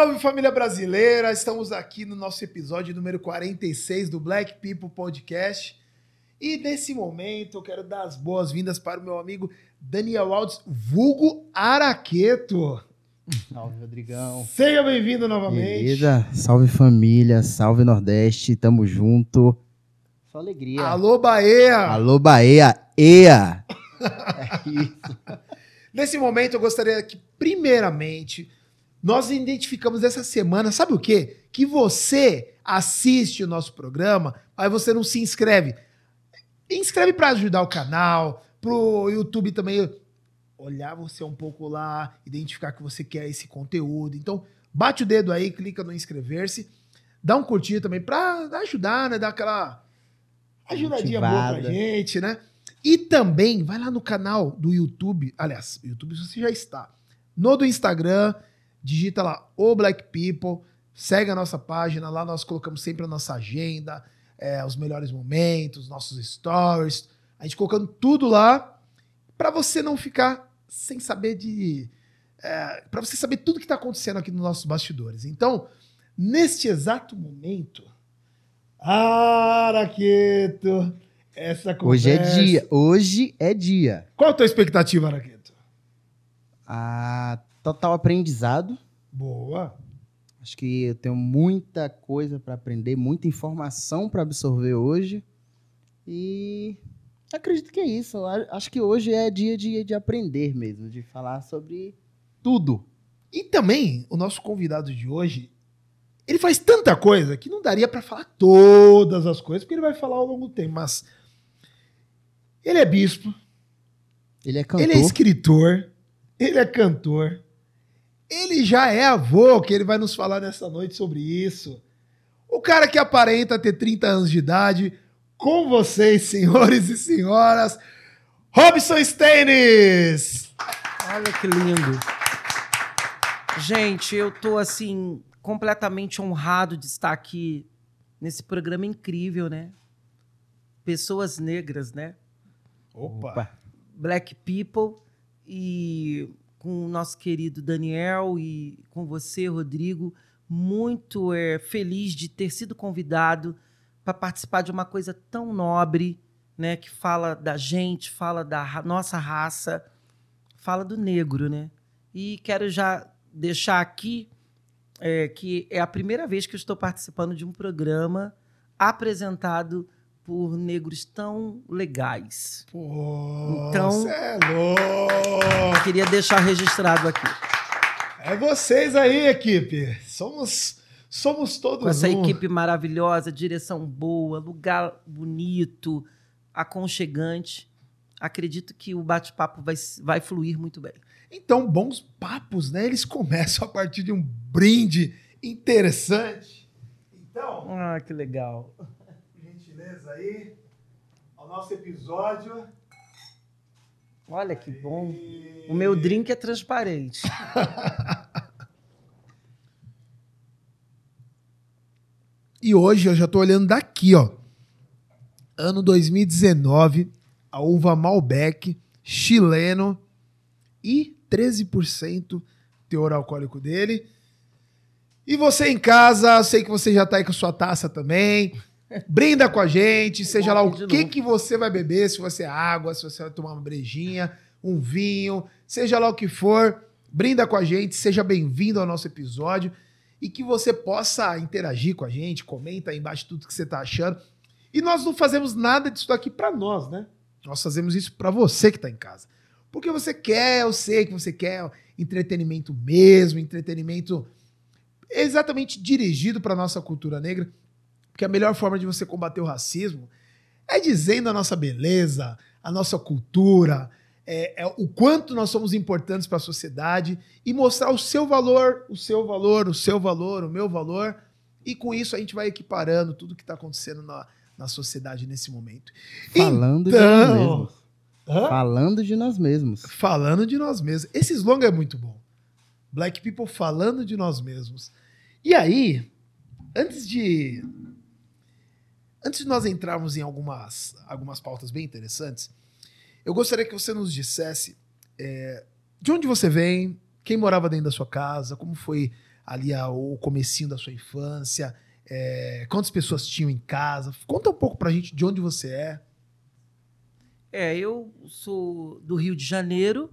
Salve, família brasileira! Estamos aqui no nosso episódio número 46 do Black People Podcast. E nesse momento eu quero dar as boas-vindas para o meu amigo Daniel Alves, vulgo Araqueto. Salve, Rodrigão. Seja bem-vindo novamente. Beleza? Salve família, salve Nordeste, tamo junto. Só alegria. Alô, Bahia! Alô, Bahia, EA! é isso. Nesse momento eu gostaria que, primeiramente, nós identificamos essa semana, sabe o quê? Que você assiste o nosso programa, aí você não se inscreve. Inscreve para ajudar o canal, pro YouTube também olhar você um pouco lá, identificar que você quer esse conteúdo. Então, bate o dedo aí, clica no inscrever-se, dá um curtir também para ajudar, né? Dar aquela ajudadinha boa pra gente, né? E também vai lá no canal do YouTube, aliás, YouTube você já está. No do Instagram, digita lá o Black People, segue a nossa página, lá nós colocamos sempre a nossa agenda, é, os melhores momentos, nossos stories, a gente colocando tudo lá para você não ficar sem saber de. É, para você saber tudo que está acontecendo aqui nos nossos bastidores. Então, neste exato momento. Araqueto! Essa conversa... Hoje é dia. Hoje é dia. Qual a tua expectativa, Araqueto? Ah, total aprendizado. Boa. Acho que eu tenho muita coisa para aprender, muita informação para absorver hoje. E acredito que é isso. Acho que hoje é dia de, de aprender mesmo, de falar sobre tudo. E também, o nosso convidado de hoje, ele faz tanta coisa que não daria para falar todas as coisas, porque ele vai falar ao longo do tempo. Mas ele é bispo. Ele é cantor. Ele é escritor. Ele é cantor. Ele já é avô, que ele vai nos falar nessa noite sobre isso. O cara que aparenta ter 30 anos de idade, com vocês, senhores e senhoras, Robson Steines! Olha que lindo. Gente, eu tô assim completamente honrado de estar aqui nesse programa incrível, né? Pessoas negras, né? Opa. Black People e com o nosso querido Daniel e com você, Rodrigo, muito é, feliz de ter sido convidado para participar de uma coisa tão nobre, né, que fala da gente, fala da nossa raça, fala do negro, né? E quero já deixar aqui é, que é a primeira vez que eu estou participando de um programa apresentado por negros tão legais. Pô, então, é louco. queria deixar registrado aqui. É vocês aí, equipe. Somos somos todos Com essa um. equipe maravilhosa, direção boa, lugar bonito, aconchegante. Acredito que o bate-papo vai, vai fluir muito bem. Então, bons papos, né? Eles começam a partir de um brinde interessante. Então. Ah, que legal gentileza aí ao nosso episódio. Olha que bom. O meu drink é transparente. e hoje eu já estou olhando daqui, ó. Ano 2019, a uva Malbec chileno e 13% teor alcoólico dele. E você em casa, sei que você já está aí com a sua taça também. Brinda com a gente, seja lá o que, que você vai beber, se você é água, se você vai tomar uma brejinha, um vinho, seja lá o que for, brinda com a gente, seja bem-vindo ao nosso episódio e que você possa interagir com a gente, comenta aí embaixo tudo que você está achando. E nós não fazemos nada disso aqui para nós, né? Nós fazemos isso para você que está em casa. Porque você quer, eu sei que você quer entretenimento mesmo, entretenimento exatamente dirigido para nossa cultura negra. Porque a melhor forma de você combater o racismo é dizendo a nossa beleza, a nossa cultura, é, é o quanto nós somos importantes para a sociedade e mostrar o seu valor, o seu valor, o seu valor, o meu valor. E com isso a gente vai equiparando tudo que está acontecendo na, na sociedade nesse momento. Falando então, de nós mesmos. Hã? Falando de nós mesmos. Falando de nós mesmos. Esse slogan é muito bom. Black People falando de nós mesmos. E aí, antes de Antes de nós entrarmos em algumas, algumas pautas bem interessantes, eu gostaria que você nos dissesse é, de onde você vem, quem morava dentro da sua casa, como foi ali a- o comecinho da sua infância? É, quantas pessoas tinham em casa? Conta um pouco pra gente de onde você é. É, eu sou do Rio de Janeiro,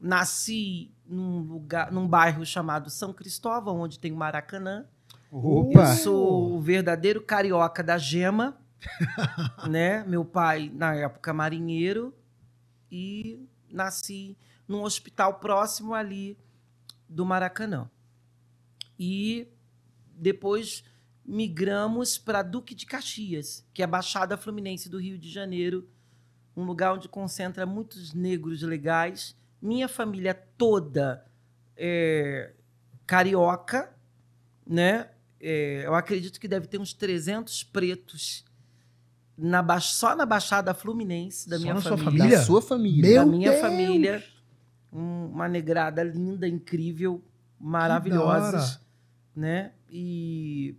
nasci num lugar, num bairro chamado São Cristóvão, onde tem o Maracanã. Opa! Eu sou o verdadeiro carioca da gema, né? Meu pai, na época, marinheiro, e nasci num hospital próximo ali do Maracanã. E depois migramos para Duque de Caxias, que é a Baixada Fluminense do Rio de Janeiro, um lugar onde concentra muitos negros legais. Minha família toda é carioca, né? É, eu acredito que deve ter uns 300 pretos na ba- só na Baixada Fluminense da Só minha na sua família. família? Da sua família. Meu da minha Deus! família. Um- uma negrada linda, incrível, maravilhosas, né? E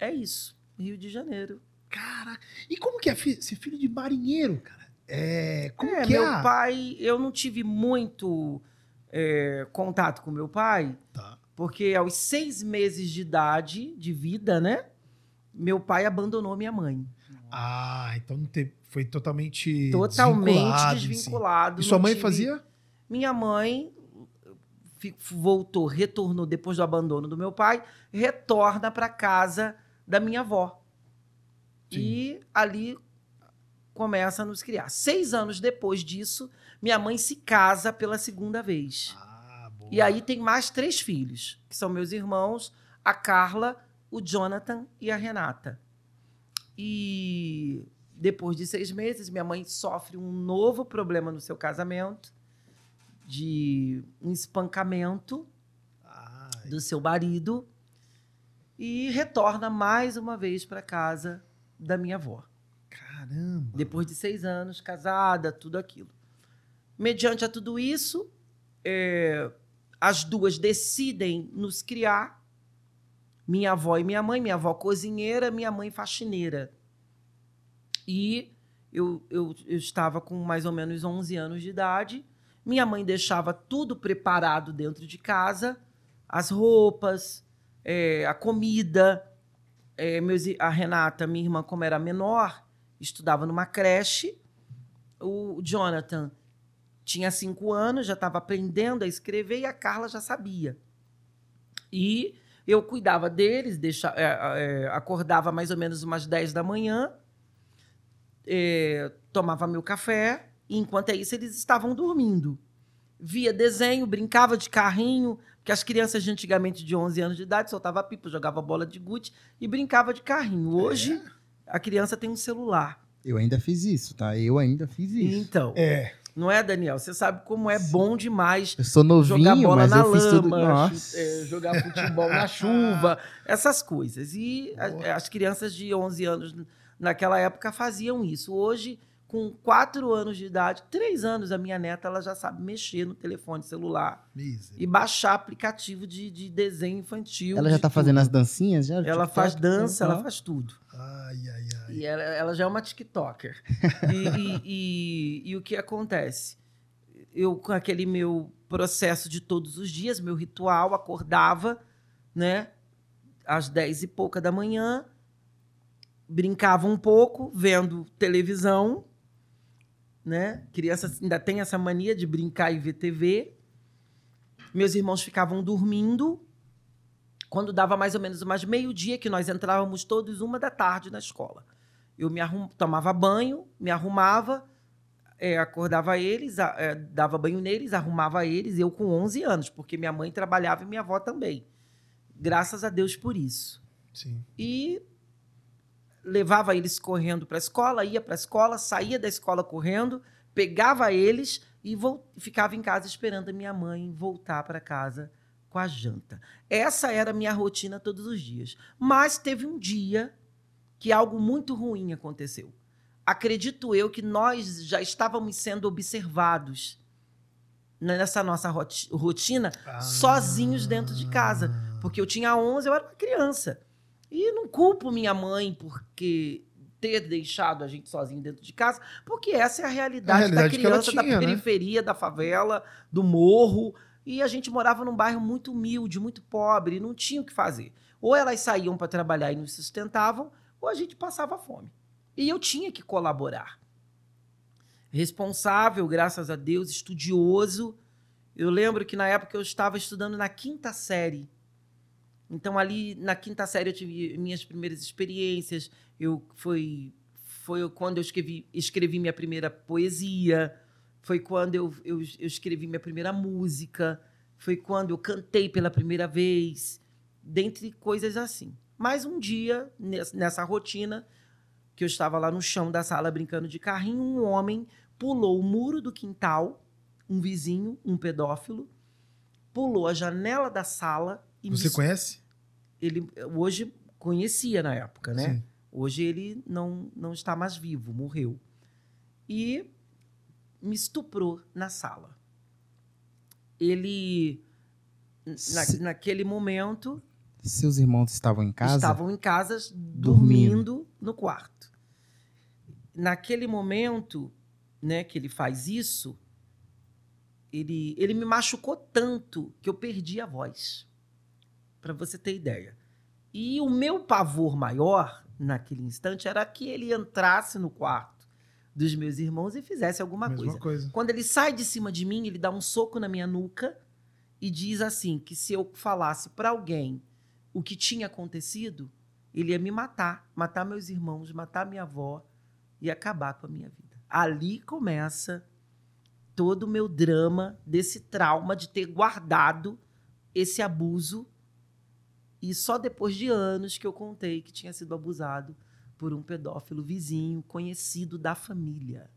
é isso. Rio de Janeiro. Cara, e como que é ser filho de marinheiro, cara? É, como é, que meu é? a- pai, eu não tive muito é, contato com meu pai, Tá. Porque aos seis meses de idade, de vida, né? Meu pai abandonou minha mãe. Ah, então não teve, foi totalmente Totalmente desvinculado, desvinculado. E sua mãe tive- fazia? Minha mãe voltou, retornou depois do abandono do meu pai, retorna para casa da minha avó. Sim. E ali começa a nos criar. Seis anos depois disso, minha mãe se casa pela segunda vez. Ah. E aí tem mais três filhos, que são meus irmãos, a Carla, o Jonathan e a Renata. E depois de seis meses, minha mãe sofre um novo problema no seu casamento, de um espancamento Ai, do seu marido, e retorna mais uma vez para casa da minha avó. caramba. Depois de seis anos, casada, tudo aquilo. Mediante a tudo isso, é, as duas decidem nos criar. Minha avó e minha mãe, minha avó cozinheira, minha mãe faxineira. E eu, eu, eu estava com mais ou menos 11 anos de idade. Minha mãe deixava tudo preparado dentro de casa, as roupas, é, a comida. É, meus a Renata, minha irmã, como era menor, estudava numa creche. O Jonathan tinha cinco anos, já estava aprendendo a escrever e a Carla já sabia. E eu cuidava deles, deixa, é, é, acordava mais ou menos umas 10 da manhã, é, tomava meu café, e enquanto é isso eles estavam dormindo. Via desenho, brincava de carrinho, porque as crianças de antigamente de 11 anos de idade soltava pipa, jogava bola de gude e brincava de carrinho. Hoje a criança tem um celular. Eu ainda fiz isso, tá? Eu ainda fiz isso. Então, É, não é, Daniel? Você sabe como é bom demais Eu sou novinho, jogar bola mas na eu fiz tudo. lama, chu- é, jogar futebol na chuva, essas coisas. E a- as crianças de 11 anos naquela época faziam isso. Hoje, com 4 anos de idade, 3 anos, a minha neta ela já sabe mexer no telefone celular miser. e baixar aplicativo de, de desenho infantil. Ela já de tá tudo. fazendo as dancinhas já? Ela TikTok? faz dança, ela faz tudo. Ai, ai, ai. E ela, ela já é uma TikToker. E, e- e- e o que acontece? Eu, com aquele meu processo de todos os dias, meu ritual, acordava, né? Às dez e pouca da manhã, brincava um pouco, vendo televisão, né? Criança ainda tem essa mania de brincar e ver TV. Meus irmãos ficavam dormindo. Quando dava mais ou menos umas meio-dia, que nós entrávamos todos uma da tarde na escola. Eu me arrum... tomava banho, me arrumava, é, acordava eles, é, dava banho neles, arrumava eles, eu com 11 anos, porque minha mãe trabalhava e minha avó também. Graças a Deus por isso. Sim. E levava eles correndo para a escola, ia para a escola, saía da escola correndo, pegava eles e ficava em casa esperando a minha mãe voltar para casa com a janta. Essa era a minha rotina todos os dias. Mas teve um dia que algo muito ruim aconteceu. Acredito eu que nós já estávamos sendo observados nessa nossa roti- rotina Ah. sozinhos dentro de casa. Porque eu tinha 11, eu era uma criança. E não culpo minha mãe porque ter deixado a gente sozinho dentro de casa, porque essa é a realidade, A realidade da criança da tinha, né? periferia, da favela, do morro, E a gente morava num bairro muito humilde, muito pobre, não tinha o que fazer. Ou elas saíam para trabalhar e nos sustentavam, ou a gente passava fome. E eu tinha que colaborar. Responsável, graças a Deus, estudioso. Eu lembro que na época eu estava estudando na quinta série. Então, ali na quinta série, eu tive minhas primeiras experiências. Eu foi, foi quando eu escrevi, escrevi minha primeira poesia. Foi quando eu, eu, eu escrevi minha primeira música. Foi quando eu cantei pela primeira vez. Dentre coisas assim. Mas um dia, nessa rotina, que eu estava lá no chão da sala brincando de carrinho, um homem pulou o muro do quintal, um vizinho, um pedófilo, pulou a janela da sala Você conhece? Ele hoje conhecia na época, né? Sim. Hoje ele não não está mais vivo, morreu. E me estuprou na sala. Ele na, Se- naquele momento Seus irmãos estavam em casa? estavam em casa Dormindo. dormindo no quarto. Naquele momento, né, que ele faz isso, ele, ele me machucou tanto que eu perdi a voz. Para você ter ideia. E o meu pavor maior naquele instante era que ele entrasse no quarto dos meus irmãos e fizesse alguma coisa. coisa. Quando ele sai de cima de mim, ele dá um soco na minha nuca e diz assim: que se eu falasse para alguém o que tinha acontecido, ele ia me matar, matar meus irmãos, matar minha avó e acabar com a minha vida. Ali começa todo o meu drama desse trauma de ter guardado esse abuso e só depois de anos que eu contei que tinha sido abusado por um pedófilo vizinho, conhecido da família.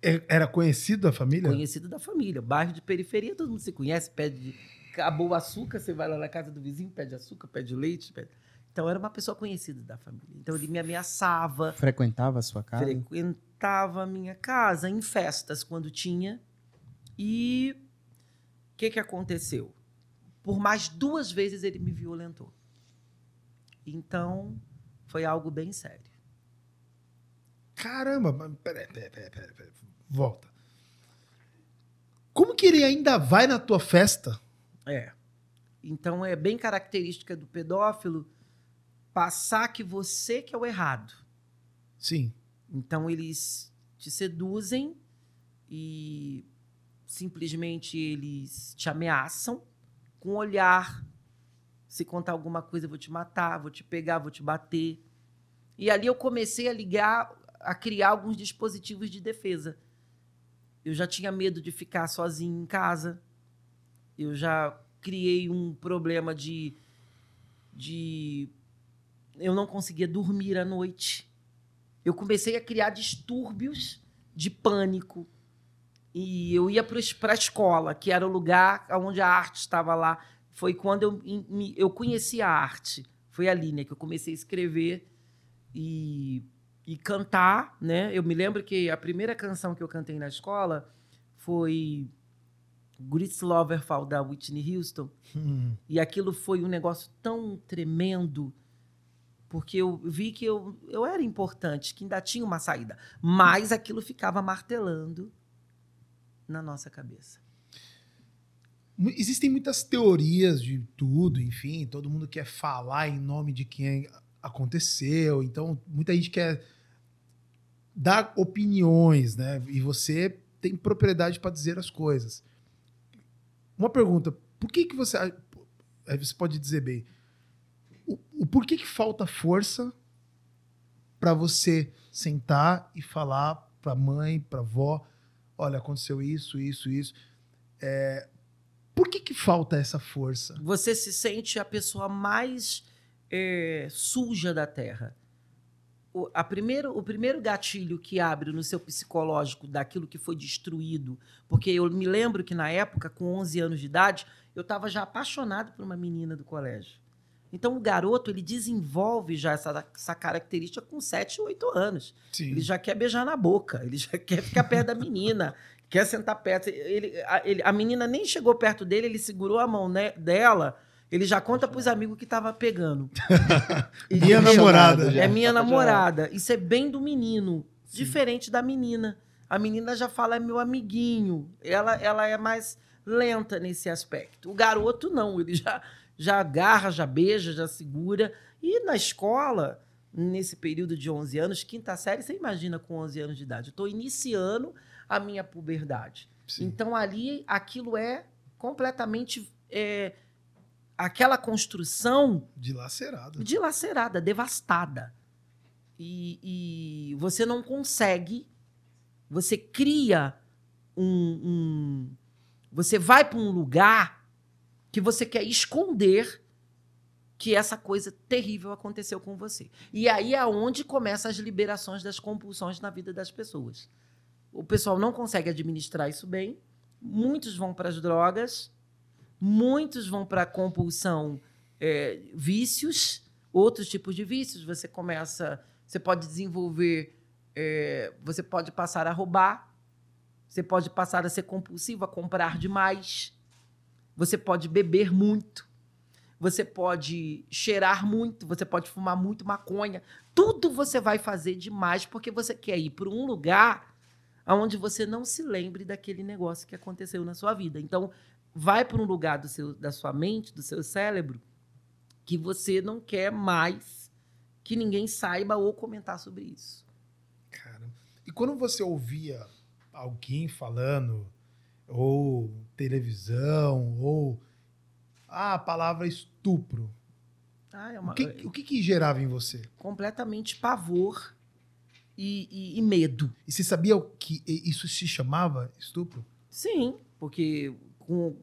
É- Era conhecido da família? Conhecido da família. Bairro de periferia, todo mundo se conhece, pede. Acabou o açúcar, você vai lá na casa do vizinho, pede açúcar, pede leite. Pede... Então era uma pessoa conhecida da família. Então ele me ameaçava, Frequentava a sua casa? frequentava a minha casa em festas quando tinha. E o que, que aconteceu? Por mais duas vezes ele me violentou. Então foi algo bem sério. Caramba, mas peraí, peraí, peraí, peraí, peraí. Volta. Como que ele ainda vai na tua festa? É. Então é bem característica do pedófilo passar que você que é o errado. Sim. Então eles te seduzem e simplesmente eles te ameaçam com olhar. Se contar alguma coisa, eu vou te matar, vou te pegar, vou te bater. E ali eu comecei a ligar, a criar alguns dispositivos de defesa. Eu já tinha medo de ficar sozinho em casa. Eu já criei um problema de, de eu não conseguia dormir à noite. Eu comecei a criar distúrbios de pânico. E eu ia para a escola, que era o lugar onde a arte estava lá. Foi quando eu, me- eu conheci a arte. Foi ali né, que eu comecei a escrever e, e cantar. Né? Eu me lembro que a primeira canção que eu cantei na escola foi Grease Loverfall, da Whitney Houston. Hum. E aquilo foi um negócio tão tremendo, porque eu vi que eu, eu era importante, que ainda tinha uma saída. Mas aquilo ficava martelando na nossa cabeça. Existem muitas teorias de tudo, enfim, todo mundo quer falar em nome de quem aconteceu, então muita gente quer dar opiniões, né? E você tem propriedade para dizer as coisas. Uma pergunta, por que que você aí você pode dizer bem, o, o porquê que falta força para você sentar e falar para mãe, para avó, olha, aconteceu isso, isso, isso. É, por que que falta essa força? Você se sente a pessoa mais eh, suja da Terra. O, a primeiro, o primeiro gatilho que abre no seu psicológico daquilo que foi destruído, porque eu me lembro que na época, com 11 anos de idade, eu estava já apaixonado por uma menina do colégio. Então o garoto ele desenvolve já essa, essa característica com 7, 8 anos. Sim. Ele já quer beijar na boca, ele já quer ficar perto da menina, quer sentar perto. Ele, a, ele- a menina nem chegou perto dele, ele segurou a mão né, dela, ele já conta pros amigos que tava pegando. Minha namorada. É minha Tá namorada. Isso é bem do menino, diferente da menina. A menina já fala, é meu amiguinho. Ela, ela é mais lenta nesse aspecto. O garoto não, ele já, já agarra, já beija, já segura. E na escola, nesse período de 11 anos, quinta série, você imagina com 11 anos de idade. Eu estou iniciando a minha puberdade. Sim. Então ali aquilo é completamente é, aquela construção Dilacerado. dilacerada, devastada. E, e você não consegue, você cria um. um- você vai para um lugar que você quer esconder que essa coisa terrível aconteceu com você. E aí é onde começam as liberações das compulsões na vida das pessoas. O pessoal não consegue administrar isso bem, muitos vão para as drogas, muitos vão para a compulsão é, vícios, outros tipos de vícios. Você começa, você pode desenvolver, é, você pode passar a roubar, você pode passar a ser compulsivo, a comprar demais, você pode beber muito, você pode cheirar muito, você pode fumar muito maconha. Tudo você vai fazer demais porque você quer ir para um lugar onde você não se lembre daquele negócio que aconteceu na sua vida. Então, vai para um lugar do seu, da sua mente, do seu cérebro, que você não quer mais que ninguém saiba ou comentar sobre isso. Cara. E quando você ouvia alguém falando, ou televisão, ou ah, a palavra estupro, Ah, é o uma, que, o que, que gerava em você? completamente pavor e, e- e medo. E você sabia o que isso se chamava estupro? Sim, porque com-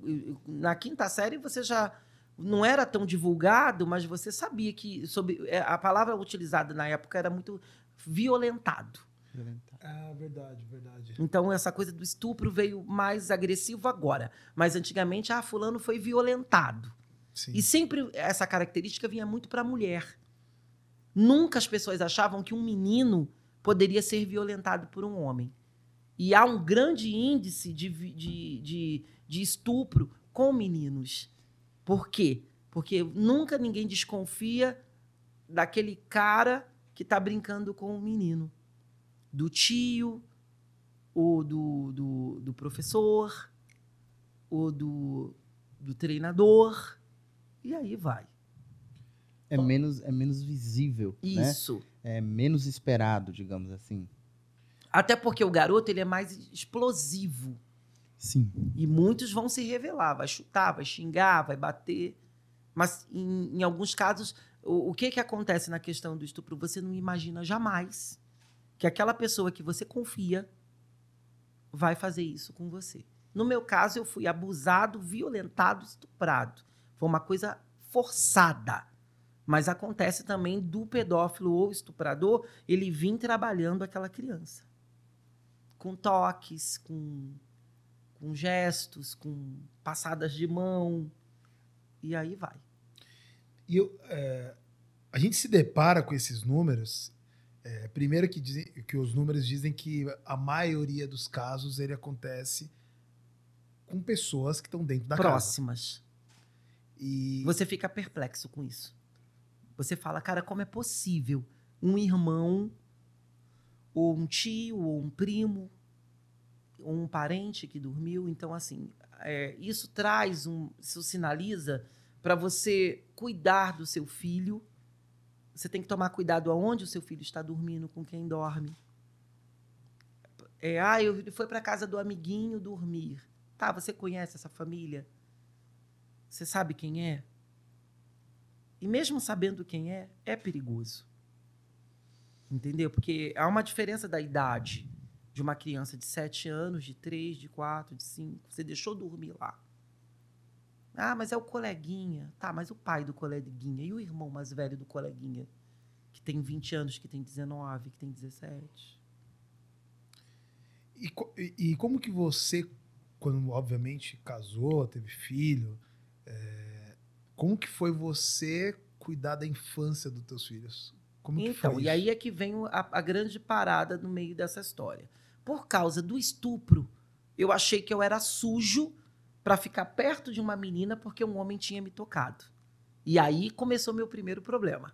na quinta série você já não era tão divulgado, mas você sabia que sobre é, a palavra utilizada na época era muito violentado. Ah, verdade, verdade. Então essa coisa do estupro veio mais agressivo agora, mas antigamente ah, fulano foi violentado. Sim. E sempre essa característica vinha muito para a mulher. Nunca as pessoas achavam que um menino poderia ser violentado por um homem. E há um grande índice de, de, de, de estupro com meninos. Por quê? Porque nunca ninguém desconfia daquele cara que está brincando com o menino. Do tio, ou do, do, do professor, ou do, do treinador. E aí vai. É menos, é menos visível, né? Isso. É menos esperado, digamos assim. Até porque o garoto ele é mais explosivo. Sim. E muitos vão se revelar, vai chutar, vai xingar, vai bater. Mas em, em alguns casos, o, o que, que acontece na questão do estupro? Você não imagina jamais que aquela pessoa que você confia vai fazer isso com você. No meu caso, eu fui abusado, violentado, estuprado. Foi uma coisa forçada. Mas acontece também do pedófilo ou estuprador ele vir trabalhando aquela criança. Com toques, com com gestos, com passadas de mão. E aí vai. E eu, é, a gente se depara com esses números. É, primeiro que, dizem, que os números dizem que a maioria dos casos ele acontece com pessoas que estão dentro da casa. Próximas. E Você fica perplexo com isso. Você fala, cara, como é possível um irmão, ou um tio, ou um primo, ou um parente que dormiu? Então, assim, é, isso traz um. Isso sinaliza para você cuidar do seu filho. Você tem que tomar cuidado aonde o seu filho está dormindo, com quem dorme. É, ah, eu- foi para casa do amiguinho dormir. Tá, você conhece essa família? Você sabe quem é? E mesmo sabendo quem é, é perigoso. Entendeu? Porque há uma diferença da idade de uma criança de 7 anos, de 3, de 4, de 5. Você deixou dormir lá. Ah, mas é o coleguinha. Tá, mas o pai do coleguinha e o irmão mais velho do coleguinha, que tem 20 anos, que tem 19, que tem 17. E, e- como que você, quando obviamente casou, teve filho, é, como que foi você cuidar da infância dos teus filhos? Como que Então, foi e isso? aí é que vem a, a grande parada no meio dessa história. Por causa do estupro, eu achei que eu era sujo para ficar perto de uma menina porque um homem tinha me tocado. E aí começou meu primeiro problema.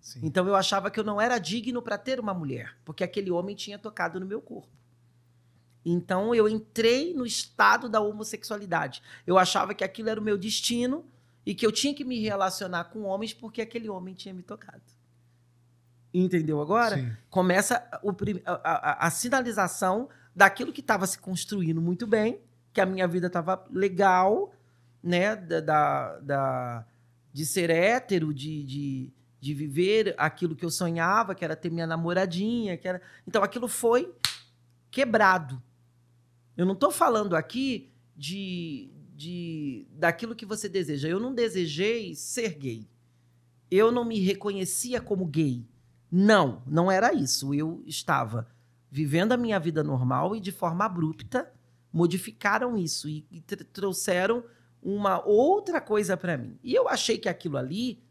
Sim. Então eu achava que eu não era digno para ter uma mulher, porque aquele homem tinha tocado no meu corpo. Então eu entrei no estado da homossexualidade. Eu achava que aquilo era o meu destino e que eu tinha que me relacionar com homens porque aquele homem tinha me tocado. Entendeu agora? Sim. Começa o a, a- a sinalização daquilo que estava se construindo muito bem, que a minha vida estava legal, né? Da, da- da- de ser hétero, de, de, de viver aquilo que eu sonhava, que era ter minha namoradinha, que era. Então aquilo foi quebrado. Eu não estou falando aqui de, de daquilo que você deseja. Eu não desejei ser gay. Eu não me reconhecia como gay. Não, não era isso. Eu estava vivendo a minha vida normal e de forma abrupta modificaram isso e, e tr- trouxeram uma outra coisa para mim. E eu achei que aquilo ali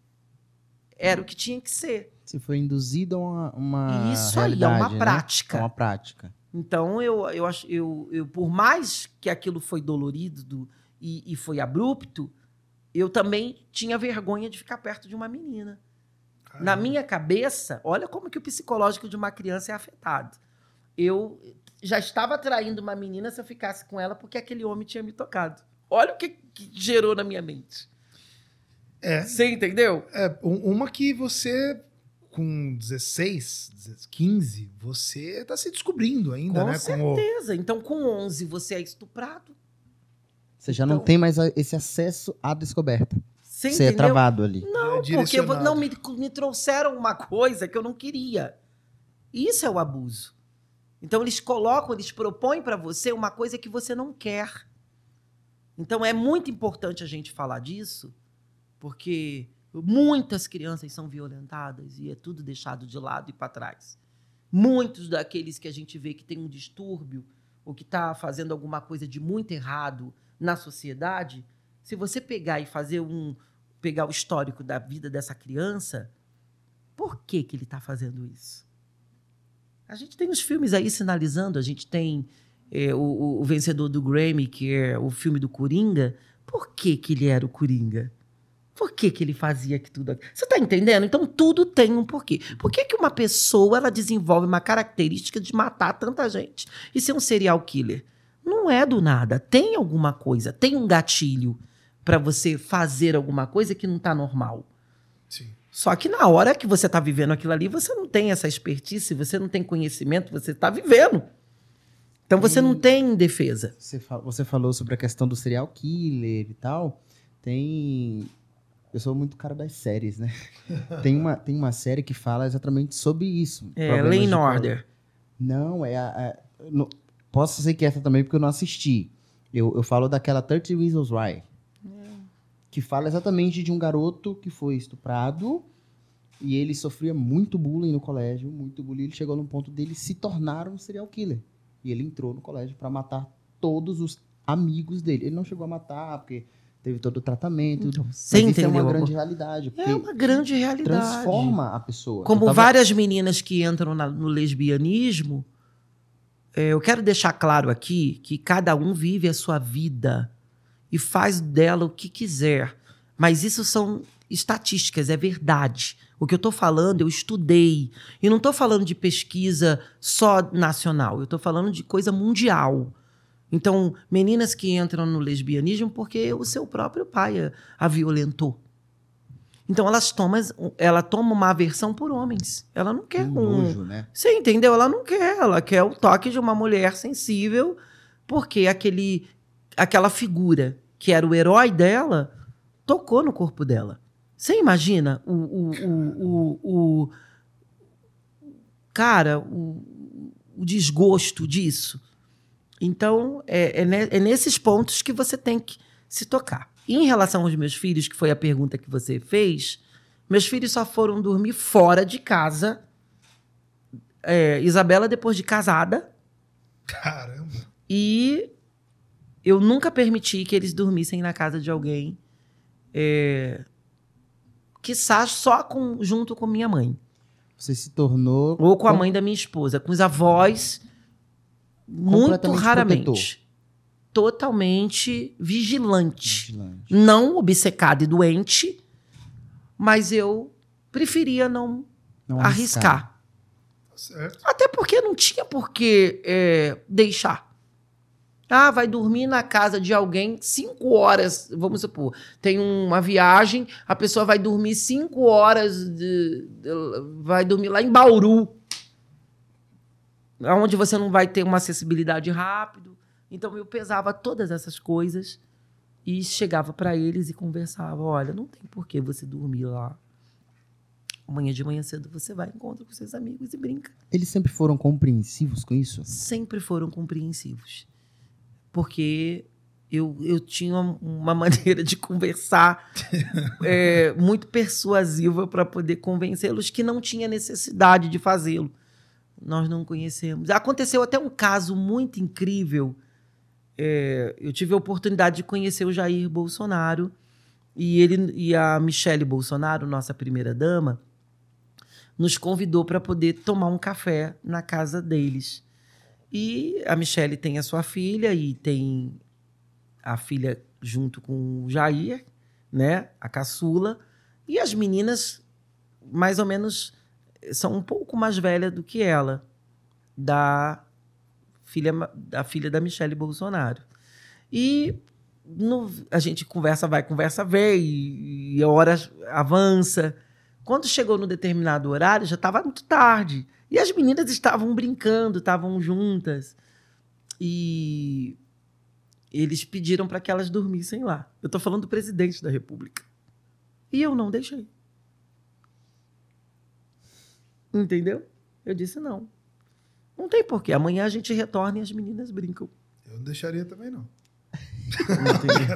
era o que tinha que ser. Você foi induzido a uma, uma Isso aí, é uma né? prática. É uma prática. Então, eu, eu, acho- eu, eu, por mais que aquilo foi dolorido do- e, e foi abrupto, eu também tinha vergonha de ficar perto de uma menina. Na minha cabeça, olha como que o psicológico de uma criança é afetado. Eu já estava atraindo uma menina se eu ficasse com ela porque aquele homem tinha me tocado. Olha o que, que gerou na minha mente. É, Você entendeu? é, um- uma que você, com 16, 16, 15, você tá se descobrindo ainda, Com né? Com o- certeza. Então, com 11, você é estuprado. Você já não Então- tem mais esse acesso à descoberta. Você, Você é travado ali. Não, é porque não me, me trouxeram uma coisa que eu não queria. Isso é o abuso. Então eles colocam, eles propõem para você uma coisa que você não quer. Então é muito importante a gente falar disso, porque muitas crianças são violentadas e é tudo deixado de lado e para trás. Muitos daqueles que a gente vê que tem um distúrbio ou que está fazendo alguma coisa de muito errado na sociedade, se você pegar e fazer um pegar o histórico da vida dessa criança, por que que ele está fazendo isso? A gente tem os filmes aí sinalizando, a gente tem é, o, o- vencedor do Grammy, que é o filme do Coringa. Por que que ele era o Coringa? Por que que ele fazia que tudo... Você está entendendo? Então tudo tem um porquê. Por que que uma pessoa ela desenvolve uma característica de matar tanta gente e ser um serial killer? Não é do nada. Tem alguma coisa, tem um gatilho para você fazer alguma coisa que não está normal. Sim. Só que na hora que você está vivendo aquilo ali, você não tem essa expertise, você não tem conhecimento, você está vivendo. Então você não tem defesa. Você, fa- você falou sobre a questão do serial killer e tal. Tem. Eu sou muito cara das séries, né? tem, uma, tem uma série que fala exatamente sobre isso. É, Lay pro- Order. Não, é a. a- não- posso ser que essa também, porque eu não assisti. Eu, eu falo daquela 30 Reasons Why. Que fala exatamente de um garoto que foi estuprado e ele sofria muito bullying no colégio, muito bullying. Ele chegou num ponto dele se tornar um serial killer. E ele entrou no colégio para matar todos os amigos dele. Ele não chegou a matar, porque teve todo o tratamento. Então, você isso é entendeu? uma amor? grande realidade. É uma grande realidade. transforma a pessoa. Como tava- várias meninas que entram na- no lesbianismo, é, eu quero deixar claro aqui que cada um vive a sua vida e faz dela o que quiser. Mas isso são estatísticas, é verdade. O que eu estou falando, eu estudei. E não estou falando de pesquisa só nacional, eu estou falando de coisa mundial. Então, meninas que entram no lesbianismo porque o seu próprio pai a, a violentou. Então, elas tomam, ela toma uma aversão por homens. Ela não quer um um, nojo, né? você entendeu? Ela não quer, ela quer o toque de uma mulher sensível, porque aquele, aquela figura que era o herói dela tocou no corpo dela. Você imagina o, o, o, o, o- cara, o, o desgosto disso? Então, é, é é nesses pontos que você tem que se tocar. E em relação aos meus filhos, que foi a pergunta que você fez, meus filhos só foram dormir fora de casa é, Isabela depois de casada Caramba. e eu nunca permiti que eles dormissem na casa de alguém, é, quiçá só com, junto com minha mãe Você se tornou. ou com a mãe da minha esposa, com os avós muito raramente, totalmente vigilante, vigilante. não obcecada e doente, mas eu preferia não Não arriscar. Tá certo. Até porque não tinha por que é, deixar. Ah, vai dormir na casa de alguém cinco horas, vamos supor. Tem uma viagem, a pessoa vai dormir cinco horas, de- de- vai dormir lá em Bauru, onde você não vai ter uma acessibilidade rápido. Então eu pesava todas essas coisas e chegava para eles e conversava. Olha, não tem por que você dormir lá. Amanhã de manhã cedo você vai encontra com seus amigos e brinca Eles sempre foram compreensivos com isso? sempre foram compreensivos. Porque eu, eu tinha uma maneira de conversar é, muito persuasiva para poder convencê-los que não tinha necessidade de fazê-lo. Nós não conhecemos. Aconteceu até um caso muito incrível. É, eu tive a oportunidade de conhecer o Jair Bolsonaro e ele e a Michele Bolsonaro, nossa primeira dama, nos convidou para poder tomar um café na casa deles. E a Michelle tem a sua filha e tem a filha junto com o Jair, né? A caçula. E as meninas, mais ou menos, são um pouco mais velhas do que ela, da filha, da filha da Michelle Bolsonaro. E no- a gente conversa, vai, conversa, vem, e, e a hora avança. Quando chegou no determinado horário, já estava muito tarde. E as meninas estavam brincando, estavam juntas. E eles pediram para que elas dormissem lá. Eu estou falando do presidente da República. E eu não deixei. Entendeu? Eu disse não. Não tem porquê. Amanhã a gente retorna e as meninas brincam. Eu não deixaria também, não. Entendeu?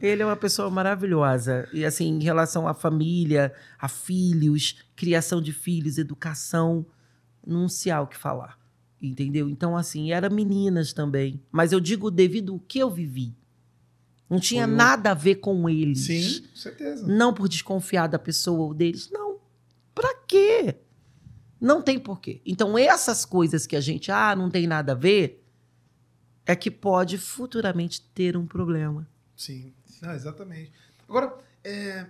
Ele é uma pessoa maravilhosa. E, assim, em relação à família, a filhos, criação de filhos, educação, não se há o que falar. Entendeu? Então, assim, era meninas também. Mas eu digo devido ao que eu vivi. Não tinha Foi nada a ver com eles. Sim, com certeza. Não por desconfiar da pessoa ou deles. Não. Pra quê? Não tem porquê. Então, essas coisas que a gente, ah, não tem nada a ver, é que pode futuramente ter um problema. Sim, não, exatamente. Agora, é...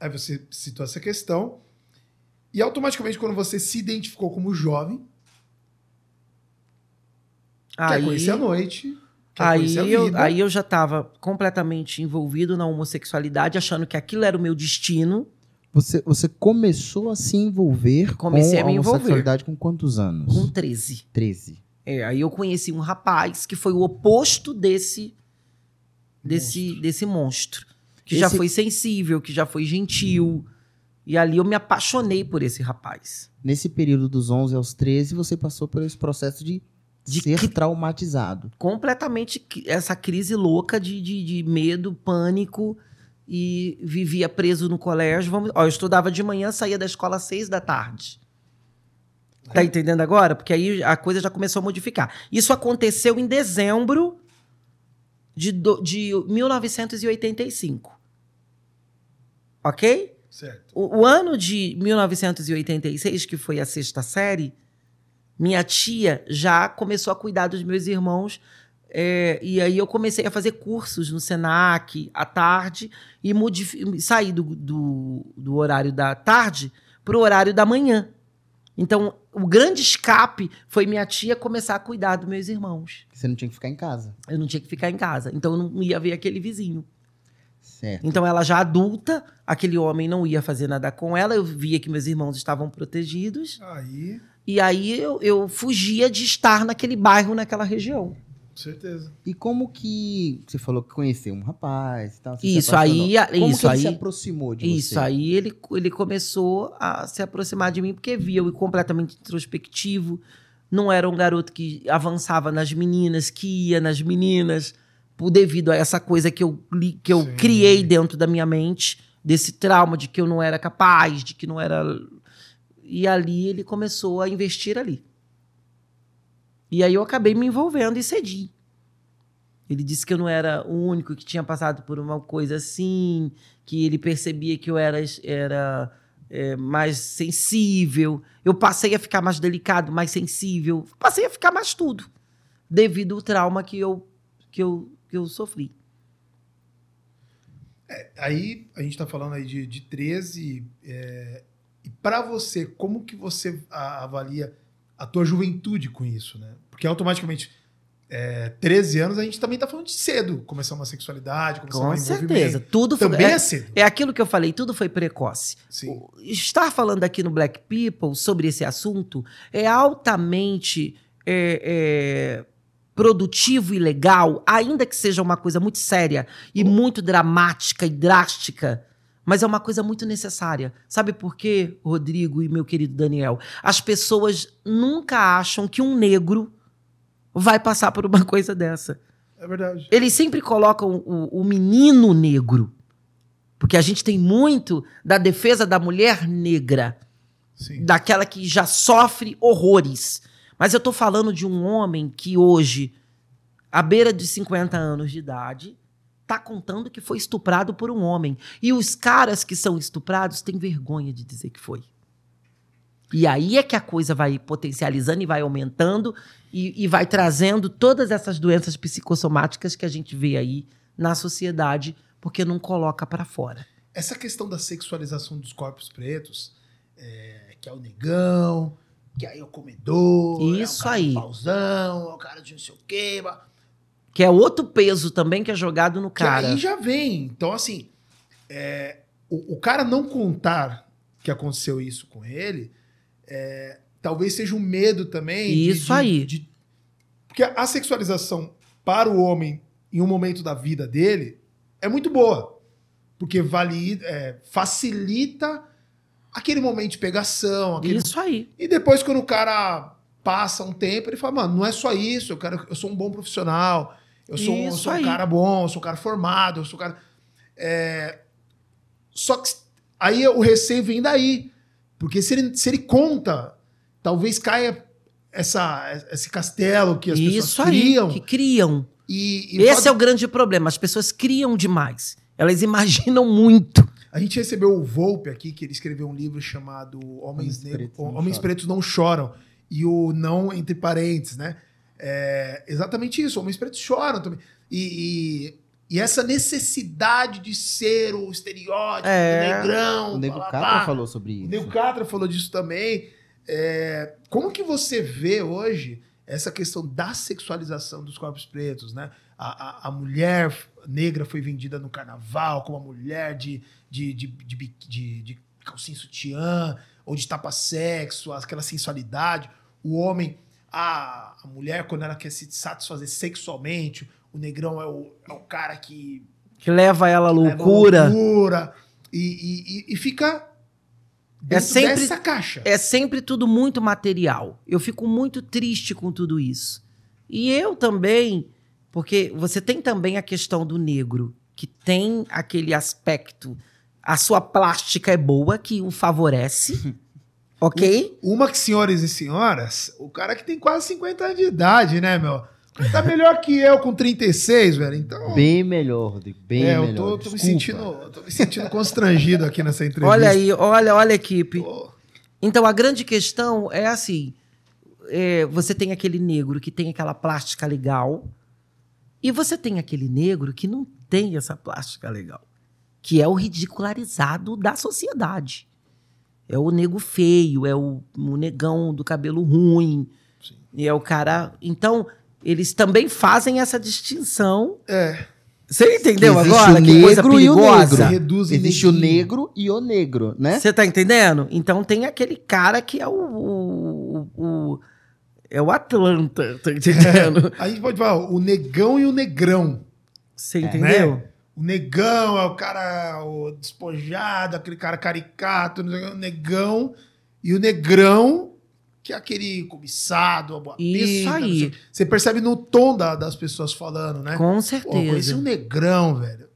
aí você citou essa questão, e automaticamente, quando você se identificou como jovem, quer conhecer a noite, aí, a eu, aí eu já estava completamente envolvido na homossexualidade, achando que aquilo era o meu destino. Você, você começou a se envolver Comecei com a me envolver. homossexualidade com quantos anos? Com 13. 13. É, aí eu conheci um rapaz que foi o oposto desse desse Monstro. desse monstro, que já Esse- foi sensível, que já foi gentil. E ali eu me apaixonei por esse rapaz. Nesse período dos 11 aos 13, você passou por esse processo de, De ser cri- traumatizado. Completamente essa crise louca de, de, de medo, pânico e vivia preso no colégio. Vamos, ó, eu estudava de manhã, saía da escola às seis da tarde. Tá entendendo agora? Porque aí a coisa já começou a modificar. Isso aconteceu em dezembro de, do- de 1985. Ok? Certo. O, o ano de 1986, que foi a sexta série, minha tia já começou a cuidar dos meus irmãos. é, e aí eu comecei a fazer cursos no Senac à tarde e saí do, do, do horário da tarde para o horário da manhã. Então, o grande escape foi minha tia começar a cuidar dos meus irmãos. Você não tinha que ficar em casa. Eu não tinha que ficar em casa. Então, eu não ia ver aquele vizinho. Certo. Então ela já adulta, aquele homem não ia fazer nada com ela, eu via que meus irmãos estavam protegidos, Aí, e aí eu, eu fugia de estar naquele bairro, naquela região. Com certeza. E como que. Você falou que conheceu um rapaz e tal. Isso aí, Como isso que ele aí, se aproximou de isso você? aí ele, ele começou a se aproximar de mim porque via eu completamente introspectivo, não era um garoto que avançava nas meninas, que ia nas meninas, por devido a essa coisa que eu, li- que eu Sim. criei dentro da minha mente, desse trauma de que eu não era capaz, de que não era. E ali ele começou a investir ali. E aí eu acabei me envolvendo e cedi. Ele disse que eu não era o único que tinha passado por uma coisa assim, que ele percebia que eu era, era é, mais sensível. Eu passei a ficar mais delicado, mais sensível. Passei a ficar mais tudo, devido ao trauma que eu, que eu, que eu sofri. Aí, a gente tá falando aí de, de 13. é, e para você, como que você avalia a tua juventude com isso, né? Porque automaticamente, é, 13 anos, a gente também tá falando de cedo. Começar uma sexualidade, começar Com certeza. Tudo foi, Também é, é, cedo. é aquilo que eu falei, tudo foi precoce. Sim. Estar falando aqui no Black People sobre esse assunto é altamente é, é, produtivo e legal, ainda que seja uma coisa muito séria e muito dramática e drástica. Mas é uma coisa muito necessária. Sabe por quê, Rodrigo e meu querido Daniel? As pessoas nunca acham que um negro vai passar por uma coisa dessa. É verdade. Eles sempre colocam o, o menino negro. Porque a gente tem muito da defesa da mulher negra, Sim. daquela que já sofre horrores. Mas eu tô falando de um homem que hoje, à beira de 50 anos de idade, tá contando que foi estuprado por um homem. E os caras que são estuprados têm vergonha de dizer que foi. E aí é que a coisa vai potencializando e vai aumentando e, e vai trazendo todas essas doenças psicossomáticas que a gente vê aí na sociedade, porque não coloca pra fora. Essa questão da sexualização dos corpos pretos, é, que é o negão, que aí é o comedor, Isso é o cara aí. pauzão, é o cara de não sei o quê. mas- Que é outro peso também que é jogado no Que cara. aí já vem. Então, assim, é, o, o cara não contar que aconteceu isso com ele, é, talvez seja um medo também. Isso de- aí. de- porque a sexualização para o homem em um momento da vida dele é muito boa. Porque valida, é, facilita aquele momento de pegação. Aquele... Isso aí. E depois, quando o cara passa um tempo, ele fala, mano, não é só isso, eu, quero, eu sou um bom profissional, eu sou, um- eu sou um aí. cara bom, eu sou um cara formado, eu sou um cara. É, Só que aí o receio vem daí. Porque se ele, se ele conta, talvez caia essa, esse castelo que as Isso pessoas aí. criam. Que criam. E, e Esse pode- é o grande problema. As pessoas criam demais. Elas imaginam muito. A gente recebeu o Volpe aqui, que ele escreveu um livro chamado Homens, Homens Negros- Pretos Não Homens Choram. Pretos Não Choram. E o não entre parênteses, né? É exatamente isso. Homens pretos choram também. E, e, e essa necessidade de ser o estereótipo É. do negrão. O Nego Catra falou sobre O isso. Nego Catra falou disso também. É, como que você vê hoje essa questão da sexualização dos corpos pretos, né? A, a, a mulher negra foi vendida no carnaval como uma mulher de, de, de, de, de, de calcinha sutiã ou de tapa-sexo, aquela sensualidade. O homem, a, a mulher, quando ela quer se satisfazer sexualmente, o negrão é o, é o cara que Que leva ela à leva a loucura. loucura e, e, e- fica dentro sempre- dessa caixa. É sempre tudo muito material. Eu fico muito triste com tudo isso. E eu também, porque você tem também a questão do negro, que tem aquele aspecto. A sua plástica é boa, que o favorece. ok? Uma que, senhores e senhoras, o cara que tem quase 50 anos de idade, né, meu? Ele Tá melhor que eu com 36, velho. Então. Bem melhor, Rodrigo. Bem é, melhor. eu tô, tô me sentindo, eu tô me sentindo constrangido aqui nessa entrevista. Olha aí, olha, olha, equipe. Pô, Então a grande questão é assim: é, você tem aquele negro que tem aquela plástica legal, e você tem aquele negro que não tem essa plástica legal, que é o ridicularizado da sociedade. É o nego feio, é o, o negão do cabelo ruim, Sim. e é o cara. Então eles também fazem essa distinção. É. Você entendeu Existe agora? o Que coisa negro e o perigosa. negro. Existe o negro e o negro, né? Você tá entendendo? Então tem aquele cara que é o. o- o- é o Atlanta, tá entendendo? A gente pode falar o negão e o negrão. Você É, entendeu? né? O negão é o cara o despojado, aquele cara caricato, não sei o negão. E o negrão, que é aquele cobiçado, a boa Isso aí. Você percebe no tom da- das pessoas falando, né? Com Pô, conheci certeza. um negrão, velho.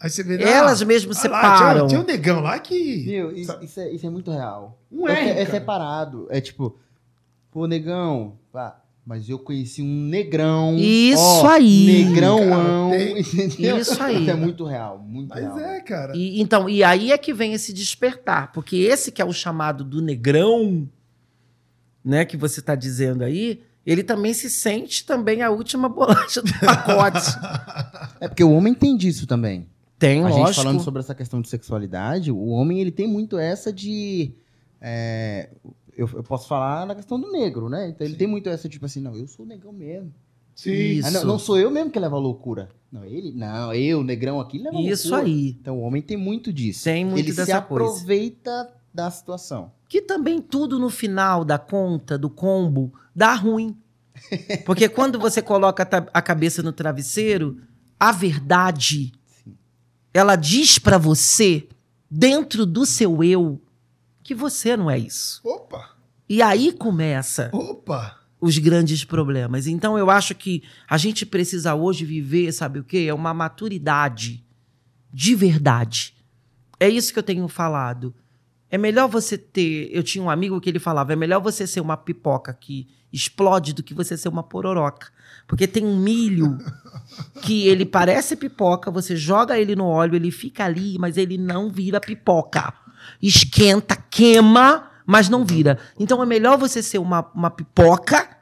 Aí você vê. Elas ah, mesmo ah lá, separam. tinha, tinha um negão lá que. Meu, isso, isso é, isso é muito real. Não é, é, é separado. É tipo, pô, negão, pá, mas eu conheci um negrão. Isso ó, aí. Negrãoão. Cara, tem- entendeu? Isso aí. É muito real, muito Mas real. é, cara. E, então, e aí é que vem esse despertar, porque esse que é o chamado do negrão, né, que você tá dizendo aí, ele também se sente também a última bolacha do pacote. É porque o homem tem disso também. Tem, a lógico. gente falando sobre essa questão de sexualidade, o homem ele tem muito essa de. é, eu, eu posso falar na questão do negro, né? Então ele tem muito essa, tipo assim, não, eu sou negão mesmo. Sim. Ah, não, não sou eu mesmo que levo a loucura. Não, ele, não, eu, negrão aqui, leva Isso loucura. aí. Então o homem tem muito disso. Tem muito ele se dessa coisa. aproveita da situação. Que também tudo no final da conta, do combo, dá ruim. Porque quando você coloca a cabeça no travesseiro, a verdade, ela diz pra você, dentro do seu eu, que você não é isso. Opa! E aí começa Opa! os grandes problemas. Então eu acho que a gente precisa hoje viver, sabe o quê? É uma maturidade de verdade. É isso que eu tenho falado. É melhor você ter. Eu tinha um amigo que ele falava: é melhor você ser uma pipoca que explode do que você ser uma pororoca. Porque tem um milho que ele parece pipoca, você joga ele no óleo, ele fica ali, mas ele não vira pipoca. Esquenta, queima, mas não vira. Então é melhor você ser uma, uma pipoca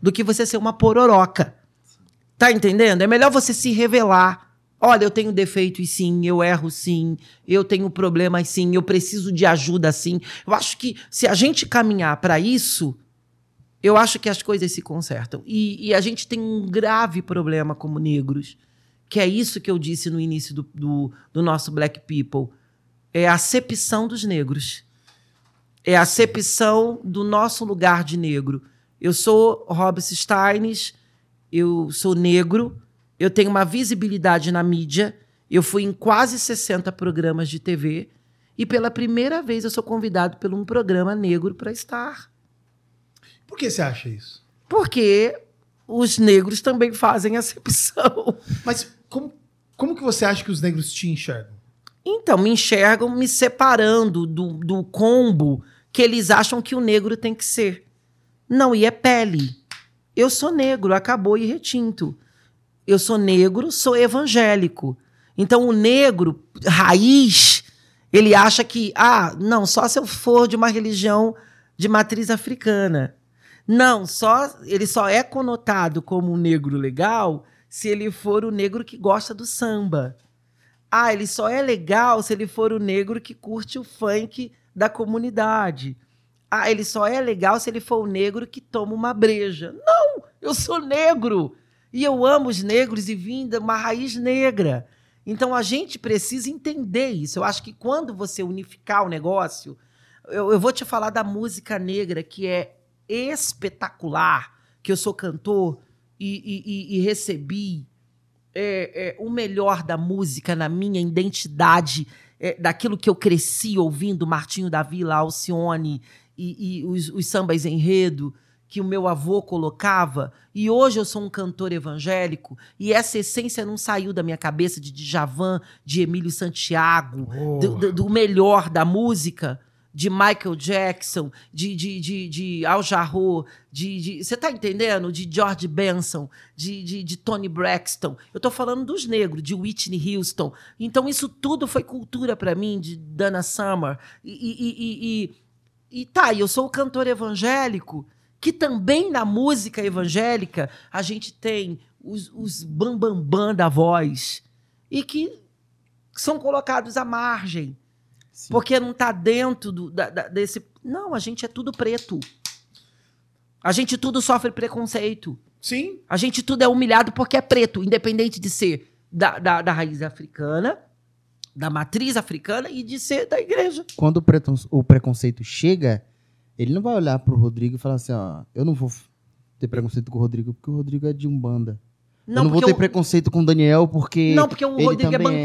do que você ser uma pororoca. Tá entendendo? É melhor você se revelar. Olha, eu tenho defeitos sim, eu erro sim, eu tenho problemas sim, eu preciso de ajuda sim. Eu acho que se a gente caminhar para isso, eu acho que as coisas se consertam. E, e a gente tem um grave problema como negros, que é isso que eu disse no início do, do, do nosso Black People. É a acepção dos negros. É a acepção do nosso lugar de negro. Eu sou Robert Steines, eu sou negro, eu tenho uma visibilidade na mídia, eu fui em quase 60 programas de TV e pela primeira vez eu sou convidado por um programa negro para estar. Por que você acha isso? Porque os negros também fazem acepção. Mas como, como que você acha que os negros te enxergam? Então, me enxergam me separando do, do combo que eles acham que o negro tem que ser. Não, e é pele. Eu sou negro, acabou e retinto. Eu sou negro, sou evangélico. Então, o negro, raiz, ele acha que, ah, não, só se eu for de uma religião de matriz africana. Não, só ele só é conotado como um negro legal se ele for o negro que gosta do samba. Ah, ele só é legal se ele for o negro que curte o funk da comunidade. Ah, ele só é legal se ele for o negro que toma uma breja. Não, eu sou negro. E eu amo os negros e vim de uma raiz negra. Então a gente precisa entender isso. Eu acho que quando você unificar o negócio, eu, eu vou te falar da música negra, que é espetacular, que eu sou cantor e, e- e- e recebi é, é, o melhor da música na minha identidade, é, daquilo que eu cresci ouvindo, Martinho da Vila, Alcione e, e os, os sambas enredo que o meu avô colocava. E hoje eu sou um cantor evangélico e essa essência não saiu da minha cabeça de Djavan, de Emílio Santiago, do, do- do melhor da música, de Michael Jackson, de, de, de, de Al Jarreau, de, Você tá entendendo? De George Benson, de, de, de Tony Braxton. Eu tô falando dos negros, de Whitney Houston. Então, isso tudo foi cultura para mim, de Dana Summer. E, e, e, e, e tá, eu sou cantor evangélico, que também na música evangélica a gente tem os, os bambambam bam, bam da voz. E que são colocados à margem. Sim. Porque não está dentro do- da- da- desse. Não, a gente é tudo preto. A gente tudo sofre preconceito. Sim. A gente tudo é humilhado porque é preto, independente de ser da, da, da raiz africana, da matriz africana e de ser da igreja. Quando o, preton- o preconceito chega, ele não vai olhar pro Rodrigo e falar assim, ó, eu não vou ter preconceito com o Rodrigo porque o Rodrigo é de Umbanda. eu não vou porque ter o- preconceito com o Daniel porque... não, porque o ele Rodrigo é também é.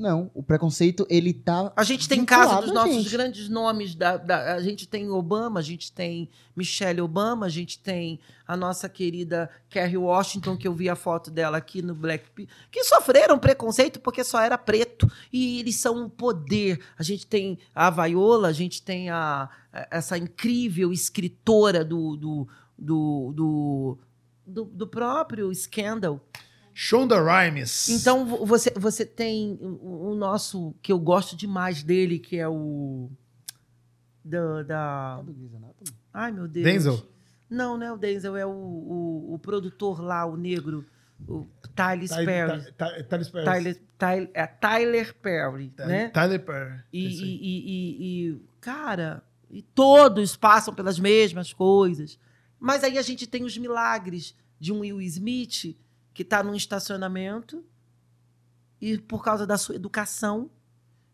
Não, o preconceito, ele tá... A gente tem Vinculado caso dos nossos gente. grandes nomes. Da, da- a gente tem Obama, a gente tem Michelle Obama, a gente tem a nossa querida Kerry Washington, que eu vi a foto dela aqui no Black que sofreram preconceito porque só era preto. E eles são um poder. A gente tem a Viola, a gente tem a, essa incrível escritora do, do, do, do, do, do próprio Scandal. Shonda Rhimes. Então vo- você, você tem o, o nosso, que eu gosto demais dele, que é o. Da. da- ai, meu Deus. Denzel. Não, não é o Denzel, é o, o, o produtor lá, o negro, o Tyler Ty- Perry. Ty- Ty- Tyler Perry. Tyler, é Tyler Perry, Ty- né? Tyler Perry. E, e, e- e- e, cara, E todos passam pelas mesmas coisas. Mas aí a gente tem os milagres de um Will Smith que está num estacionamento e, por causa da sua educação,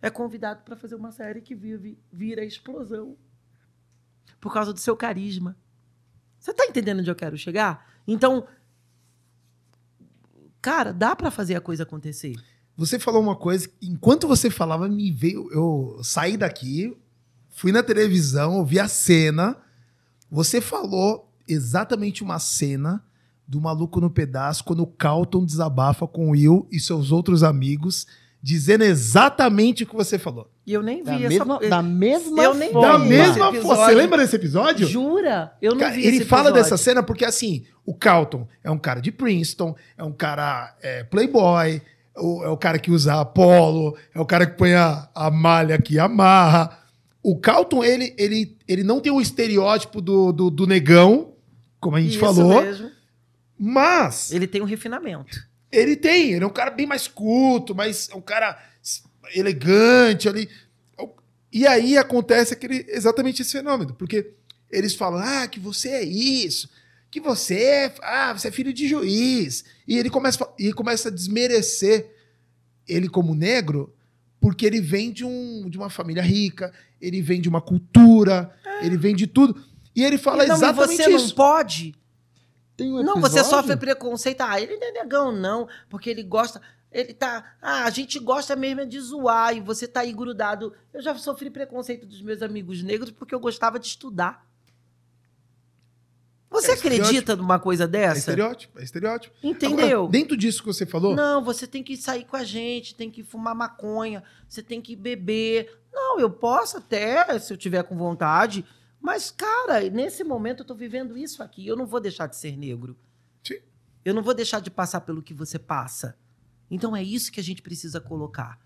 é convidado para fazer uma série que vive, vira explosão. Por causa do seu carisma. Você está entendendo onde eu quero chegar? Então, cara, dá para fazer a coisa acontecer. Você falou uma coisa, enquanto você falava, me veio. Eu saí daqui, fui na televisão, ouvi a cena. Você falou exatamente uma cena do Maluco no Pedaço, quando o Calton desabafa com o Will e seus outros amigos, dizendo exatamente o que você falou. E eu nem vi Da essa mesma, da mesma Eu nem forma. Da mesma forma. Você lembra desse episódio? Jura? Eu não Cara, vi ele esse fala episódio. dessa cena porque, assim, o Calton é um cara de Princeton, é um cara é, playboy, o- é o cara que usa polo, é o cara que põe a, a malha que amarra. O Calton, ele, ele, ele não tem o estereótipo do, do, do negão, como a gente Isso falou, mesmo. Mas Ele tem um refinamento. ele tem, ele é um cara bem mais culto, mas é um cara elegante ali. E aí acontece aquele, exatamente esse fenômeno, porque eles falam, ah, que você é isso, que você é, ah, você é filho de juiz. E ele começa, e começa a desmerecer ele como negro, porque ele vem de, um, de uma família rica, ele vem de uma cultura, ele vem de tudo. E ele fala não, e exatamente você isso. não pode. Tem um Não, você sofre preconceito. Ah, ele não é negão, não. Porque ele gosta. Ele tá. Ah, a gente gosta mesmo é de zoar e você tá aí grudado. Eu já sofri preconceito dos meus amigos negros porque eu gostava de estudar. Você É acredita numa coisa É dessa? estereótipo, é estereótipo. Entendeu? Agora, dentro disso que você falou, Não, você tem que sair com a gente, tem que fumar maconha, você tem que beber. Não, eu posso até, se eu tiver com vontade, mas, cara, nesse momento eu tô vivendo isso aqui. Eu não vou deixar de ser negro. Sim. Eu não vou deixar de passar pelo que você passa. Então é isso que a gente precisa colocar.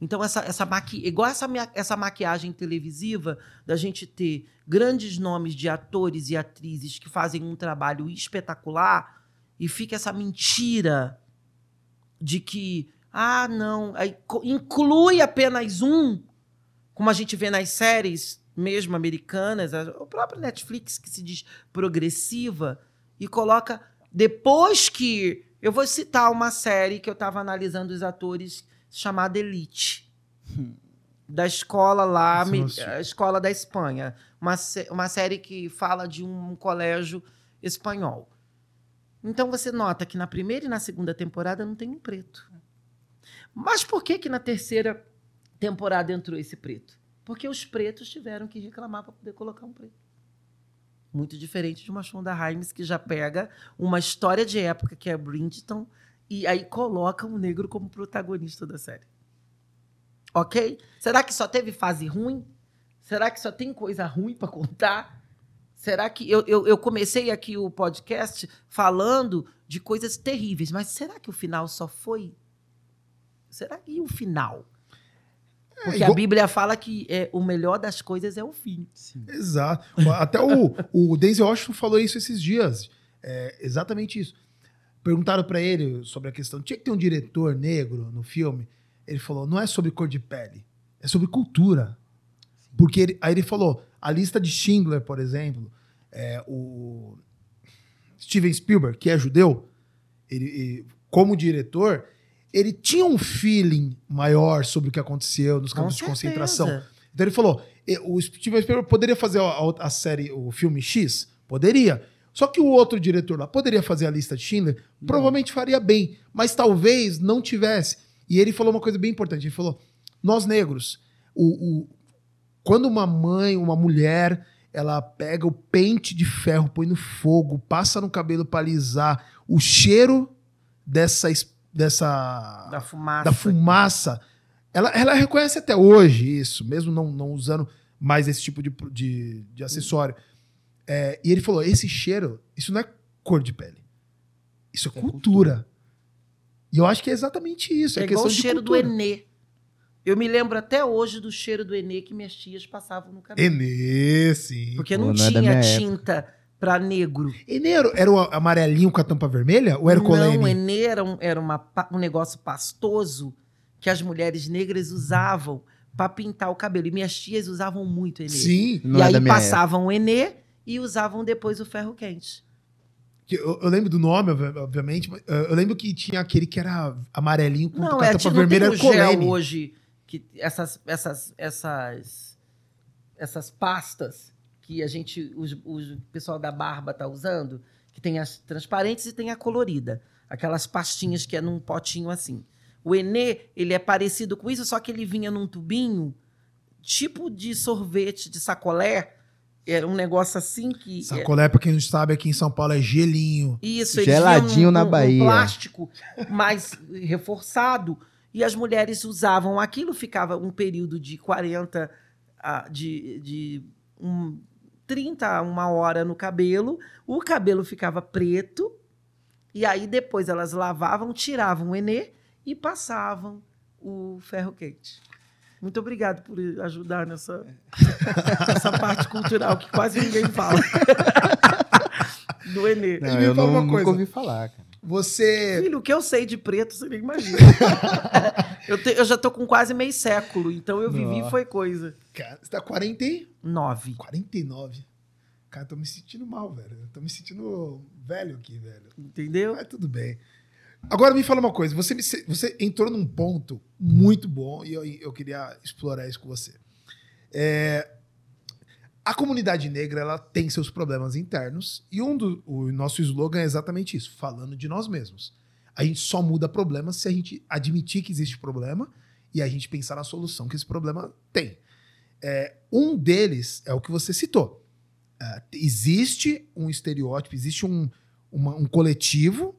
Então, essa, essa maqui... igual essa, essa maquiagem televisiva, da gente ter grandes nomes de atores e atrizes que fazem um trabalho espetacular, e fica essa mentira de que, ah, não, aí inclui apenas um, como a gente vê nas séries mesmo americanas, o próprio Netflix que se diz progressiva, e coloca depois que. Eu vou citar uma série que eu estava analisando os atores chamada Elite. Da escola lá, a escola da Espanha. Uma, uma série que fala de um colégio espanhol. Então você nota que na primeira e na segunda temporada não tem um preto. Mas por que que na terceira temporada entrou esse preto? Porque os pretos tiveram que reclamar para poder colocar um preto. Muito diferente de uma Shonda Rhimes que já pega uma história de época que é Bridgeton e aí coloca um negro como protagonista da série. Ok? Será que só teve fase ruim? Será que só tem coisa ruim para contar? Será que eu, eu, eu comecei aqui o podcast falando de coisas terríveis, mas será que o final só foi? Será que e o final? Porque igual- a Bíblia fala que é, o melhor das coisas é o fim. Sim. Exato. Até o, o Denzel Washington falou isso esses dias. É, exatamente isso. Perguntaram pra ele sobre a questão: tinha que ter um diretor negro no filme? Ele falou: não é sobre cor de pele, é sobre cultura. Porque ele- aí ele falou: a lista de Schindler, por exemplo, é, o Steven Spielberg, que é judeu, ele, ele- como diretor, ele tinha um feeling maior sobre o que aconteceu nos campos de concentração. Então ele falou: "E- o Steven Spielberg poderia fazer a, a- a série, o filme X? Poderia. Só que o outro diretor lá poderia fazer a lista de Schindler? Provavelmente faria bem, mas talvez não tivesse. E ele falou uma coisa bem importante: ele falou, nós negros, o, o- quando uma mãe, uma mulher, ela pega o pente de ferro, põe no fogo, passa no cabelo para alisar, o cheiro dessa, es- dessa Da fumaça. da fumaça. Ela, ela reconhece até hoje isso, mesmo não, não usando mais esse tipo de, de, de acessório. É, e ele falou: esse cheiro, isso não é cor de pele. Isso é, É cultura. E eu acho que é exatamente isso. É, É igual o cheiro do cultura. Enê. Eu me lembro até hoje do cheiro do Enê que minhas tias passavam no cabelo. Enê, sim. Porque Pô, não, não é tinha tinta pra negro. Enê era, o amarelinho com a tampa vermelha? Ou era o Não, colene? Enê era, um, era uma um negócio pastoso que as mulheres negras usavam pra pintar o cabelo. E minhas tias usavam muito Enê. Sim. Não e é aí da minha passavam o Enê e usavam depois o ferro quente. Que Eu, eu lembro do nome, obvi- obviamente. mas, uh, Eu lembro que tinha aquele que era amarelinho com Não, a é, tampa tipo, vermelha, não tem o gel colene. hoje, que essas, essas, essas, essas pastas que a gente, os, os- o pessoal da barba tá usando, que tem as transparentes e tem a colorida. Aquelas pastinhas que é num potinho assim. O Enê, ele é parecido com isso, só que ele vinha num tubinho, tipo de sorvete, de sacolé. Era um negócio assim que... Sacolé, pra quem não sabe, aqui em São Paulo é gelinho. Isso, Geladinho vinham na num Bahia. plástico mais reforçado. E as mulheres usavam aquilo, ficava um período de 40, a- de, de um, 30 a uma hora no cabelo. O cabelo ficava preto. E aí depois elas lavavam, tiravam o enê e passavam o ferro quente. Muito obrigado por ajudar nessa, nessa parte cultural que quase ninguém fala. Do Enê. Não, me eu não, uma nunca coisa. ouvi falar, cara. Você. Filho, o que eu sei de preto, você nem imagina. eu, te- eu já tô com quase meio século, então eu vivi Nossa. foi coisa. Cara, você tá 40 e... Nove. 49. Cara, tô me sentindo mal, velho. Eu tô me sentindo velho aqui, velho. Entendeu? Mas tudo bem. Agora me fala uma coisa. Você, me- você entrou num ponto muito bom e eu, eu queria explorar isso com você. É, a comunidade negra ela tem seus problemas internos e um do, o nosso slogan é exatamente isso, falando de nós mesmos. A gente só muda problemas se a gente admitir que existe problema e a gente pensar na solução que esse problema tem. É, um deles é o que você citou. É, existe um estereótipo, existe um, uma- um coletivo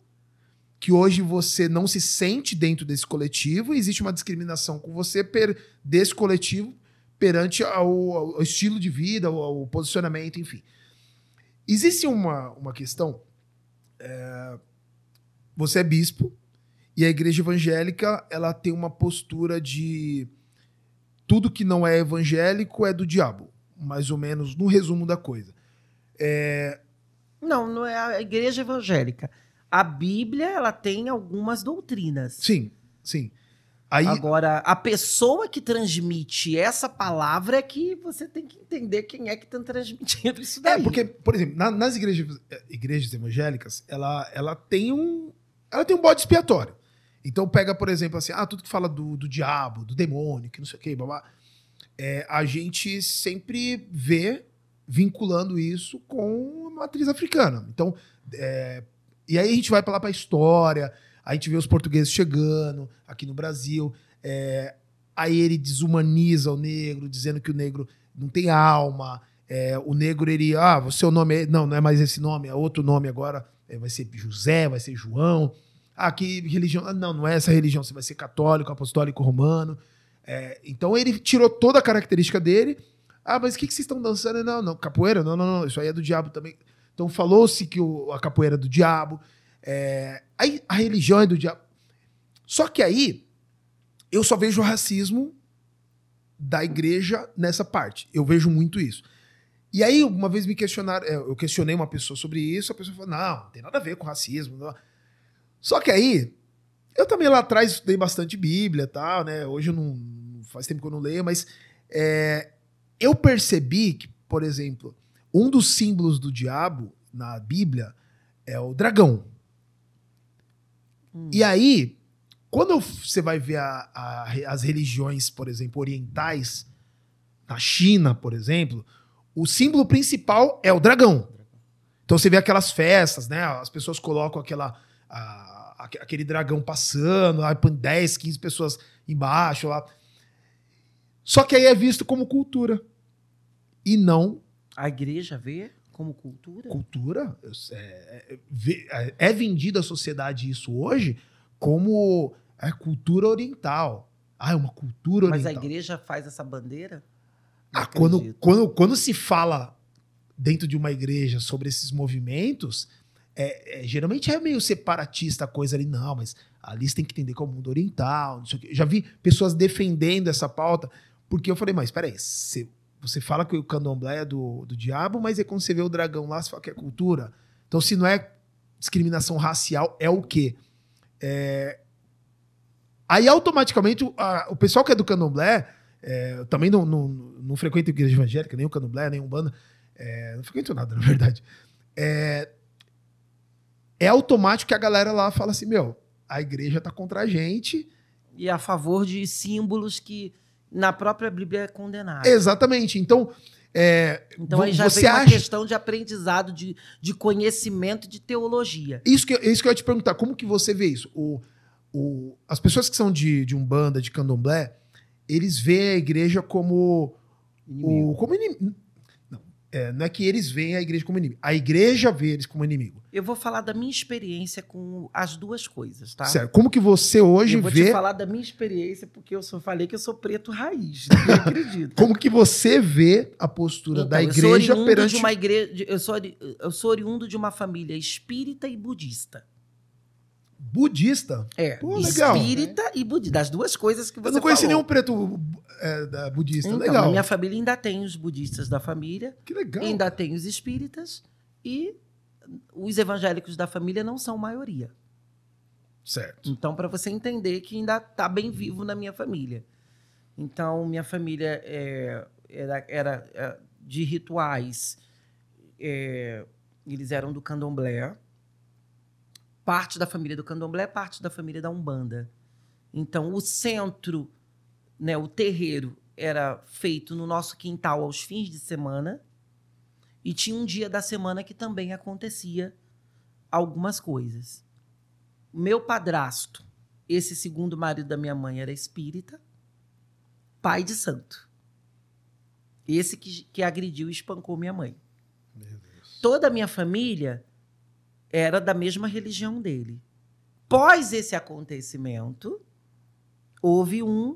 que hoje você não se sente dentro desse coletivo existe uma discriminação com você per- desse coletivo perante ao, ao estilo de vida, ao, ao posicionamento, enfim. Existe uma, uma questão. é, você é bispo e a igreja evangélica ela tem uma postura de tudo que não é evangélico é do diabo, mais ou menos no resumo da coisa. Não, não é a igreja evangélica. A Bíblia, ela tem algumas doutrinas. Sim, sim. Aí, Agora, a pessoa que transmite essa palavra é que você tem que entender quem é que está transmitindo isso daí. É, porque, por exemplo, na- nas igrejas, eh, igrejas evangélicas, ela, ela tem um. Ela tem um bode expiatório. Então pega, por exemplo, assim, ah, tudo que fala do, do diabo, do demônio, que não sei o quê, babá. É, a gente sempre vê vinculando isso com a matriz africana. Então, é, e aí a gente vai pra lá pra história, a gente vê os portugueses chegando aqui no Brasil, é, aí ele desumaniza o negro, dizendo que o negro não tem alma, é, o negro, ele, ah, o seu nome é. Não, não é mais esse nome, é outro nome agora. é, vai ser José, vai ser João. Ah, que religião? Ah, não, não é essa religião, você vai ser católico, apostólico, romano. É, então ele tirou toda a característica dele. Ah, mas o que, que vocês estão dançando? Não, não, capoeira? Não, não, não, isso aí é do diabo também. Então falou-se que o- a capoeira é do diabo. É, aí a religião é do diabo. Só que aí eu só vejo o racismo da igreja nessa parte. Eu vejo muito isso. E aí, uma vez me questionaram, é, eu questionei uma pessoa sobre isso, a pessoa falou: não, não tem nada a ver com racismo. não." Só que aí, eu também lá atrás estudei bastante Bíblia e tal, né? Hoje eu não. Faz tempo que eu não leio, mas é, eu percebi que, por exemplo, um dos símbolos do diabo na Bíblia é o dragão. Hum. E aí, quando você vai ver a- a- as religiões, por exemplo, orientais, na China, por exemplo, o símbolo principal é o dragão. Então você vê aquelas festas, né? As pessoas colocam aquela, a- aque- aquele dragão passando, aí põe 10, 15 pessoas embaixo lá. Só que aí é visto como cultura. E não A igreja vê como cultura? cultura. É, é, vê- é vendido à sociedade isso hoje como é, cultura oriental. Ah, é uma cultura Mas oriental. a igreja faz essa bandeira? Não Ah, quando, quando, quando se fala dentro de uma igreja sobre esses movimentos, é, é, geralmente é meio separatista a coisa ali, não, mas ali você tem que entender que é o mundo oriental, não sei o quê. Já vi pessoas defendendo essa pauta, porque eu falei, mas peraí, você, você fala que o candomblé é do, do diabo, mas é quando você vê o dragão lá, você fala que é cultura. Então, se não é discriminação racial, é o quê? É, Aí, automaticamente, o, a- o pessoal que é do candomblé É, também não, não, não frequento igreja evangélica, nem o candomblé, nem umbanda. É, não frequento nada, na verdade. É, é automático que a galera lá fala assim, meu, a igreja tá contra a gente. E a favor de símbolos que na própria Bíblia é condenado. Exatamente. Então, é, Então aí já você vem uma questão de aprendizado, de, de conhecimento, de teologia. Isso que, isso que eu ia te perguntar, como que você vê isso? O, o, as pessoas que são de, de Umbanda, de Candomblé, eles veem a igreja como... Inimigo. O, como inimigo. Não, é, não é que eles veem a igreja como inimigo. A igreja vê eles como inimigo. Eu vou falar da minha experiência com as duas coisas, tá? Certo. Como que você hoje eu vou vê... te falar da minha experiência, porque eu só falei que eu sou preto raiz. Não acredito. Como que você vê a postura Então, da eu sou igreja oriundo perante... de uma igreja, eu sou, eu sou oriundo de uma família espírita e budista. Budista? É, Pô, legal. espírita e budista, das duas coisas que você Eu não conheci falou. nenhum preto é, da budista. Então, legal. na minha família ainda tem os budistas da família, Que legal. ainda tem os espíritas e os evangélicos da família não são maioria. Certo. Então, para você entender que ainda está bem vivo na minha família. Então, minha família é, era, era, é, de rituais. é, eles eram do candomblé. Parte da família do candomblé, parte da família da Umbanda. Então, o centro, né, o terreiro, era feito no nosso quintal aos fins de semana. E tinha um dia da semana que também acontecia algumas coisas. Meu padrasto, esse segundo marido da minha mãe, era espírita, pai de santo. Esse que, que agrediu e espancou minha mãe. Meu Deus. Toda a minha família era da mesma religião dele. Pós esse acontecimento, houve um,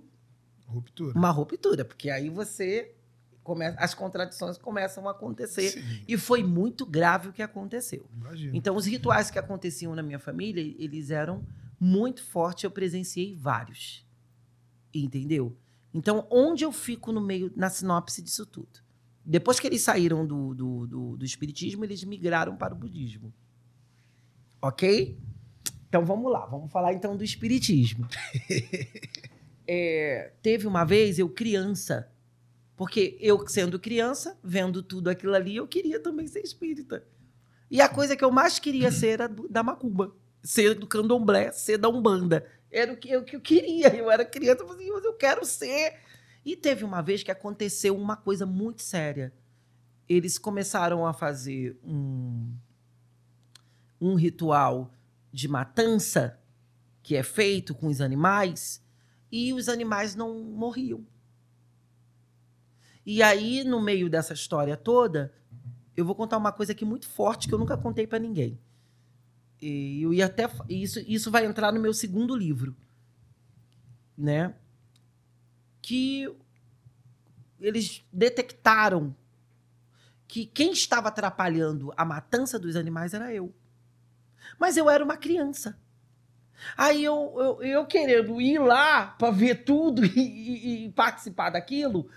Ruptura. uma ruptura, porque aí você começa, as contradições começam a acontecer. Sim, E foi muito grave o que aconteceu. imagino. Então, os rituais que aconteciam na minha família, eles eram muito fortes. Eu presenciei vários. Entendeu? Então, onde eu fico no meio, na sinopse disso tudo? Depois que eles saíram do, do, do, do espiritismo, eles migraram para o budismo. Ok? Então, vamos lá. Vamos falar, então, do espiritismo. É, teve uma vez, eu criança, porque eu, sendo criança, vendo tudo aquilo ali, eu queria também ser espírita. E a coisa que eu mais queria ser era do- da macumba. Ser do candomblé, ser da umbanda. Era o que eu, que eu queria. Eu era criança, eu falei assim, mas eu quero ser. E teve uma vez que aconteceu uma coisa muito séria. Eles começaram a fazer um, um ritual de matança, que é feito com os animais, e os animais não morriam. E aí, no meio dessa história toda, eu vou contar uma coisa aqui muito forte que eu nunca contei para ninguém. E eu ia até isso isso vai entrar no meu segundo livro, né? Que eles detectaram que quem estava atrapalhando a matança dos animais era eu. Mas eu era uma criança. Aí eu, eu, eu querendo ir lá para ver tudo e, e- e participar daquilo,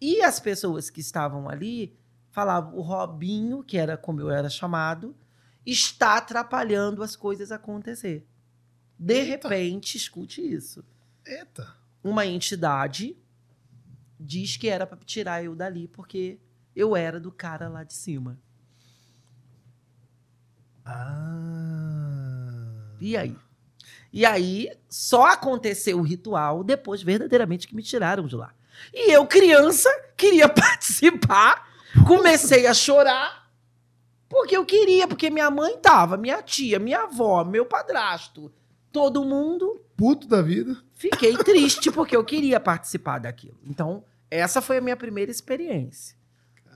e as pessoas que estavam ali falavam: o Robinho, que era como eu era chamado, está atrapalhando as coisas acontecer. De Eita. repente, escute isso. Eita. Uma entidade diz que era para tirar eu dali porque eu era do cara lá de cima. Ah. E aí? E aí, só aconteceu o ritual depois, verdadeiramente, que me tiraram de lá. E eu, criança, queria participar, comecei a chorar, porque eu queria, porque minha mãe tava, minha tia, minha avó, meu padrasto, todo mundo. Puto da vida. Fiquei triste, porque eu queria participar daquilo. Então, essa foi a minha primeira experiência.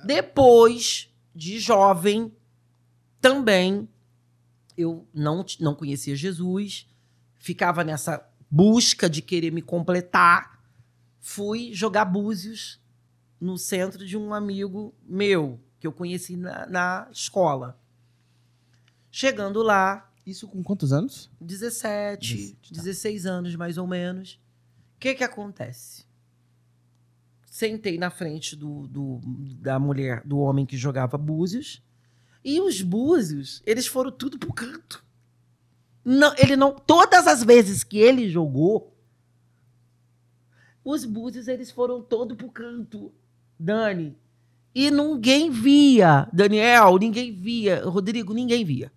Depois, de jovem, também, eu não, não conhecia Jesus, ficava nessa busca de querer me completar. Fui jogar búzios no centro de um amigo meu, que eu conheci na, na escola. Chegando lá, Isso com quantos anos? 17, Dezessete, tá. 16 anos mais ou menos. O que que acontece? Sentei na frente do, do- da mulher, do homem que jogava búzios. E os búzios, eles foram tudo pro canto. Não, ele não, todas as vezes que ele jogou, Os búzios, eles foram todo pro canto. Dani. E ninguém via. Daniel, ninguém via. Rodrigo, ninguém via.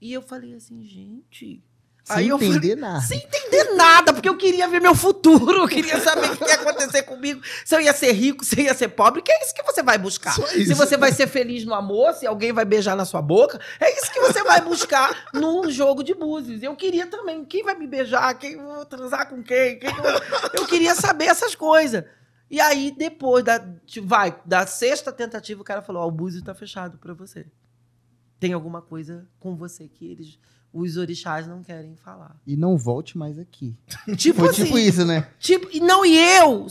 E eu falei assim, gente. Sem Aí eu falei, entender nada. sem entender nada, porque eu queria ver meu futuro, eu queria saber o que ia acontecer comigo, se eu ia ser rico, se eu ia ser pobre, que é isso que você vai buscar. Se você vai ser feliz no amor, se alguém vai beijar na sua boca, é isso que você vai buscar num jogo de búzios. Eu queria também, quem vai me beijar, quem vou transar com quem, quem que eu... queria saber essas coisas. E aí, depois da, vai, da sexta tentativa, o cara falou, ó, o búzio tá fechado pra você. Tem alguma coisa com você que eles, os orixás não querem falar. E não volte mais aqui. Tipo Foi assim, tipo isso, né? Tipo, e não, e eu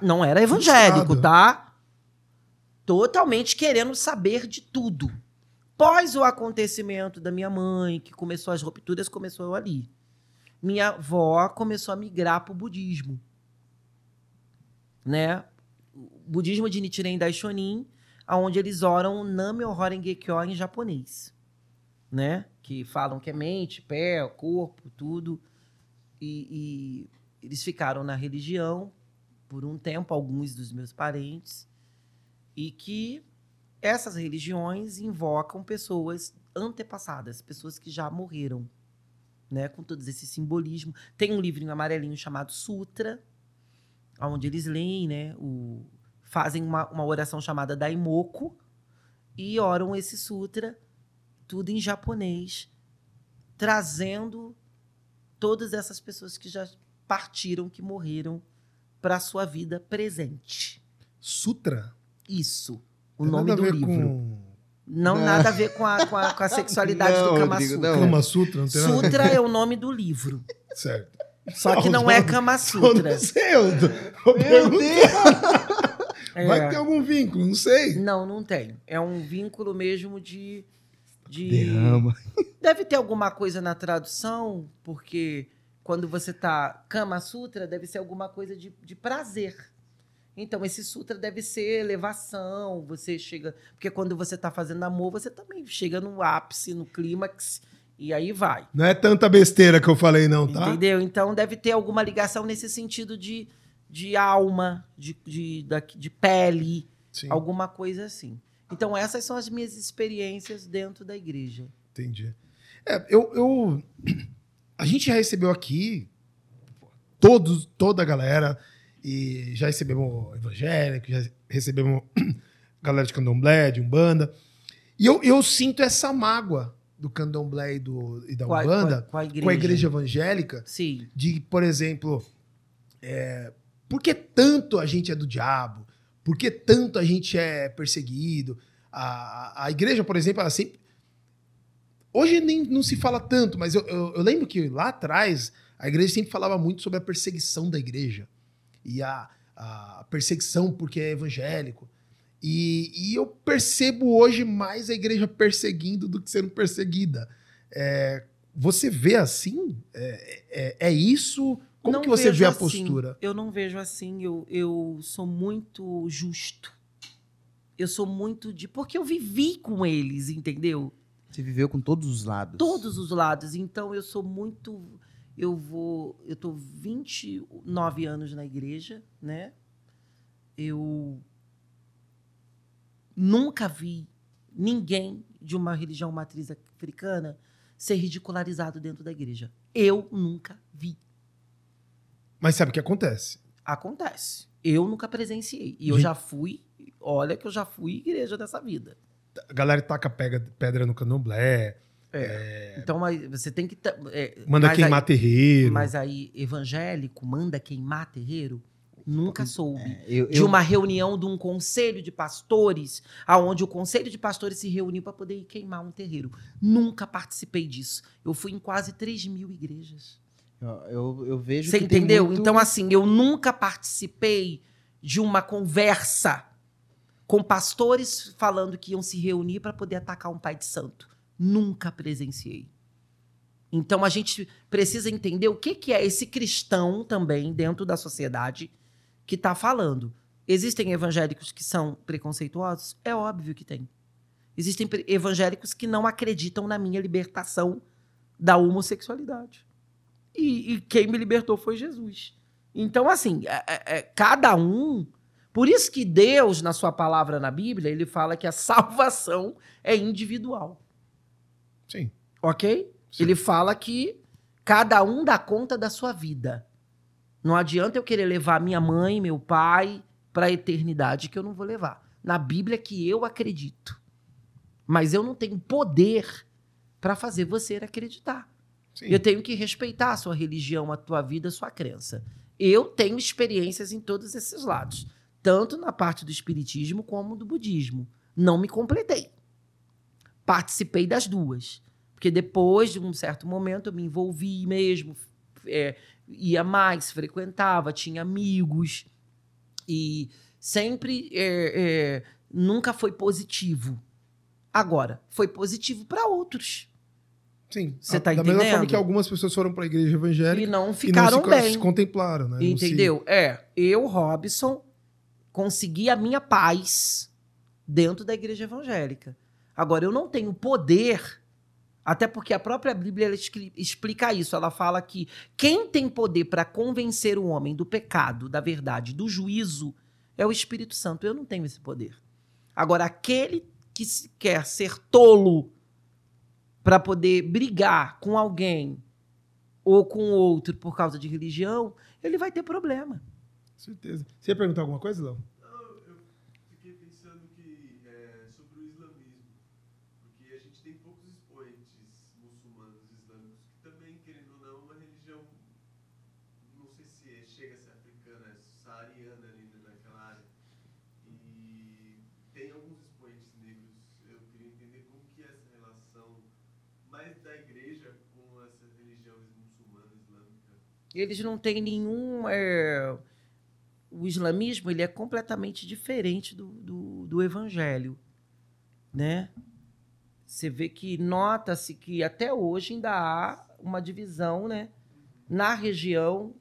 não era evangélico, tá? Totalmente querendo saber de tudo. Pós o acontecimento da minha mãe, que começou as rupturas, começou eu ali. Minha avó começou a migrar pro budismo. Né? O budismo de Nichiren Daishonin, onde eles oram Namyo Horenge Kyo em japonês. Né? Que falam que é mente, pé, corpo, tudo. E, e eles ficaram na religião por um tempo, alguns dos meus parentes, e que essas religiões invocam pessoas antepassadas, pessoas que já morreram, né, com todos esses simbolismos. Tem um livrinho amarelinho chamado Sutra, onde eles leem, né, o, fazem uma, uma oração chamada Daimoku e oram esse sutra, tudo em japonês, trazendo todas essas pessoas que já partiram, que morreram para a sua vida presente. Sutra? Isso, o Tem nome do livro. com Não, Não. nada a ver com a, com a, com a sexualidade Não, do Kama Rodrigo, Sutra. não. Kama Sutra? Não tem nada. Sutra é o nome do livro. Certo. Só que Não, não é Kama Sutra. não sei, eu, eu perguntei. Vai É. ter algum vínculo, não sei. Não, não tem. É um vínculo mesmo de. De... Derrama. Deve ter alguma coisa na tradução, porque quando você tá Kama Sutra, deve ser alguma coisa de, de prazer. Então, esse sutra deve ser elevação, você chega. Porque quando você tá fazendo amor, você também chega no ápice, no clímax, e aí vai. Não é tanta besteira que eu falei, não, tá? Entendeu? Então deve ter alguma ligação nesse sentido de, de alma, de, de, da- de pele, Sim, alguma coisa assim. Então, essas são as minhas experiências dentro da igreja. entendi. É, eu, eu- A gente já recebeu aqui todos, toda a galera, e já recebemos evangélico, já recebemos galera de candomblé, de umbanda. E eu, eu sinto essa mágoa do candomblé e, do, e da a- umbanda com a, com a igreja. com a igreja evangélica, Sim. de, por exemplo, é, por que tanto a gente é do diabo? Por que tanto a gente é perseguido? A, a, igreja, por exemplo, ela sempre. Hoje nem não se fala tanto, mas eu, eu, eu lembro que lá atrás a igreja sempre falava muito sobre a perseguição da igreja. E a, a perseguição porque é evangélico. E, e eu percebo hoje mais a igreja perseguindo do que sendo perseguida. É, você vê assim? É, é, é isso? Como Não que você vê a assim. postura? Eu não vejo assim. Eu, eu sou muito justo. Eu sou muito de. Porque eu vivi com eles, entendeu? Você viveu com todos os lados. todos os lados. Então eu sou muito. Eu vou. Eu tô 29 anos na igreja, né? Eu nunca vi ninguém de uma religião matriz africana ser ridicularizado dentro da igreja. Eu nunca vi. Mas sabe o que acontece? Acontece. Eu nunca presenciei. E eu já fui. Olha que eu já fui igreja dessa vida. A galera taca pega pedra no candomblé, Então mas você tem que. é, manda queimar aí- terreiro. Mas aí, evangélico manda queimar terreiro? Nunca soube. É, eu, De eu- uma reunião de um conselho de pastores, aonde o conselho de pastores se reuniu para poder ir queimar um terreiro. Nunca participei disso. Eu fui em quase 3 mil igrejas. Eu, eu vejo Você entendeu? muito- Então, assim, eu nunca participei de uma conversa com pastores falando que iam se reunir para poder atacar um pai de santo. Nunca presenciei. Então, a gente precisa entender o que, que é esse cristão também dentro da sociedade que está falando. Existem evangélicos que são preconceituosos? É óbvio que tem. Existem evangélicos que não acreditam na minha libertação da homossexualidade. E, e quem me libertou foi Jesus. Então, assim, é- é- é, cada um. Por isso que Deus, na sua palavra na Bíblia, ele fala que a salvação é individual. Sim. Ok? Sim. Ele fala que cada um dá conta da sua vida. Não adianta eu querer levar minha mãe, meu pai para a eternidade que eu não vou levar. Na Bíblia que eu acredito. Mas eu não tenho poder para fazer você acreditar. Sim. Eu tenho que respeitar a sua religião, a tua vida, a sua crença. Eu tenho experiências em todos esses lados, tanto na parte do espiritismo como do budismo. Não me completei. Participei das duas. Porque depois de um certo momento eu me envolvi mesmo, é, ia mais, frequentava, tinha amigos. E sempre, é, é, nunca foi positivo. Agora, foi positivo para outros. Sim. Você tá Da mesma forma entendendo? que algumas pessoas foram para a igreja evangélica E não e ficaram não se, bem. se contemplaram, né? Não se- Entendeu? É, eu, Robson, consegui a minha paz dentro da igreja evangélica. Agora, eu não tenho poder, até porque a própria Bíblia explica isso. Ela fala que quem tem poder para convencer o homem do pecado, da verdade, do juízo, é o Espírito Santo. Eu não tenho esse poder. Agora, aquele que quer ser tolo para poder brigar com alguém ou com outro por causa de religião, ele vai ter problema. Certeza. Você ia perguntar alguma coisa, Léo? Não, eu fiquei pensando que é, sobre o islamismo, porque a gente tem poucos expoentes muçulmanos islâmicos que também, querendo ou não, uma religião, não sei se é- chega a ser africana, é saariana ali naquela área. E tem alguns expoentes negros. Eu queria entender como que é essa relação mais da igreja com essa religião muçulmana islâmica. Eles não têm nenhum. é, O islamismo ele é completamente diferente do, do, do evangelho. Né? Você vê que nota-se que até hoje ainda há uma divisão né, na região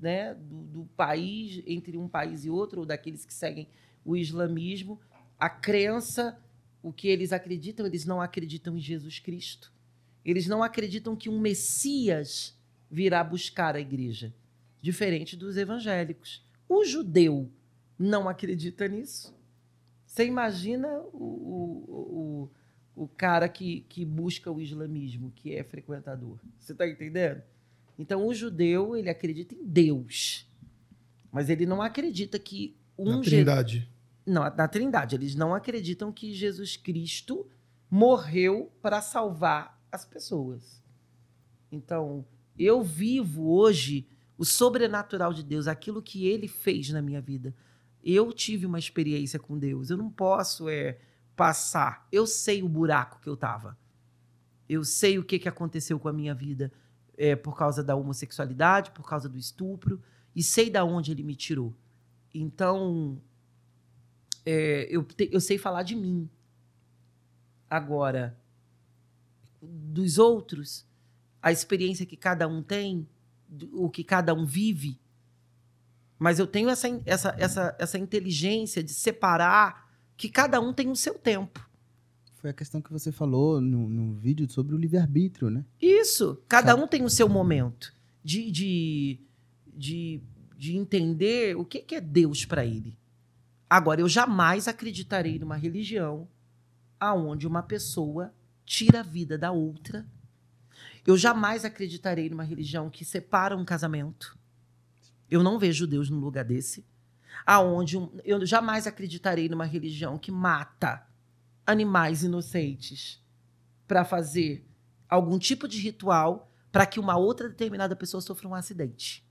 né, do, do país, entre um país e outro, ou daqueles que seguem o islamismo. A crença, o que eles acreditam, eles não acreditam em Jesus Cristo. Eles não acreditam que um Messias virá buscar a igreja, diferente dos evangélicos. O judeu não acredita nisso. Você imagina o, o, o, o cara que, que busca o islamismo, que é frequentador. Você está entendendo? Então, o judeu, ele acredita em Deus. Mas ele não acredita que um Na Je- Trindade. não, na Trindade. Eles não acreditam que Jesus Cristo morreu para salvar as pessoas. Então, eu vivo hoje o sobrenatural de Deus, aquilo que ele fez na minha vida. Eu tive uma experiência com Deus. Eu não posso é, passar. Eu sei o buraco que eu tava. Eu sei o que, que aconteceu com a minha vida é, por causa da homossexualidade, por causa do estupro, e sei da onde ele me tirou. Então, é, eu, te- eu sei falar de mim. Agora, dos outros, a experiência que cada um tem, o que cada um vive, mas eu tenho essa, essa, essa, essa inteligência de separar que cada um tem o seu tempo. Foi a questão que você falou no, no vídeo sobre o livre-arbítrio, né? Isso. Cada Cada- um tem o seu momento de, de, de, de entender o que, que é Deus para ele. Agora, eu jamais acreditarei numa religião aonde uma pessoa tira a vida da outra. Eu jamais acreditarei numa religião que separa um casamento. Eu não vejo Deus num lugar desse. Aonde um- eu jamais acreditarei numa religião que mata animais inocentes para fazer algum tipo de ritual para que uma outra determinada pessoa sofra um acidente.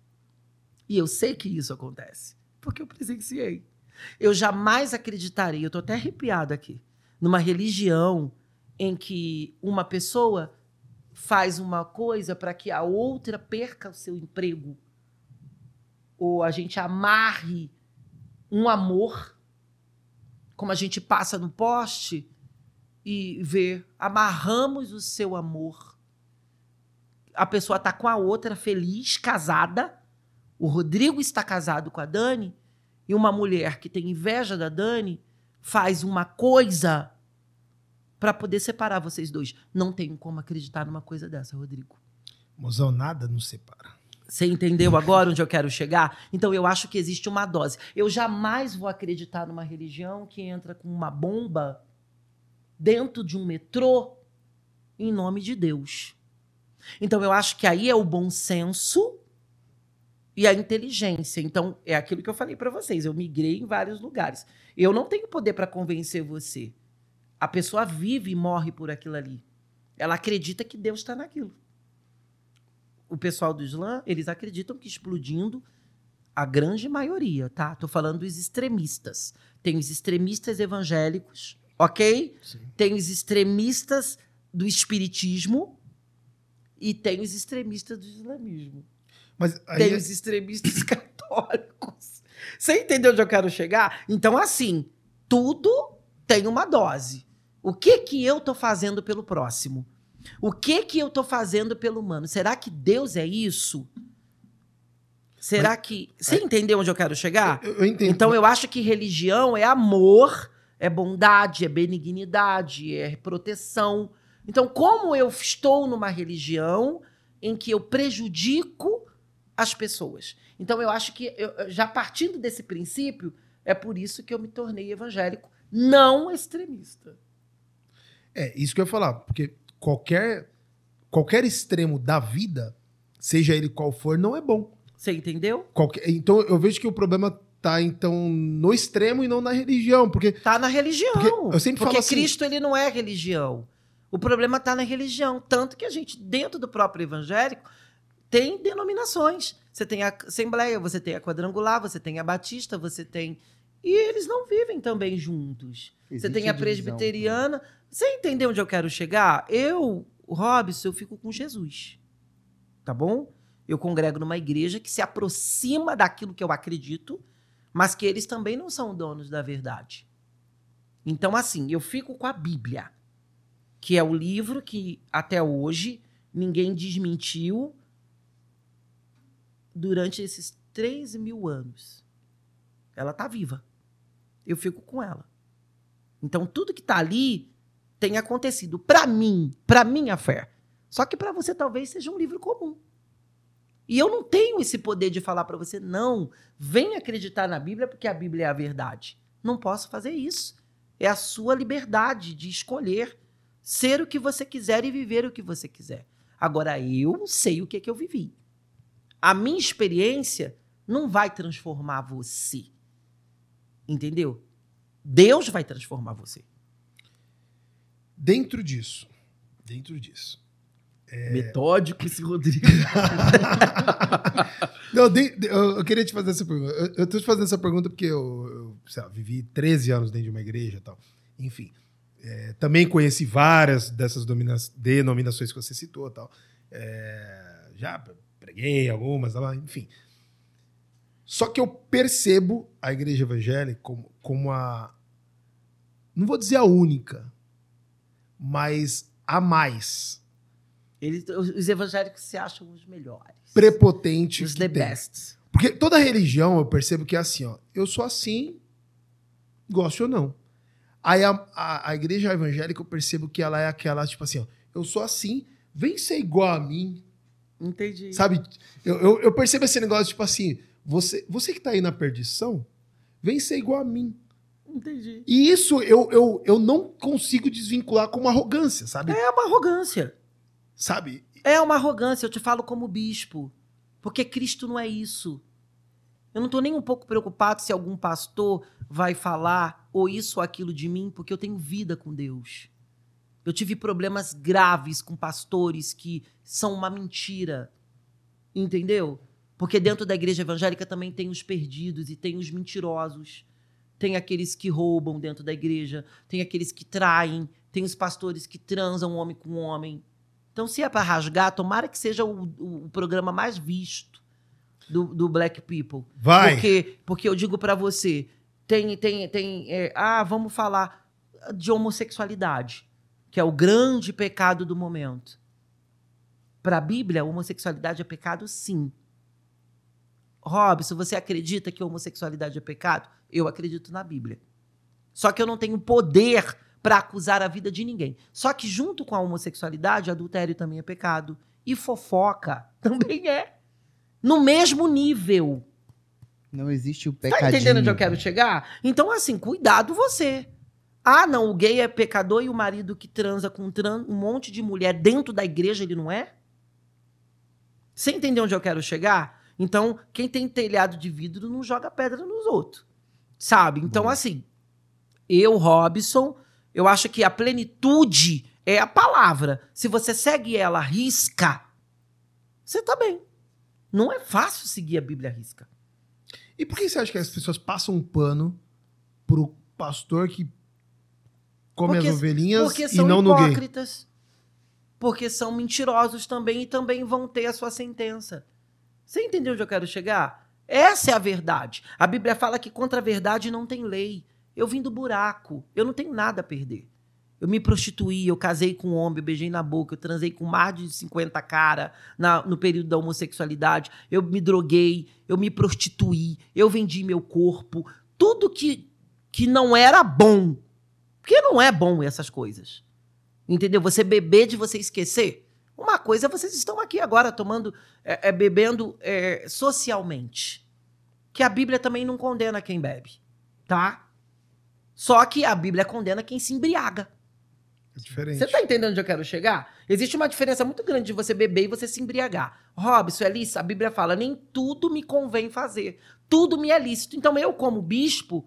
E eu sei que isso acontece, porque eu presenciei. Eu jamais acreditarei, eu estou até arrepiado aqui, numa religião em que uma pessoa faz uma coisa para que a outra perca o seu emprego. Ou a gente amarre um amor, como a gente passa no poste e vê, amarramos o seu amor. A pessoa está com a outra feliz, casada. O Rodrigo está casado com a Dani. E uma mulher que tem inveja da Dani faz uma coisa para poder separar vocês dois. Não tenho como acreditar numa coisa dessa, Rodrigo. Mozão, nada nos separa. Você entendeu agora onde eu quero chegar? Então eu acho que existe uma dose. Eu jamais vou acreditar numa religião que entra com uma bomba dentro de um metrô em nome de Deus. Então eu acho que aí é o bom senso e a inteligência. Então é aquilo que eu falei para vocês. Eu migrei em vários lugares. Eu não tenho poder para convencer você. A pessoa vive e morre por aquilo ali. Ela acredita que Deus está naquilo. O pessoal do Islã, eles acreditam que explodindo a grande maioria, tá? Tô falando dos extremistas. Tem os extremistas evangélicos, ok? Sim. Tem os extremistas do espiritismo e tem os extremistas do islamismo. Mas aí Tem é- os extremistas católicos. Você entendeu onde eu quero chegar? Então, assim, tudo tem uma dose. O que que eu tô fazendo pelo próximo? O que que eu tô fazendo pelo humano? Será que Deus é isso? Será que. Você entendeu onde eu quero chegar? eu, eu entendo. Então eu acho que religião é amor, é bondade, é benignidade, é proteção. Então, como eu estou numa religião em que eu prejudico as pessoas? Então, eu acho que, eu- já partindo desse princípio, é por isso que eu me tornei evangélico, não extremista. É, isso que eu ia falar, porque qualquer, qualquer extremo da vida, seja ele qual for, não é bom. Você entendeu? Qualquer- então eu vejo que o problema tá, então, no extremo e não na religião, porque Tá na religião. Porque eu sempre Porque falo assim- Cristo ele não é religião. O problema tá na religião, tanto que a gente dentro do próprio evangélico tem denominações. Você tem a Assembleia, você tem a Quadrangular, você tem a Batista, você tem e eles não vivem também juntos. você Existe tem a divisão, presbiteriana. Você entendeu onde eu quero chegar? Eu, Robson, eu fico com Jesus. Tá bom? Eu congrego numa igreja que se aproxima daquilo que eu acredito, mas que eles também não são donos da verdade. Então, assim, eu fico com a Bíblia, que é o livro que até hoje ninguém desmentiu durante esses 3 mil anos. Ela tá viva. Eu fico com ela. Então, tudo que tá ali tem acontecido para mim, para minha fé. Só que para você talvez seja um livro comum. E eu não tenho esse poder de falar para você, não, vem acreditar na Bíblia porque a Bíblia é a verdade. Não posso fazer isso. É a sua liberdade de escolher ser o que você quiser e viver o que você quiser. Agora, eu sei o que, é que eu vivi. A minha experiência não vai transformar você. Entendeu? Deus vai transformar você. Dentro disso, dentro disso. Metódico esse Rodrigo. Não, de- de- eu, eu queria te fazer essa pergunta. Eu, eu tô te fazendo essa pergunta porque eu, eu, lá, vivi 13 anos dentro de uma igreja e tal. Enfim. é, também conheci várias dessas denominações que você citou e tal. É, já preguei algumas, lá, enfim. Só que eu percebo a igreja evangélica como, como a. Não vou dizer a única, mas a mais Eles, os os evangélicos se acham os melhores. prepotente. Os the tem. best. Porque toda religião eu percebo que é assim, ó. Eu sou assim, gosto ou não. Aí a, a, a igreja evangélica eu percebo que ela é aquela, tipo assim, ó. Eu sou assim, vem ser igual a mim. Entendi. Sabe? Eu, eu, eu percebo esse negócio, tipo assim, você, você que tá aí na perdição, vem ser igual a mim. Entendi. E isso eu, eu, eu não consigo desvincular com uma arrogância, sabe? É uma arrogância. Sabe? É uma arrogância, eu te falo como bispo. Porque Cristo não é isso. Eu não estou nem um pouco preocupado se algum pastor vai falar ou isso ou aquilo de mim, porque eu tenho vida com Deus. Eu tive problemas graves com pastores que são uma mentira. Entendeu? Porque dentro da igreja evangélica também tem os perdidos e tem os mentirosos. Tem aqueles que roubam dentro da igreja, tem aqueles que traem, tem os pastores que transam homem com homem. Então, se é para rasgar, tomara que seja o, o- o programa mais visto do, do Black People. Vai. Porque, porque eu digo para você, tem, tem, tem, é, ah, vamos falar de homossexualidade, que é o grande pecado do momento. Para a Bíblia, homossexualidade é pecado, sim. Robson, você acredita que a homossexualidade é pecado? Eu acredito na Bíblia. Só que eu não tenho poder para acusar a vida de ninguém. Só que junto com a homossexualidade, adultério também é pecado. E fofoca também é. No mesmo nível. Não existe o Tá pecadinho. entendendo onde eu quero chegar? Então, assim, cuidado você. Ah, não, o gay é pecador e o marido que transa com tran- um monte de mulher dentro da igreja, ele não é? Você entendeu onde eu quero chegar? Então, quem tem telhado de vidro não joga pedra nos outros. Sabe? Então, assim, eu, Robson, eu acho que a plenitude é a palavra. Se você segue ela risca, você tá bem. Não é fácil seguir a Bíblia risca. E por que você acha que as pessoas passam um pano pro pastor que come Porque- as ovelhinhas Porque e não no gay? hipócritas. Porque são mentirosos também e também vão ter a sua sentença. Você entendeu onde eu quero chegar? Essa é a verdade. A Bíblia fala que contra a verdade não tem lei. Eu vim do buraco. Eu não tenho nada a perder. Eu me prostituí, eu casei com um homem, eu beijei na boca, eu transei com mais de 50 cara na- no período da homossexualidade, eu me droguei, eu me prostituí, eu vendi meu corpo. Tudo que, que não era bom. Porque não é bom essas coisas. Entendeu? Você beber de você esquecer. Uma coisa é vocês estão aqui agora tomando, é, é, bebendo é, socialmente. Que a Bíblia também não condena quem bebe, tá? Só que a Bíblia condena quem se embriaga. É diferente. Você tá entendendo onde eu quero chegar? Existe uma diferença muito grande de você beber e você se embriagar. Robson, é lícito? A Bíblia fala, nem tudo me convém fazer. Tudo me é lícito. Então eu, como bispo,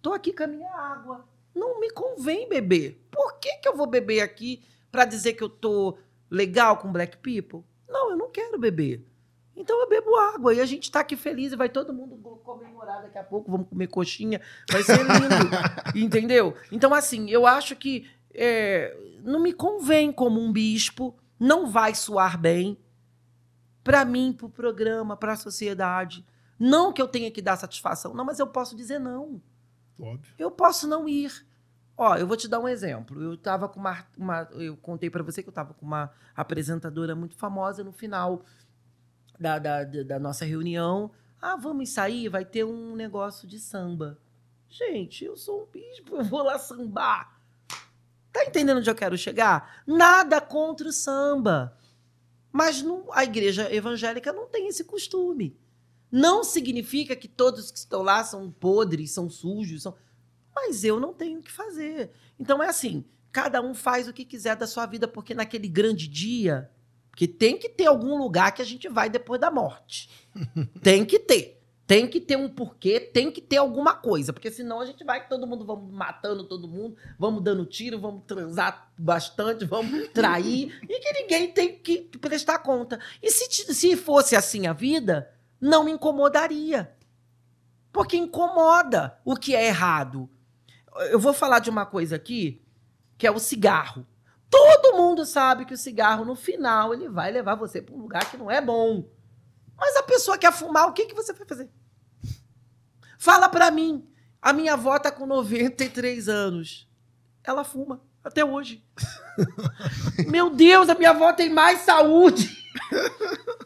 tô aqui com a minha água. Não me convém beber. Por que, que eu vou beber aqui pra dizer que eu tô legal com black people? Não, eu não quero beber. Então eu bebo água e a gente tá aqui feliz e vai todo mundo comemorar daqui a pouco, vamos comer coxinha, vai ser lindo, entendeu? Então assim, eu acho que é, não me convém como um bispo, não vai soar bem para mim, para o programa, para a sociedade. Não que eu tenha que dar satisfação, não, mas eu posso dizer não. Óbvio. Eu posso não ir. Ó, eu vou te dar um exemplo. Eu tava com uma, uma- eu contei para você que eu tava com uma apresentadora muito famosa no final da, da, da- nossa reunião. Ah, vamos sair, vai ter um negócio de samba. Gente, eu sou um bispo, eu vou lá sambar. Tá entendendo onde eu quero chegar? Nada contra o samba. Mas não- a igreja evangélica não tem esse costume. Não significa que todos que estão lá são podres, são sujos, são... mas eu não tenho o que fazer. Então é assim, cada um faz o que quiser da sua vida, porque naquele grande dia, porque tem que ter algum lugar que a gente vai depois da morte. tem que ter. Tem que ter um porquê, tem que ter alguma coisa, porque senão a gente vai, todo mundo vamos matando todo mundo, vamos dando tiro, vamos transar bastante, vamos trair, e que ninguém tem que prestar conta. E se, se fosse assim a vida, não me incomodaria. Porque incomoda o que é errado. Eu vou falar de uma coisa aqui, que é o cigarro. Todo mundo sabe que o cigarro, no final, ele vai levar você para um lugar que não é bom. Mas a pessoa quer fumar, o que, que você vai fazer? Fala pra mim. A minha avó tá com 93 anos. Ela fuma até hoje. Meu Deus, a minha avó tem mais saúde.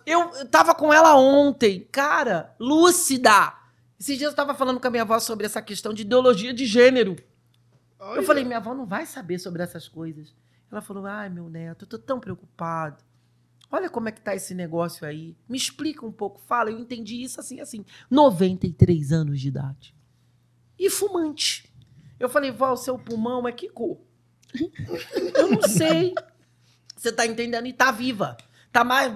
Eu, eu tava com ela ontem, cara, lúcida. Esses dias eu tava falando com a minha avó sobre essa questão de ideologia de gênero. Eu falei, minha avó não vai saber sobre essas coisas. Ela falou, ai, meu neto, eu tô tão preocupado. Olha como é que tá esse negócio aí. Me explica um pouco, fala. Eu entendi isso assim, assim. 93 anos de idade. E fumante. Eu falei, vó, o seu pulmão é que cor? eu não sei. Você tá entendendo? E tá viva. Tá mais,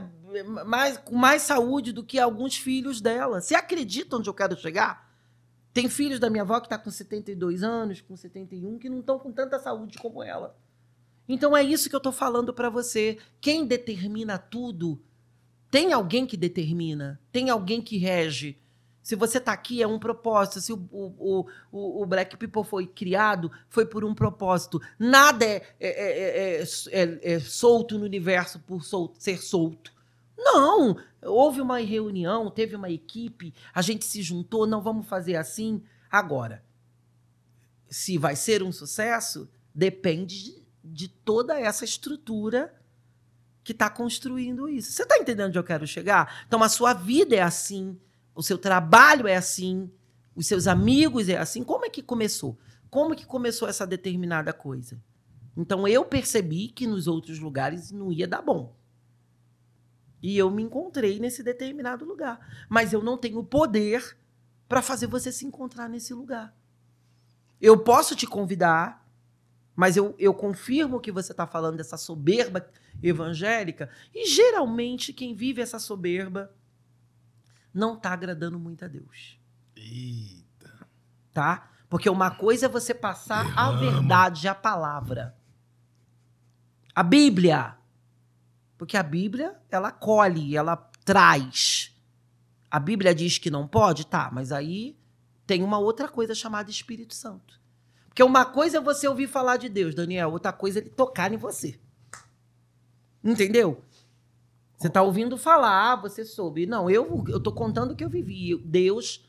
mais, com mais saúde do que alguns filhos dela. Você acredita onde eu quero chegar? Tem filhos da minha avó que tá com 72 anos, com 71, que não estão com tanta saúde como ela. Então é isso que eu tô falando para você. Quem determina tudo, tem alguém que determina, tem alguém que rege. Se você tá aqui, é um propósito. Se o, o, o, o Black People foi criado, foi por um propósito. Nada é, é, é, é, é- é solto no universo por sol- ser solto. Não! Houve uma reunião, teve uma equipe, a gente se juntou, não vamos fazer assim. Agora, se vai ser um sucesso, depende de, toda essa estrutura que está construindo isso. Você está entendendo onde eu quero chegar? Então, a sua vida é assim, o seu trabalho é assim, os seus amigos é assim. Como é que começou? Como que começou essa determinada coisa? Então, eu percebi que nos outros lugares não ia dar bom. E eu me encontrei nesse determinado lugar. Mas eu não tenho poder para fazer você se encontrar nesse lugar. Eu posso te convidar, mas eu, eu confirmo que você está falando dessa soberba evangélica. E geralmente quem vive essa soberba não está agradando muito a Deus. Eita. Tá? Porque uma coisa é você passar a verdade, a palavra. A Bíblia. Porque a Bíblia, ela colhe, ela traz. A Bíblia diz que não pode? Tá, mas aí tem uma outra coisa chamada Espírito Santo. Porque uma coisa é você ouvir falar de Deus, Daniel, outra coisa é ele tocar em você. Entendeu? Você está ouvindo falar, você soube. Não, eu tô contando o que eu vivi. Deus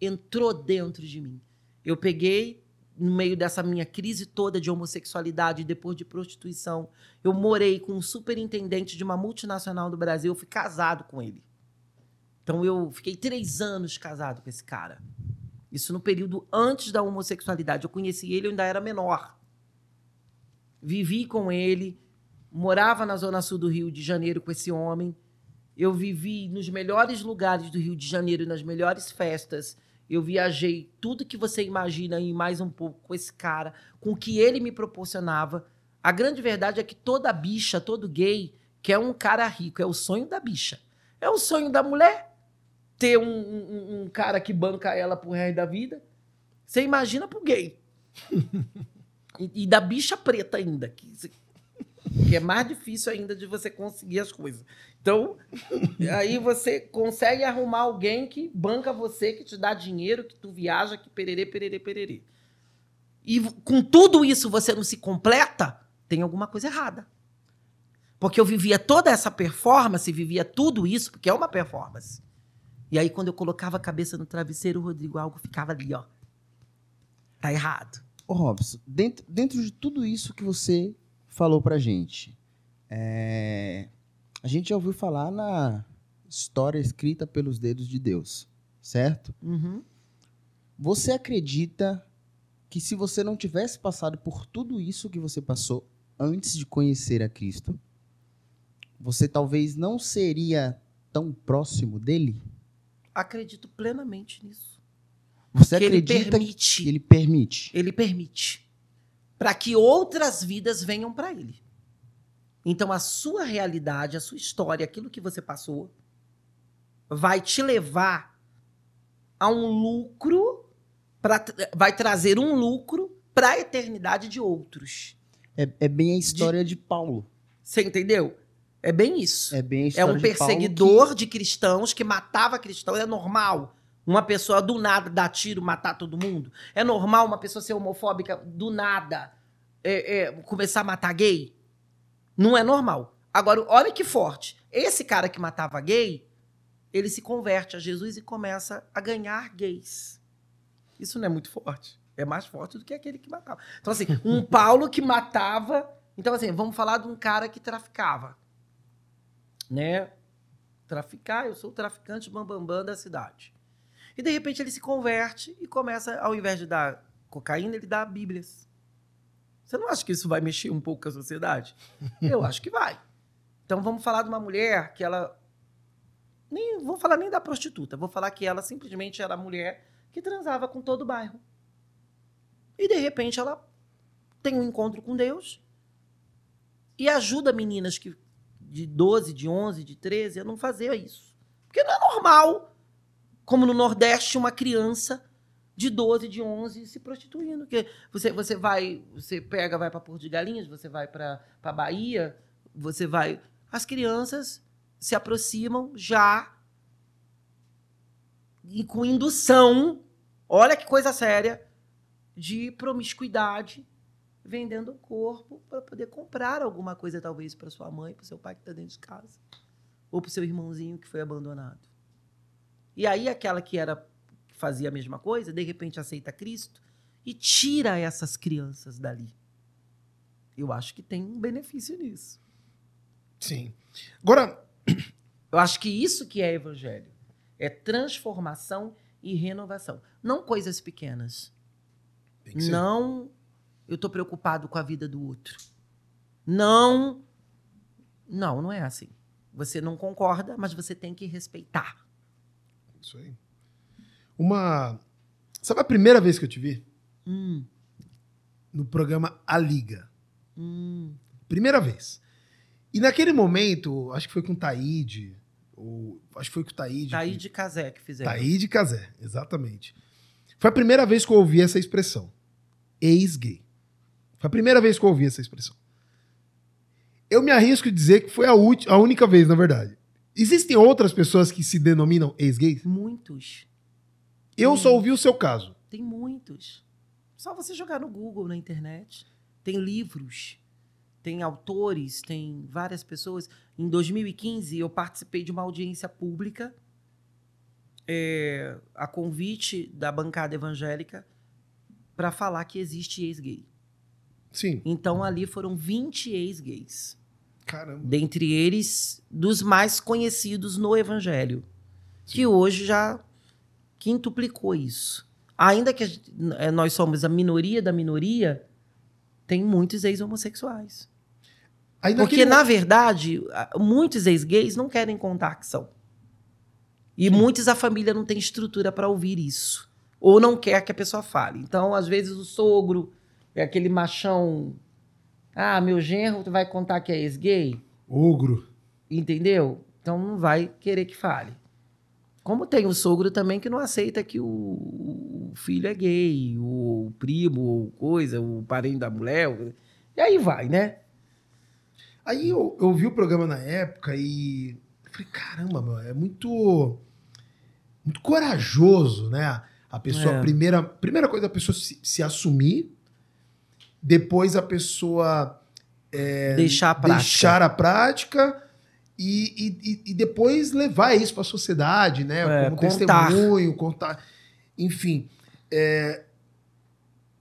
entrou dentro de mim. Eu peguei no meio dessa minha crise toda de homossexualidade, depois de prostituição, eu morei com um superintendente de uma multinacional do Brasil, eu fui casado com ele. Então eu fiquei três anos casado com esse cara. Isso no período antes da homossexualidade. Eu conheci ele, eu ainda era menor. Vivi com ele, morava na zona sul do Rio de Janeiro com esse homem. Eu vivi nos melhores lugares do Rio de Janeiro, nas melhores festas. Eu viajei tudo que você imagina e mais um pouco com esse cara, com o que ele me proporcionava. A grande verdade é que toda bicha, todo gay, quer um cara rico. É o sonho da bicha. É o sonho da mulher ter um, um, um cara que banca ela pro resto da vida. Você imagina pro gay. e, e, da bicha preta ainda, que, que é mais difícil ainda de você conseguir as coisas. Então, aí você consegue arrumar alguém que banca você, que te dá dinheiro, que tu viaja, que pererê, pererê, pererê. E com tudo isso você não se completa, tem alguma coisa errada. Porque eu vivia toda essa performance, vivia tudo isso, porque é uma performance. E aí, quando eu colocava a cabeça no travesseiro, o Rodrigo algo ficava ali, ó. Tá errado. Ô, Robson, dentro, dentro de tudo isso que você falou pra gente, é, a gente já ouviu falar na história escrita pelos dedos de Deus, certo? Uhum. Você acredita que se você não tivesse passado por tudo isso que você passou antes de conhecer a Cristo, você talvez não seria tão próximo dele? Acredito plenamente nisso. Você que acredita ele permite. que ele permite? Ele permite. Para que outras vidas venham para ele. Então, a sua realidade, a sua história, aquilo que você passou, vai te levar a um lucro, pra, vai trazer um lucro para a eternidade de outros. É, é bem a história de, de Paulo. Você entendeu? É bem isso. É bem a É história um de perseguidor Paulo de cristãos que matava cristãos. É normal uma pessoa do nada dar tiro, matar todo mundo? É normal uma pessoa ser homofóbica do nada é, é, começar a matar gay? Não é normal. Agora, olha que forte. Esse cara que matava gay, ele se converte a Jesus e começa a ganhar gays. Isso não é muito forte. É mais forte do que aquele que matava. Então, assim, um Paulo que matava. Então, assim, vamos falar de um cara que traficava. Né? Traficar, eu sou o traficante bambambam bam, bam da cidade. E de repente ele se converte e começa, ao invés de dar cocaína, ele dá bíblias. Você não acha que isso vai mexer um pouco com a sociedade? Eu acho que vai. Então vamos falar de uma mulher que ela. Nem, vou falar nem da prostituta, vou falar que ela simplesmente era a mulher que transava com todo o bairro. E de repente ela tem um encontro com Deus e ajuda meninas que, de 12, de 11, de 13 a não fazer isso. Porque não é normal, como no Nordeste, uma criança de 12, de 11 se prostituindo. Porque você, você vai, você pega, vai para Porto de Galinhas, você vai para Bahia, você vai. As crianças se aproximam já e com indução, olha que coisa séria, de promiscuidade, vendendo o corpo para poder comprar alguma coisa, talvez, para sua mãe, para seu pai que está dentro de casa, ou para seu irmãozinho que foi abandonado. E aí, aquela que era fazia a mesma coisa, de repente aceita Cristo e tira essas crianças dali. Eu acho que tem um benefício nisso. Sim. Agora, eu acho que isso que é evangelho é transformação e renovação, não coisas pequenas. Não, eu estou preocupado com a vida do outro. Não, não, não é assim. Você não concorda, mas você tem que respeitar. Isso aí. Uma. Sabe a primeira vez que eu te vi? Hum, No programa A Liga. hum. Primeira vez. E naquele momento, acho que foi com o Taíde, ou acho que foi com o Taíde. Daí que- de casé que fizeram. Taíde Casé, exatamente. Foi a primeira vez que eu ouvi essa expressão. Ex-gay. Foi a primeira vez que eu ouvi essa expressão. Eu me arrisco a dizer que foi a, a única vez, na verdade. Existem outras pessoas que se denominam ex-gays? Muitos. Eu só ouvi o seu caso. Tem muitos. Só você jogar no Google, na internet. Tem livros, tem autores, tem várias pessoas. Em 2015, eu participei de uma audiência pública é, a convite da bancada evangélica para falar que existe ex-gay. Sim. Então, ali foram 20 ex-gays. Caramba. dentre eles dos mais conhecidos no Evangelho, que hoje já quintuplicou isso. Ainda que gente- eh, nós somos a minoria da minoria, tem muitos ex-homossexuais. Porque, naquele na verdade, muitos ex-gays não querem contar que são. E muitos a família não tem estrutura para ouvir isso. Ou não quer que a pessoa fale. Então, às vezes, o sogro é aquele machão. Ah, meu genro, vai contar que é ex-gay? Ogro. Entendeu? Então não vai querer que fale. Como tem o sogro também que não aceita que o, o filho é gay, o primo, ou coisa, o parente da mulher. E aí vai, né? Aí eu, eu vi o programa na época e falei, caramba, meu, é muito muito corajoso, né? A pessoa, É. primeira, primeira coisa, a pessoa se, se assumir, depois a pessoa Deixar a prática. deixar a prática e, e, e- depois levar isso para a sociedade, né? É, Como contar. testemunho, contar. Enfim. é,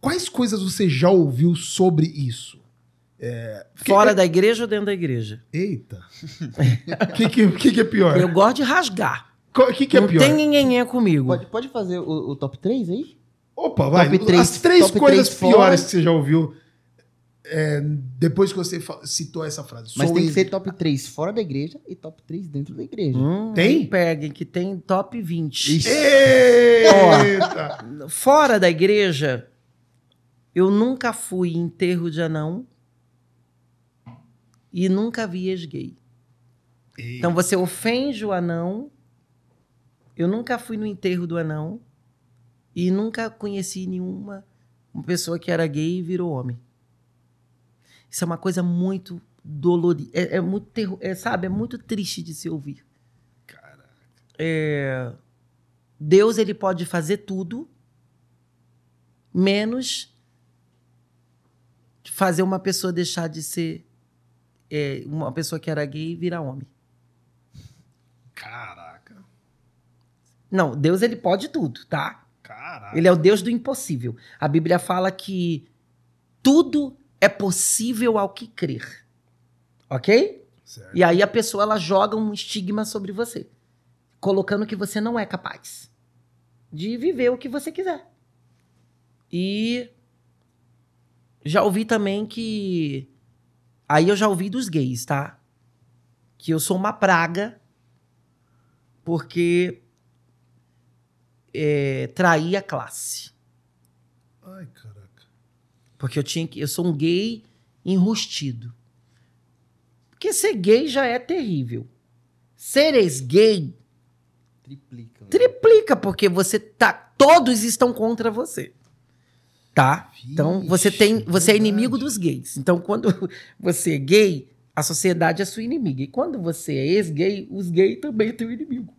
quais coisas você já ouviu sobre isso? Porque- Fora da igreja ou dentro da igreja? Eita. O que, que, que, que é pior? Eu gosto de rasgar. O que, que é não pior? tem ninguém comigo. Pode, pode fazer o, o top 3 aí? Opa, vai. Top três- As três top coisas três piores que você já ouviu é, depois que você citou essa frase. Mas Sou tem que ser top 3 fora da igreja e top 3 dentro da igreja. Hum, Tem? Peguem, que tem top 20. Ixi. Eita! Fora da igreja, eu nunca fui em enterro de anão e nunca vi ex-gay. Então você ofende o anão. Eu nunca fui no enterro do anão e nunca conheci nenhuma uma pessoa que era gay e virou homem. Isso é uma coisa muito dolorida, é, é muito terro- é, sabe, é muito triste de se ouvir. É, Deus ele pode fazer tudo menos fazer uma pessoa deixar de ser é, uma pessoa que era gay e virar homem. Caraca. Não, Deus ele pode tudo, tá? Caraca. Ele é o Deus do impossível. A Bíblia fala que tudo é possível ao que crer. Ok? Certo. E aí a pessoa ela joga um estigma sobre você, colocando que você não é capaz de viver o que você quiser. E já ouvi também que aí eu já ouvi dos gays, tá? Que eu sou uma praga porque é, traí a classe. Ai, caraca. Porque eu tinha que. Eu sou um gay enrustido. Porque ser gay já é terrível. Ser ex-gay Triplica. né? triplica, porque você tá. Todos estão contra você. Tá? Então você tem. Vixe, Você é inimigo dos gays. Então, quando você é gay, a sociedade é sua inimiga. E quando você é ex-gay, os gays também têm um inimigo.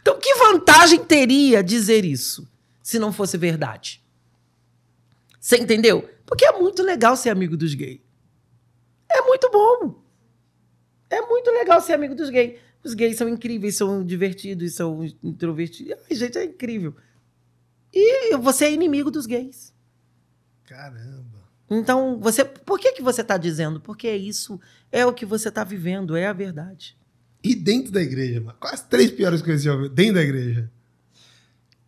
Então, que vantagem teria dizer isso se não fosse verdade? Você entendeu? Porque é muito legal ser amigo dos gays. É muito bom. É muito legal ser amigo dos gays. Os gays são incríveis, são divertidos, são introvertidos. Ai, gente, é incrível. E você é inimigo dos gays. Caramba. Então, você, por que, que você está dizendo? Porque isso é o que você está vivendo, é a verdade. E dentro da igreja, mano? Quais as três piores coisas que você ouviu? Dentro da igreja.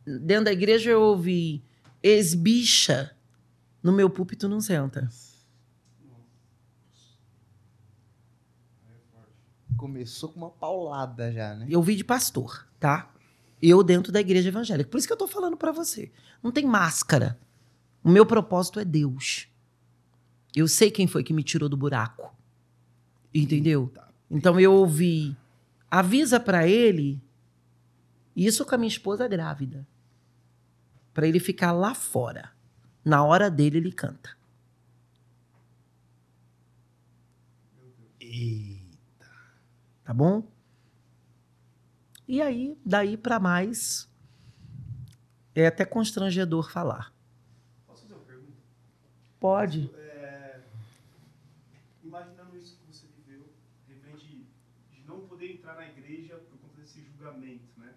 Dentro da igreja eu ouvi esbicha, no meu púlpito não senta. Começou com uma paulada já, né? Eu vi de pastor, tá? Eu dentro da igreja evangélica. Por isso que eu tô falando pra você. Não tem máscara. O meu propósito é Deus. Eu sei quem foi que me tirou do buraco. Entendeu? Então eu ouvi. Avisa pra ele. Isso com a minha esposa grávida. Pra ele ficar lá fora. Na hora dele ele canta. E Tá bom? E aí, daí pra mais, é até constrangedor falar. Posso fazer uma pergunta? Pode. imaginando isso que você viveu, referente de não poder entrar na igreja por conta desse julgamento, né?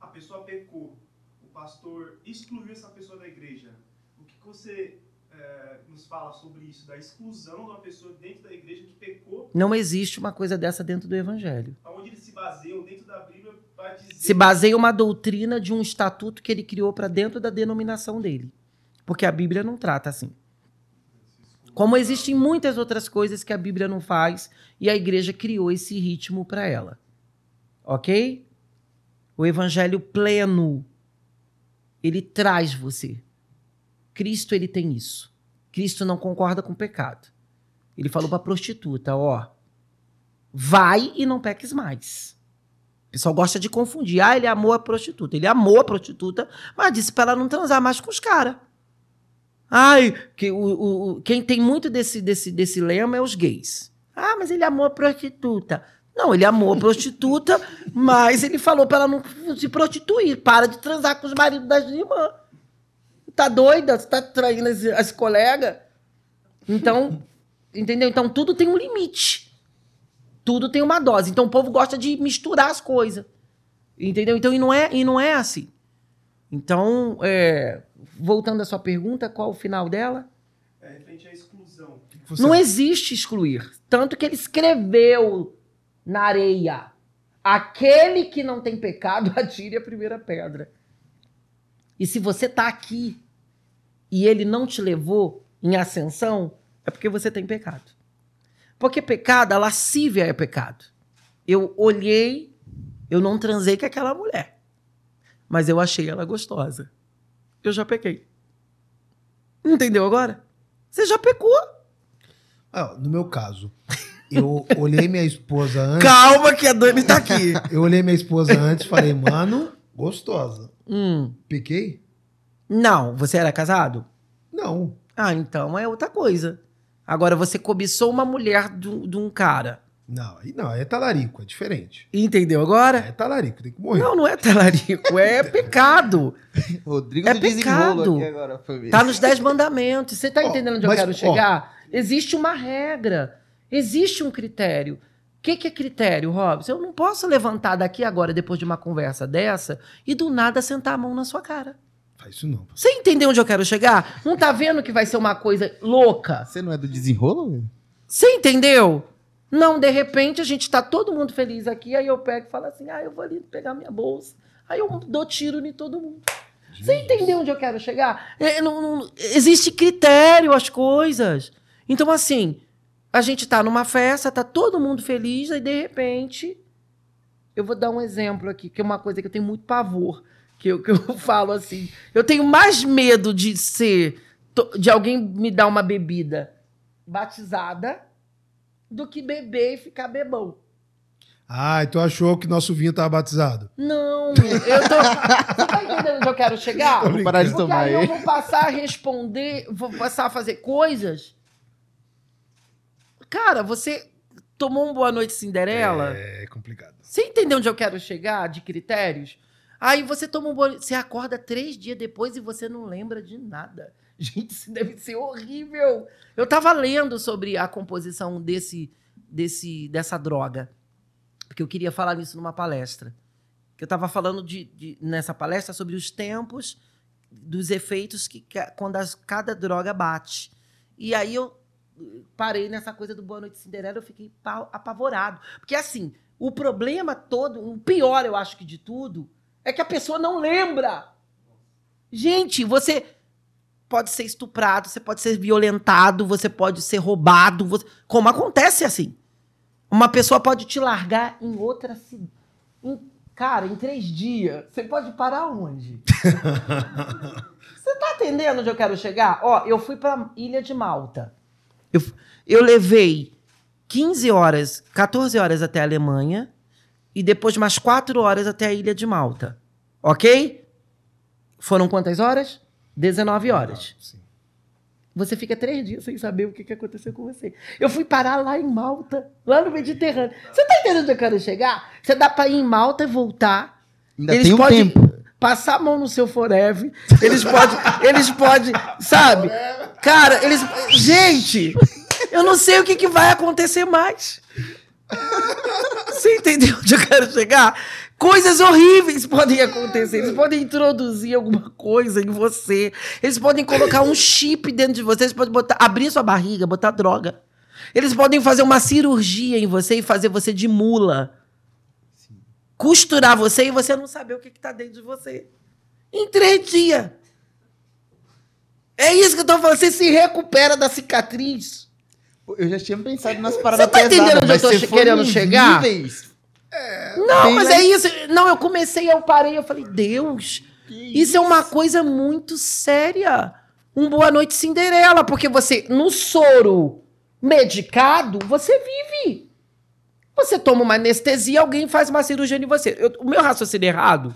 A pessoa pecou, o pastor excluiu essa pessoa da igreja. O que que você eh, nos fala sobre isso, da exclusão de uma pessoa dentro da igreja que pecou, Não existe uma coisa dessa dentro do evangelho. aonde eles se baseiam dentro da Bíblia para dizer... Se baseia uma doutrina de um estatuto que ele criou para dentro da denominação dele. Porque a Bíblia não trata assim. Como existem muitas outras coisas que a Bíblia não faz e a igreja criou esse ritmo para ela. Ok? O evangelho pleno, ele traz você. Cristo, ele tem isso. Cristo não concorda com o pecado. Ele falou para prostituta, ó, vai e não peques mais. O pessoal gosta de confundir. Ah, ele amou a prostituta. Ele amou a prostituta, mas disse para ela não transar mais com os caras. Ai, que o- o- quem tem muito desse, desse, desse lema é os gays. Ah, mas ele amou a prostituta. Não, ele amou a prostituta, mas ele falou para ela não se prostituir. Para de transar com os maridos das irmãs. Tá doida? Você tá traindo as, as colegas? Então, entendeu? Então tudo tem um limite. Tudo tem uma dose. Então o povo gosta de misturar as coisas. Entendeu? Então, e não é, e não é assim. Então, é, voltando à sua pergunta, qual o final dela? É, referente à exclusão. o que que você Não existe excluir. Tanto que ele escreveu na areia: aquele que não tem pecado, atire a primeira pedra. E se você tá aqui e ele não te levou em ascensão, é porque você tem pecado. Porque pecado, a lascívia é pecado. Eu olhei, eu não transei com aquela mulher, mas eu achei ela gostosa. Eu já pequei. Entendeu agora? Você já pecou. Ah, no meu caso, eu olhei minha esposa antes. Calma que a Dani tá aqui. Eu olhei minha esposa antes e falei, mano, gostosa. hum. Piquei? Não, você era casado? Não. Ah, então é outra coisa. Agora, você cobiçou uma mulher de de um cara. Não, aí não, é talarico, é diferente. Entendeu agora? É talarico, tem que morrer. Não, não é talarico, é pecado. Rodrigo É pecado. aqui agora, família. Tá nos dez mandamentos. Você tá Ó, entendendo onde eu mas, quero ó. chegar? Existe uma regra. Existe um critério. O que, que é critério, Robson? Eu não posso levantar daqui agora, depois de uma conversa dessa, e do nada sentar a mão na sua cara. Faz isso não. Você entendeu onde eu quero chegar? Não tá vendo que vai ser uma coisa louca? Você não é do desenrolo? Você entendeu? Não, de repente a gente tá todo mundo feliz aqui, aí eu pego e falo assim: ah, eu vou ali pegar minha bolsa. Aí eu dou tiro em todo mundo. Você entendeu onde eu quero chegar? É, não- não- existe critério as coisas. Então, assim, a gente tá numa festa, tá todo mundo feliz, aí de repente. Eu vou dar um exemplo aqui, que é uma coisa que eu tenho muito pavor. Que eu, que eu falo assim. Eu tenho mais medo de ser. de alguém me dar uma bebida batizada do que beber e ficar bebão. Ah, então achou que nosso vinho tava batizado. Não, eu tô. Você tá entendendo onde eu quero chegar? Vou parar de Porque tomar aí eu vou passar a responder, vou passar a fazer coisas. Cara, você tomou um Boa Noite Cinderela? É complicado. Você entendeu onde eu quero chegar de critérios? Aí você toma um Boa Noite, você acorda três dias depois e você não lembra de nada. Gente, isso deve ser horrível. Eu tava lendo sobre a composição desse, desse, dessa droga. Porque eu queria falar nisso numa palestra. Que eu estava falando de, de- nessa palestra sobre os tempos dos efeitos que, quando as- cada droga bate. E aí eu parei nessa coisa do Boa Noite Cinderela, eu fiquei pa- apavorado. Porque assim, o problema todo, o pior eu acho que de tudo, é que a pessoa não lembra. Gente, você pode ser estuprado, você pode ser violentado, você pode ser roubado, você- como acontece assim. Uma pessoa pode te largar em outra cidade. Cara, em três dias, você pode parar onde? você tá entendendo onde eu quero chegar? Ó, eu fui pra Ilha de Malta. Eu, eu levei 15 horas, 14 horas até a Alemanha e depois mais 4 horas até a Ilha de Malta. Ok? Foram quantas horas? 19 horas. Sim. Você fica três dias sem saber o que, que aconteceu com você. Eu fui parar lá em Malta, lá no Mediterrâneo. Você tá entendendo onde eu quero chegar? Você dá pra ir em Malta e voltar. Ainda eles tem um podem tempo. Passar a mão no seu forever. Eles podem, eles podem, sabe? Cara, eles. Gente, eu não sei o que, que vai acontecer mais. Você entendeu onde eu quero chegar? Coisas horríveis podem acontecer. Eles podem introduzir alguma coisa em você. Eles podem colocar um chip dentro de você. Eles podem botar, abrir sua barriga, botar droga. Eles podem fazer uma cirurgia em você e fazer você de mula. Costurar você e você não saber o que está dentro de você. Em três dias. É isso que eu tô falando. Você se recupera da cicatriz. Eu já tinha pensado nas paradas tá entendendo onde eu você che- querendo chegar? níveis. Não, mas é isso. Não, eu comecei, eu parei, eu falei, Deus, isso é uma coisa muito séria. Um Boa Noite Cinderela, porque você, no soro medicado, você vive. Você toma uma anestesia, alguém faz uma cirurgia em você. Eu- o meu raciocínio é errado.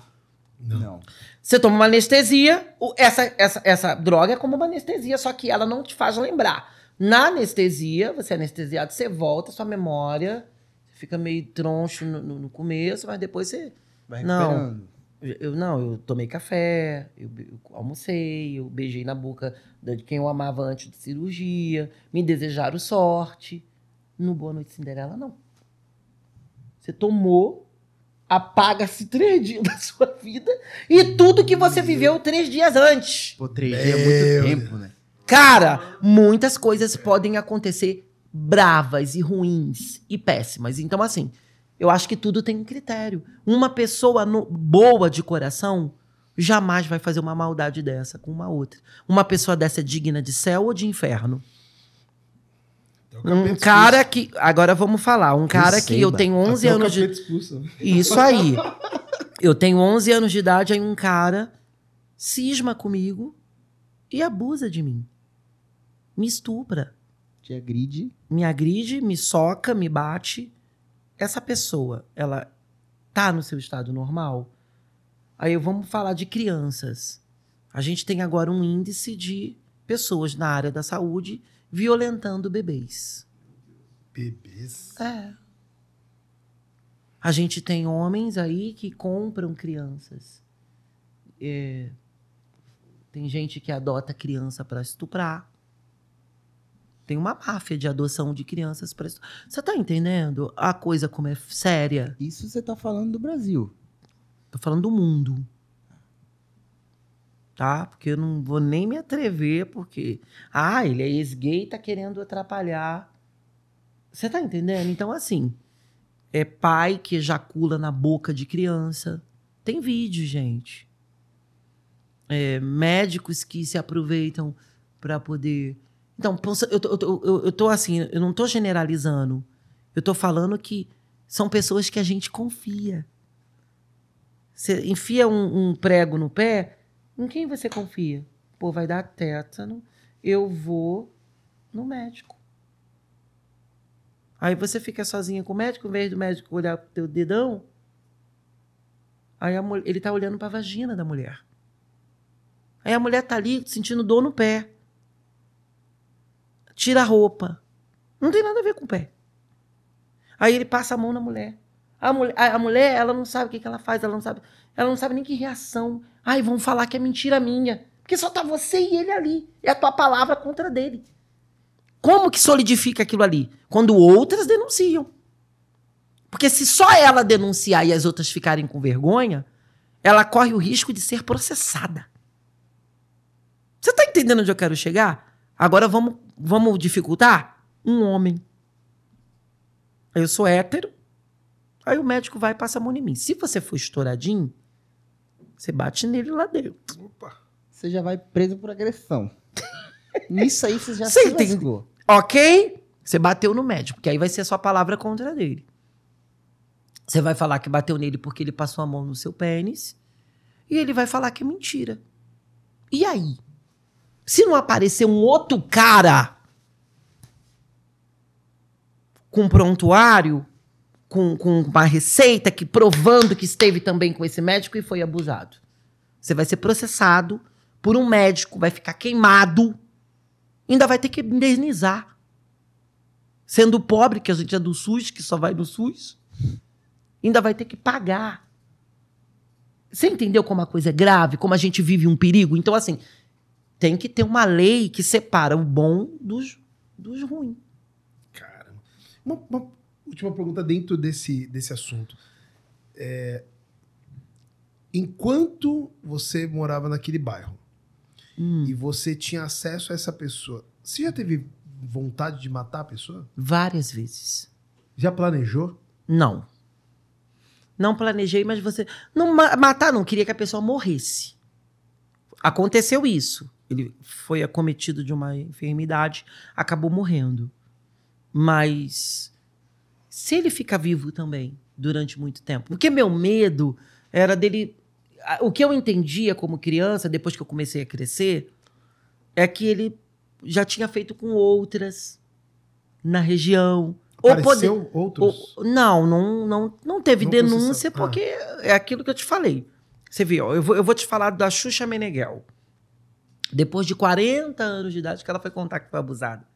Não. Você toma uma anestesia, essa, essa, essa droga é como uma anestesia, só que ela não te faz lembrar. Na anestesia, você é anestesiado, você volta, sua memória fica meio troncho no, no- no começo, mas depois você. Vai Não. Eu, não, eu tomei café, eu, eu almocei, eu beijei na boca de quem eu amava antes de cirurgia, me desejaram sorte. No Boa Noite Cinderela, não. Você tomou, apaga-se três dias da sua vida e tudo que você viveu três dias antes. Pô, três dias é muito tempo, né? Cara, muitas coisas podem acontecer bravas e ruins e péssimas. Então, assim, eu acho que tudo tem um critério. Uma pessoa no- boa de coração jamais vai fazer uma maldade dessa com uma outra. Uma pessoa dessa é digna de céu ou de inferno? Um cara que. Agora vamos falar. Um cara que eu tenho expulso. 11 Até o anos de. expulso. Isso aí. Eu tenho 11 anos de idade, aí um cara cisma comigo e abusa de mim. Me estupra. Te agride. Me agride, me soca, me bate. Essa pessoa, ela tá no seu estado normal? Aí vamos falar de crianças. A gente tem agora um índice de pessoas na área da saúde violentando bebês. Bebês. É. A gente tem homens aí que compram crianças. É, Tem gente que adota criança para estuprar. Tem uma máfia de adoção de crianças para estuprar. Você tá entendendo a coisa como é séria? Isso você tá falando do Brasil. Tô falando do mundo. Tá? Porque eu não vou nem me atrever, porque. Ah, ele é ex-gay e tá querendo atrapalhar. Você tá entendendo? Então, assim. É pai que ejacula na boca de criança. Tem vídeo, gente. É, médicos que se aproveitam para poder. Então, eu, tô- eu, tô- eu tô assim, eu não tô generalizando. Eu tô falando que são pessoas que a gente confia. Você enfia um, um prego no pé, em quem você confia? Pô, vai dar tétano, eu vou no médico. Aí você fica sozinha com o médico, em vez do médico olhar pro teu dedão, aí a mul- ele tá olhando pra vagina da mulher. Aí a mulher tá ali sentindo dor no pé. Tira a roupa. Não tem nada a ver com o pé. Aí ele passa a mão na mulher. A mulher, a, a mulher, ela não sabe o que, que ela faz, ela não sabe, ela não sabe nem que reação. Ai, vão falar que é mentira minha. Porque só tá você e ele ali. É a tua palavra contra dele. Como que solidifica aquilo ali? Quando outras denunciam. Porque se só ela denunciar e as outras ficarem com vergonha, ela corre o risco de ser processada. Você tá entendendo onde eu quero chegar? Agora vamos, vamos dificultar? Um homem. Eu sou hétero. Aí o médico vai e passa a mão em mim. Se você for estouradinho, você bate nele lá dentro. Opa. Você já vai preso por agressão. Nisso aí você já Você se entende? lascou. Ok? Você bateu no médico, porque aí vai ser a sua palavra contra dele. Você vai falar que bateu nele porque ele passou a mão no seu pênis. E ele vai falar que é mentira. E aí? Se não aparecer um outro cara com prontuário, com, com uma receita que provando que esteve também com esse médico e foi abusado. Você vai ser processado por um médico, vai ficar queimado, ainda vai ter que indenizar. Sendo pobre, que a gente é do SUS, que só vai no SUS, ainda vai ter que pagar. Você entendeu como a coisa é grave, como a gente vive um perigo? Então, assim, tem que ter uma lei que separa o bom dos, dos ruins. Caramba. Uma, uma última pergunta dentro desse, desse assunto. É, enquanto você morava naquele bairro Hum, e você tinha acesso a essa pessoa, você já teve vontade de matar a pessoa? várias vezes. Já planejou? Não. Não planejei, mas você. Não ma- matar, não. Queria que a pessoa morresse. Aconteceu isso. Ele foi acometido de uma enfermidade, acabou morrendo. Mas. Se ele fica vivo também durante muito tempo. Porque meu medo era dele. O que eu entendia como criança, depois que eu comecei a crescer, é que ele já tinha feito com outras na região. Ou poder- Apareceu outros? o- não, não, não, não teve Não denúncia, processou. Ah. porque é aquilo que eu te falei. Você viu, eu vou, eu vou te falar da Xuxa Meneghel. Depois de 40 anos de idade que ela foi contar que foi abusada.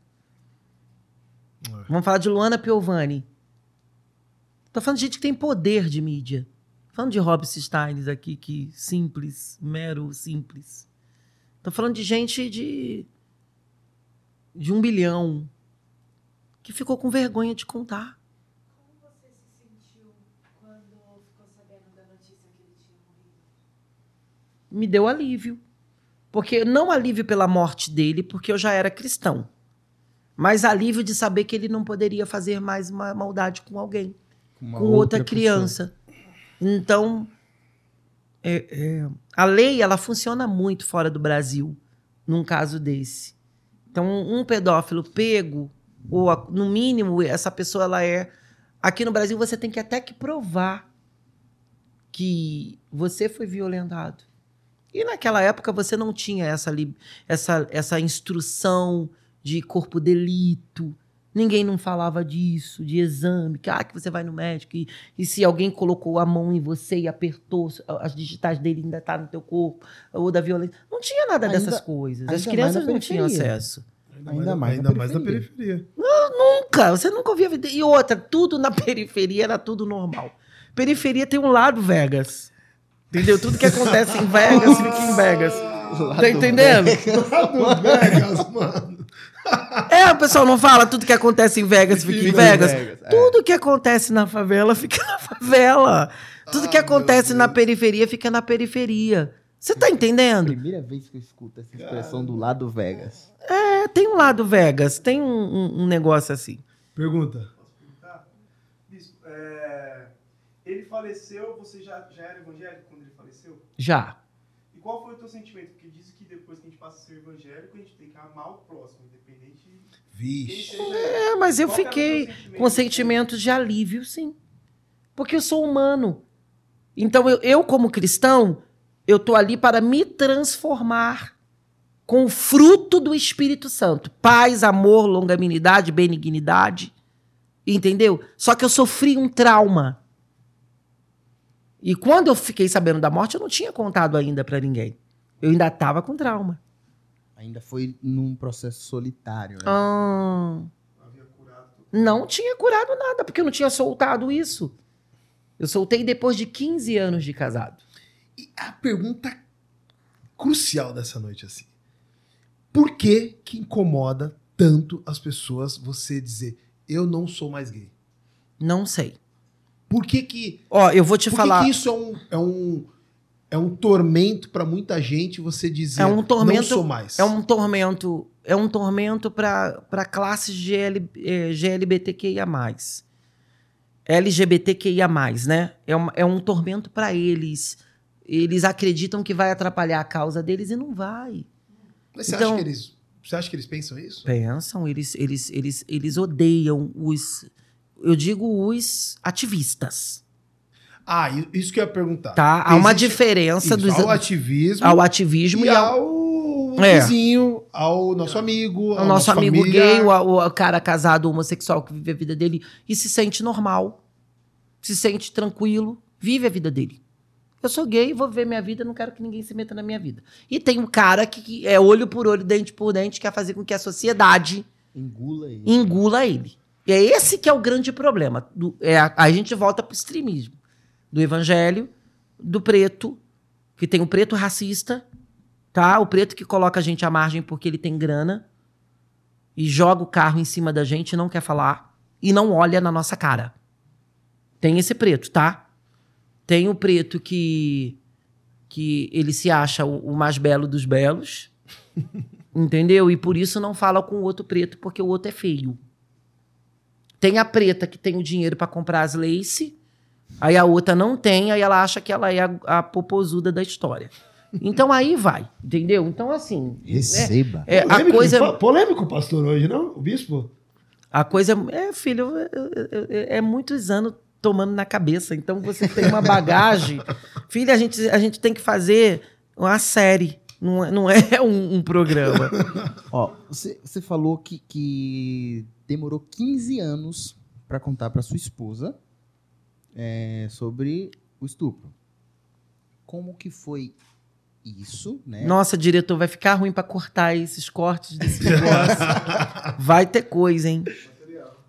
É. Vamos falar de Luana Piovani. Tô falando de gente que tem poder de mídia. Tô falando de Robson Steins aqui, que simples, mero simples. Tô falando de gente de. de um bilhão. Que ficou com vergonha de contar. Como você se sentiu quando ficou sabendo da notícia que ele tinha morrido? me deu alívio. Porque não alívio pela morte dele, porque eu já era cristão. Mas alívio de saber que ele não poderia fazer mais uma maldade com alguém, uma com outra, pessoa. criança. Então, é- é, a lei ela funciona muito fora do Brasil, num caso desse. Então, um pedófilo pego, ou a- no mínimo essa pessoa ela é. Aqui no Brasil você tem que até que provar que você foi violentado. E naquela época você não tinha essa, essa, essa instrução de corpo delito. Ninguém não falava disso, de exame, que, ah, que você vai no médico e, e se alguém colocou a mão em você e apertou, as digitais dele ainda tá no teu corpo, ou da violência. Não tinha nada Ainda- dessas coisas. As mais crianças na não tinham acesso. Ainda mais na ainda mais na periferia. periferia. Nunca, você nunca ouvia. E outra, tudo na periferia era tudo normal. Periferia tem um lado Vegas. Entendeu? Tudo que acontece em Vegas fica em Vegas. Tá entendendo? Do Vegas, mano. É, o pessoal não fala tudo que acontece em Vegas fica em Fica em Vegas. Vegas, é. Tudo que acontece na favela fica na favela. Tudo que Ah, acontece meu na periferia fica na periferia. Você tá entendendo? Primeira vez que eu escuto essa expressão do lado Vegas. É, tem um lado Vegas, tem um, um- um negócio assim. Pergunta. Posso perguntar? Bispo, é, ele faleceu, você já, já era evangélico quando ele faleceu? Já. E qual foi o teu sentimento? Porque dizem que depois que a gente passa a ser evangélico, a gente tem que amar o próximo, independente Vixe. É, mas eu Qual fiquei sentimento? com sentimentos de alívio, sim. Porque eu sou humano. Então, eu, eu, como cristão, eu tô ali para me transformar com o fruto do Espírito Santo. Paz, amor, longanimidade, benignidade. Entendeu? Só que eu sofri um trauma. E quando eu fiquei sabendo da morte, eu não tinha contado ainda para ninguém. Eu ainda estava com trauma. Ainda foi num processo solitário, né? Ah. Havia curado tudo. Não tinha curado nada, porque eu não tinha soltado isso. Eu soltei depois de 15 anos de casado. E a pergunta crucial dessa noite, assim. Por que que incomoda tanto as pessoas você dizer eu não sou mais gay? Não sei. Por que que, Ó, eu vou te por que falar. que isso é um, é um, é um tormento pra muita gente você dizer É um tormento- não sou mais? É um tormento, é um tormento para classes GL, eh, GLBTQIA+. LGBTQIA+, né? É um, é um tormento para eles. Eles acreditam que vai atrapalhar a causa deles e não vai. Mas você então- acha que eles Você acha que eles pensam isso? Pensam, eles, eles, eles, eles odeiam os. Eu digo os ativistas. Ah, isso que eu ia perguntar. Tá? Há uma Existe- diferença isso, dos, ao ativismo ao ativismo e e ao, ao É. vizinho, ao nosso amigo, ao ao nosso nosso amigo familiar. gay, o, o cara casado homossexual que vive a vida dele e se sente normal, se sente tranquilo, vive a vida dele. Eu sou gay, vou viver minha vida, não quero que ninguém se meta na minha vida. E tem um cara que, é olho por olho, dente por dente, quer fazer com que a sociedade Engula aí. engula ele. E é esse que é o grande problema. É a, a gente volta pro extremismo. Do evangelho, do preto, que tem o preto racista, tá? O preto que coloca a gente à margem porque ele tem grana e joga o carro em cima da gente e não quer falar e não olha na nossa cara. Tem esse preto, tá? Tem o preto que que ele se acha o, o mais belo dos belos. Entendeu? E por isso não fala com o outro preto, porque o outro é feio. Tem a preta que tem o dinheiro pra comprar as lace, aí a outra não tem, aí ela acha que ela é a, a popozuda da história. Então aí vai, entendeu? Então assim, é, Receba. é, a Polêmico, coisa po- polêmico o pastor hoje, não? O bispo? a coisa é, filho, é, é- é muitos anos tomando na cabeça. Então você tem uma bagagem. Filho, a gente, a gente tem que fazer uma série, não é, não é um, um programa. Ó, você, você falou que, que demorou 15 anos pra contar pra sua esposa é, sobre o estupro. Como que foi isso, né? Nossa, diretor, vai ficar ruim pra cortar esses cortes desse negócio. vai ter coisa, hein?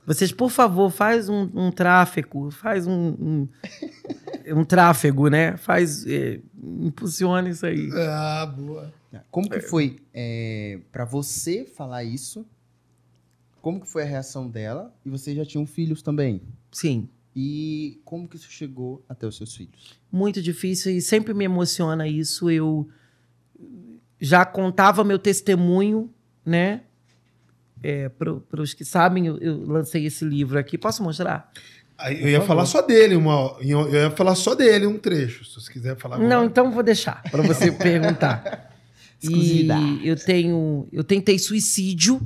Vocês, por favor, faz um, um tráfego, faz um, um, um tráfego, né? Faz, é, impulsiona isso aí. Ah, boa. Como que foi é, para você falar isso? Como que foi a reação dela? E vocês já tinham filhos também? Sim, E como que isso chegou até os seus filhos? muito difícil e sempre me emociona isso. Eu já contava meu testemunho, né? É, Para os que sabem, eu, eu lancei esse livro aqui. Posso mostrar? Eu ia falar só dele, uma, eu ia falar só dele um trecho, se você quiser falar. Não, agora. então vou deixar para você perguntar. E Exclusividade. eu tenho, eu tentei suicídio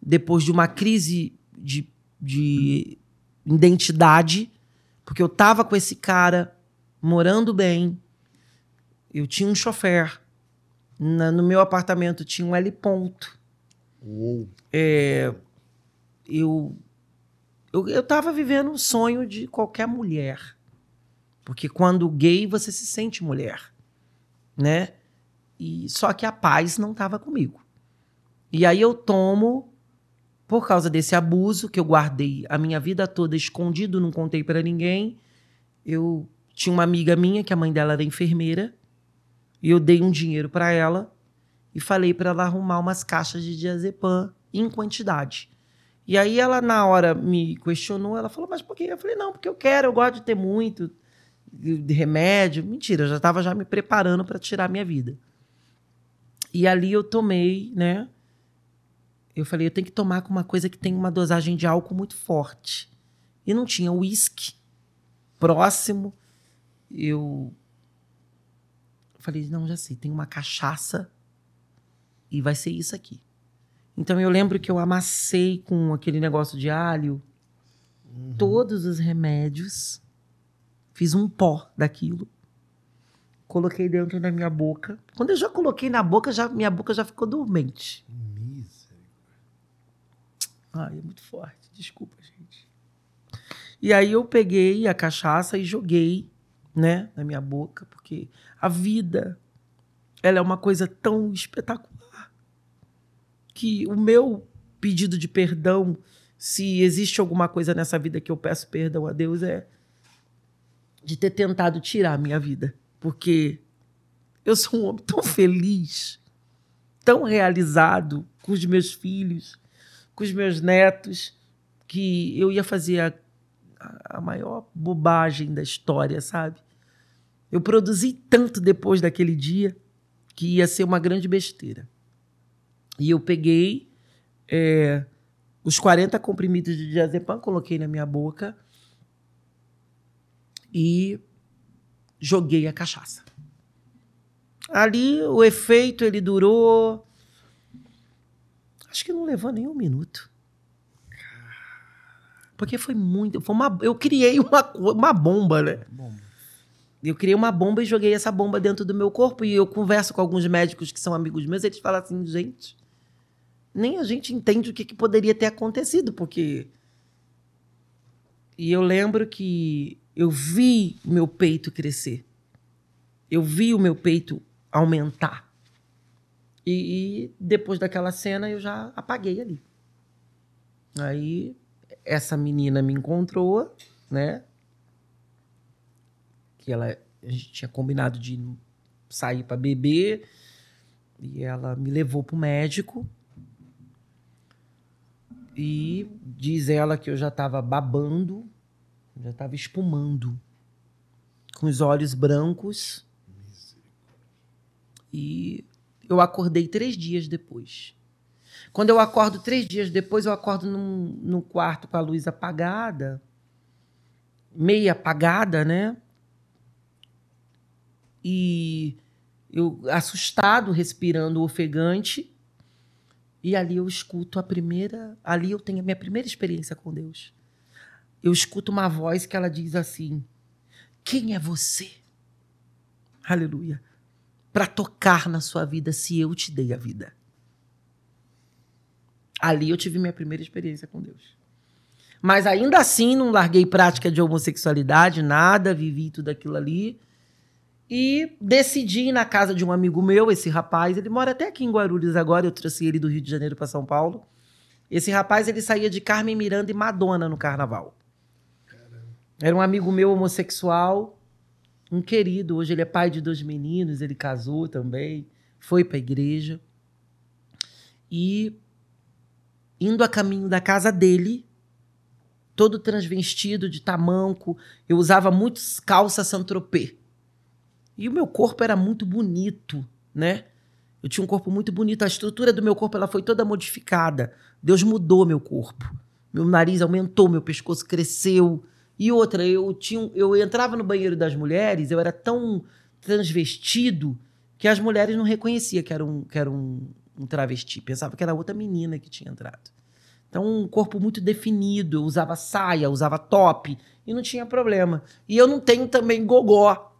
depois de uma crise de, de identidade, porque eu tava com esse cara morando bem. Eu tinha um chofer. Na- no meu apartamento tinha um L ponto. É, eu, eu eu tava vivendo um sonho de qualquer mulher. Porque quando gay você se sente mulher, né? E só que a paz não estava comigo. E aí eu tomo por causa desse abuso que eu guardei a minha vida toda escondido, não contei para ninguém. Eu tinha uma amiga minha que a mãe dela era enfermeira e eu dei um dinheiro para ela e falei para ela arrumar umas caixas de diazepam em quantidade. E aí ela na hora me questionou, ela falou: "Mas por quê?" Eu falei: "Não, porque eu quero, eu gosto de ter muito de remédio". Mentira, eu já estava já me preparando para tirar minha vida. E ali eu tomei, né? Eu falei, eu tenho que tomar com uma coisa que tem uma dosagem de álcool muito forte. E não tinha uísque próximo. Eu falei, não, já sei, tem uma cachaça e vai ser isso aqui. Então eu lembro que eu amassei com aquele negócio de alho todos os remédios, fiz um pó daquilo, coloquei dentro da minha boca. Quando eu já coloquei na boca, já, minha boca já ficou dormente. Ai, é muito forte. Desculpa, gente. E aí eu peguei a cachaça e joguei, né, na minha boca, porque a vida, ela é uma coisa tão espetacular que o meu pedido de perdão, se existe alguma coisa nessa vida que eu peço perdão a Deus, é de ter tentado tirar a minha vida. Porque eu sou um homem tão feliz, tão realizado com os meus filhos, com os meus netos, que eu ia fazer a, a- maior bobagem da história, sabe? Eu produzi tanto depois daquele dia que ia ser uma grande besteira. E eu peguei é, os 40 comprimidos de diazepam, coloquei na minha boca e joguei a cachaça. Ali o efeito ele durou Acho que não levou nem um minuto. Porque foi muito. Foi uma, eu criei uma, uma bomba, né? Bom, Eu criei uma bomba e joguei essa bomba dentro do meu corpo. E eu converso com alguns médicos que são amigos meus, eles falam assim, gente, nem a gente entende o que, que poderia ter acontecido, porque. E eu lembro que eu vi o meu peito crescer. Eu vi o meu peito aumentar. E, e depois daquela cena eu já apaguei ali. Aí essa menina me encontrou, né? que ela a gente tinha combinado de sair para beber. E ela me levou pro médico. E diz ela que eu já estava babando, já estava espumando, com os olhos brancos. E eu acordei três dias depois. Quando eu acordo três dias depois, eu acordo num, num quarto com a luz apagada, meia apagada, né? e eu assustado, respirando ofegante. E ali eu escuto a primeira, ali eu tenho a minha primeira experiência com Deus. Eu escuto uma voz que ela diz assim: Quem é você? Aleluia. Para tocar na sua vida se eu te dei a vida. Ali eu tive minha primeira experiência com Deus. Mas ainda assim não larguei prática de homossexualidade, nada, vivi tudo aquilo ali. E decidi ir na casa de um amigo meu, esse rapaz, ele mora até aqui em Guarulhos agora, eu trouxe ele do Rio de Janeiro para São Paulo. Esse rapaz, ele saía de Carmen Miranda e Madonna no carnaval. Era um amigo meu homossexual, um querido, hoje ele é pai de dois meninos, ele casou também, foi para a igreja. E indo a caminho da casa dele, todo transvestido de tamanco, eu usava muitos calça Saint-Tropez. E o meu corpo era muito bonito, né? Eu tinha um corpo muito bonito. A estrutura do meu corpo ela foi toda modificada. Deus mudou meu corpo. Meu nariz aumentou, meu pescoço cresceu. E outra, eu tinha, eu entrava no banheiro das mulheres, eu era tão transvestido que as mulheres não reconheciam que era um, que era um, um travesti. Pensava que era outra menina que tinha entrado. Então, um corpo muito definido. Eu usava saia, usava top e não tinha problema. E eu não tenho também gogó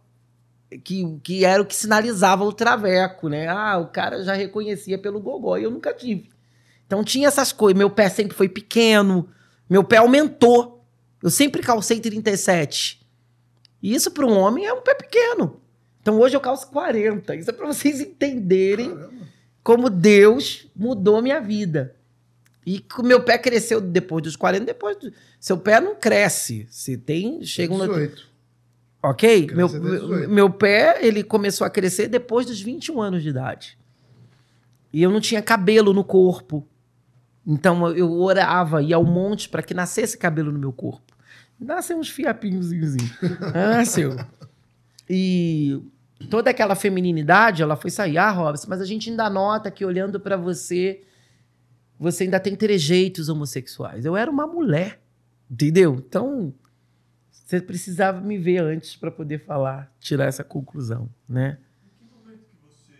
que, que era o que sinalizava o traveco, né? Ah, o cara já reconhecia pelo gogó e eu nunca tive. Então tinha essas coisas. Meu pé sempre foi pequeno, meu pé aumentou. Eu sempre calcei 37. E isso para um homem é um pé pequeno. Então hoje eu calço 40. Isso é para vocês entenderem Caramba. como Deus mudou minha vida. E o meu pé cresceu depois dos 40, depois do... seu pé não cresce. Você tem, chega um 18. Ok? Meu, até meu, 18. meu pé, ele começou a crescer depois dos 21 anos de idade. E eu não tinha cabelo no corpo. Então eu- orava, ia ao monte para que nascesse cabelo no meu corpo. Nasceu uns fiapinhozinhos. Nasceu. E toda aquela femininidade, ela foi sair. Ah, Robson, mas a gente ainda nota que olhando para você, você ainda tem trejeitos homossexuais. Eu era uma mulher, entendeu? Então, você precisava me ver antes para poder falar, tirar essa conclusão, né? Em que momento que você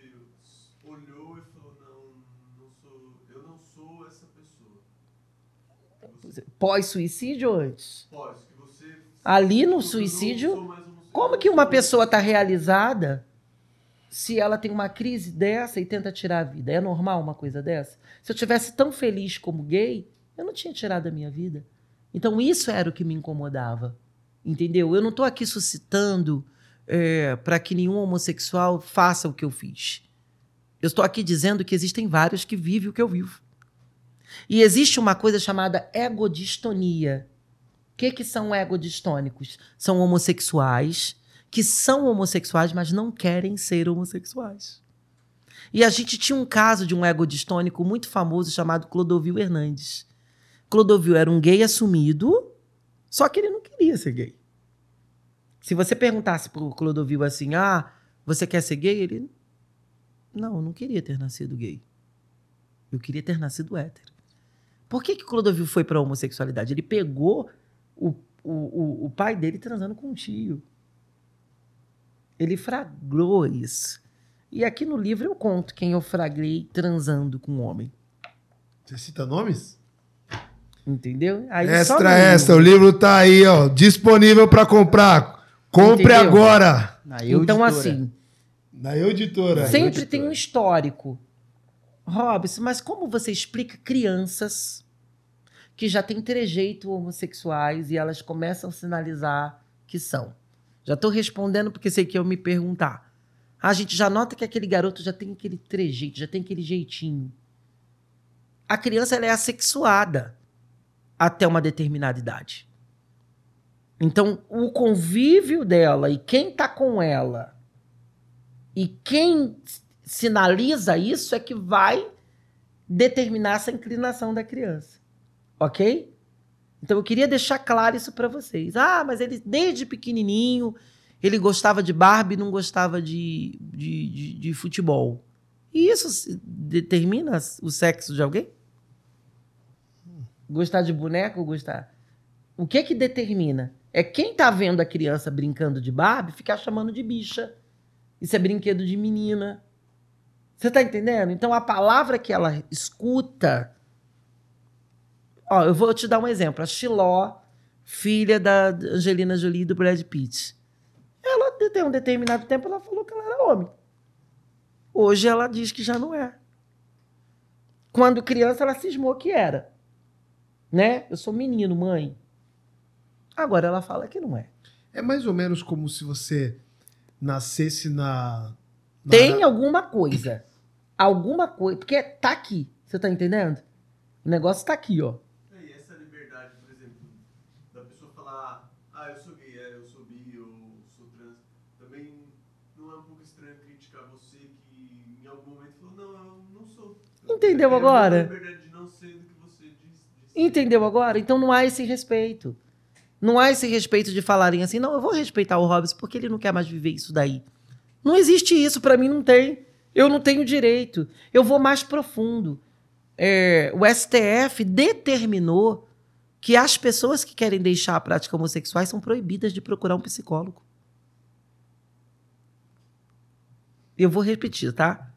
olhou e falou, não, não sou, eu não sou essa pessoa? Você, Pós-suicídio ou antes? você... Ali no suicídio. Como que uma pessoa está realizada se ela tem uma crise dessa e tenta tirar a vida? É normal uma coisa dessa? Se eu tivesse tão feliz como gay, eu não tinha tirado a minha vida. Então isso era o que me incomodava, entendeu? Eu não estou aqui suscitando para que nenhum homossexual faça o que eu fiz. Eu estou aqui dizendo que existem vários que vivem o que eu vivo. E existe uma coisa chamada egodistonia. O que, que são egodistônicos? São homossexuais que são homossexuais, mas não querem ser homossexuais. E a gente tinha um caso de um egodistônico muito famoso chamado Clodovil Hernandes. Clodovil era um gay assumido, só que ele não queria ser gay. Se você perguntasse pro Clodovil assim, ah, você quer ser gay? Ele, não, eu não queria ter nascido gay. Eu queria ter nascido hétero. Por que que Clodovil foi para a homossexualidade? Ele pegou o, o, o, pai dele transando com um tio. Ele fragrou isso. E aqui no livro eu conto quem eu fragrei transando com um homem. Você cita nomes? Entendeu? Aí extra, extra. O livro tá aí, ó. Disponível pra comprar. Compre Entendeu? agora. Na Eu Então, Editora. assim, Na Eu Editora. sempre editora. tem um histórico. Robson, mas como você explica crianças que já têm trejeito homossexuais e elas começam a sinalizar que são? Já estou respondendo porque sei que eu me perguntar. A gente já nota que aquele garoto já tem aquele trejeito, já tem aquele jeitinho. A criança ela é assexuada até uma determinada idade. Então, o convívio dela e quem está com ela e quem sinaliza isso é que vai determinar essa inclinação da criança. Ok? Então eu queria deixar claro isso para vocês. Ah, mas ele desde pequenininho ele gostava de Barbie não gostava de, de, de, de futebol. E isso determina o sexo de alguém? Gostar de boneco ou gostar? O que que determina? É quem tá vendo a criança brincando de Barbie ficar chamando de bicha. Isso é brinquedo de menina. Você tá entendendo? Então a palavra que ela escuta. Ó, eu vou te dar um exemplo. A Chiló, filha da Angelina Jolie e do Brad Pitt. Ela, tem um determinado tempo, ela falou que ela era homem. Hoje ela diz que já não é. Quando criança, ela cismou que era. Né? Eu sou menino, mãe. Agora ela fala que não é. É mais ou menos como se você nascesse na. na- Tem alguma coisa. Alguma coisa. Porque tá aqui. Você tá entendendo? O negócio tá aqui, ó. É, E essa liberdade, por exemplo, da pessoa falar, ah, eu sou gay, é, eu sou bi, eu sou trans, também não é um pouco estranho criticar você que em algum momento falou, não, eu não sou. Eu Entendeu quero agora? a liberdade de não ser do que você diz. disse. Entendeu agora? Então não há esse respeito. Não há esse respeito de falarem assim, não, eu vou respeitar o Hobbes porque ele não quer mais viver isso daí. Não existe isso, pra mim não tem. Eu não tenho direito. Eu vou mais profundo. É, o STF determinou que as pessoas que querem deixar a prática homossexuais são proibidas de procurar um psicólogo. Eu vou repetir, tá?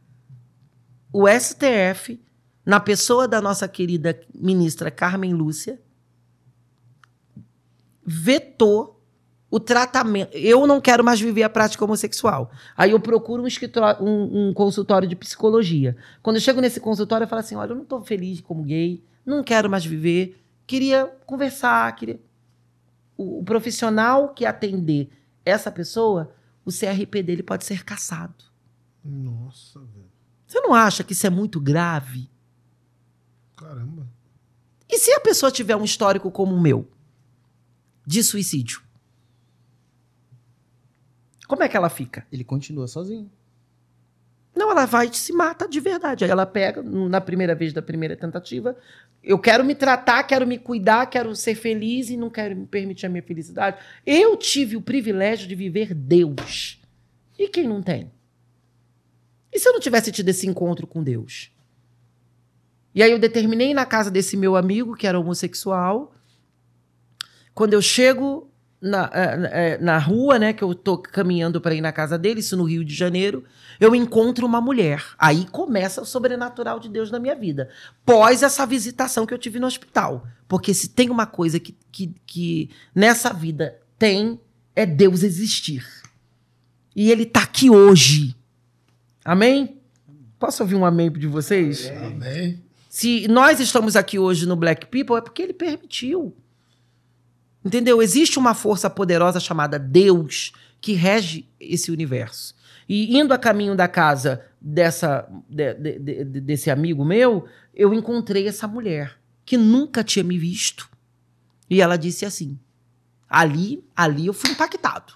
O STF, na pessoa da nossa querida ministra Carmen Lúcia, vetou o tratamento. Eu não quero mais viver a prática homossexual. Aí eu procuro um, escritório- um- um consultório de psicologia. Quando eu chego nesse consultório, eu falo assim: olha, eu não estou feliz como gay, não quero mais viver, queria conversar, queria. O, o profissional que atender essa pessoa, o CRP dele pode ser cassado. Nossa, velho. Você não acha que isso é muito grave? Caramba. E se a pessoa tiver um histórico como o meu, de suicídio? Como é que ela fica? Ele continua sozinho. Não, ela vai e se mata de verdade. Aí ela pega, na primeira vez da primeira tentativa, eu quero me tratar, quero me cuidar, quero ser feliz e não quero me permitir a minha felicidade. Eu tive o privilégio de viver Deus. E quem não tem? E se eu não tivesse tido esse encontro com Deus? E aí eu determinei na casa desse meu amigo, que era homossexual. Quando eu chego na, eh, eh, na rua, né, que eu tô caminhando para ir na casa dele, isso no Rio de Janeiro, eu encontro uma mulher. Aí começa o sobrenatural de Deus na minha vida. Pós essa visitação que eu tive no hospital. Porque se tem uma coisa que, que, que nessa vida tem, é Deus existir. E ele tá aqui hoje. Amém? Posso ouvir um amém de vocês? Amém. Se nós estamos aqui hoje no Black People, é porque ele permitiu. Entendeu? Existe uma força poderosa chamada Deus que rege esse universo. E indo a caminho da casa dessa, de- de- de- de- desse amigo meu, eu encontrei essa mulher que nunca tinha me visto. E ela disse assim: ali, ali eu fui impactado.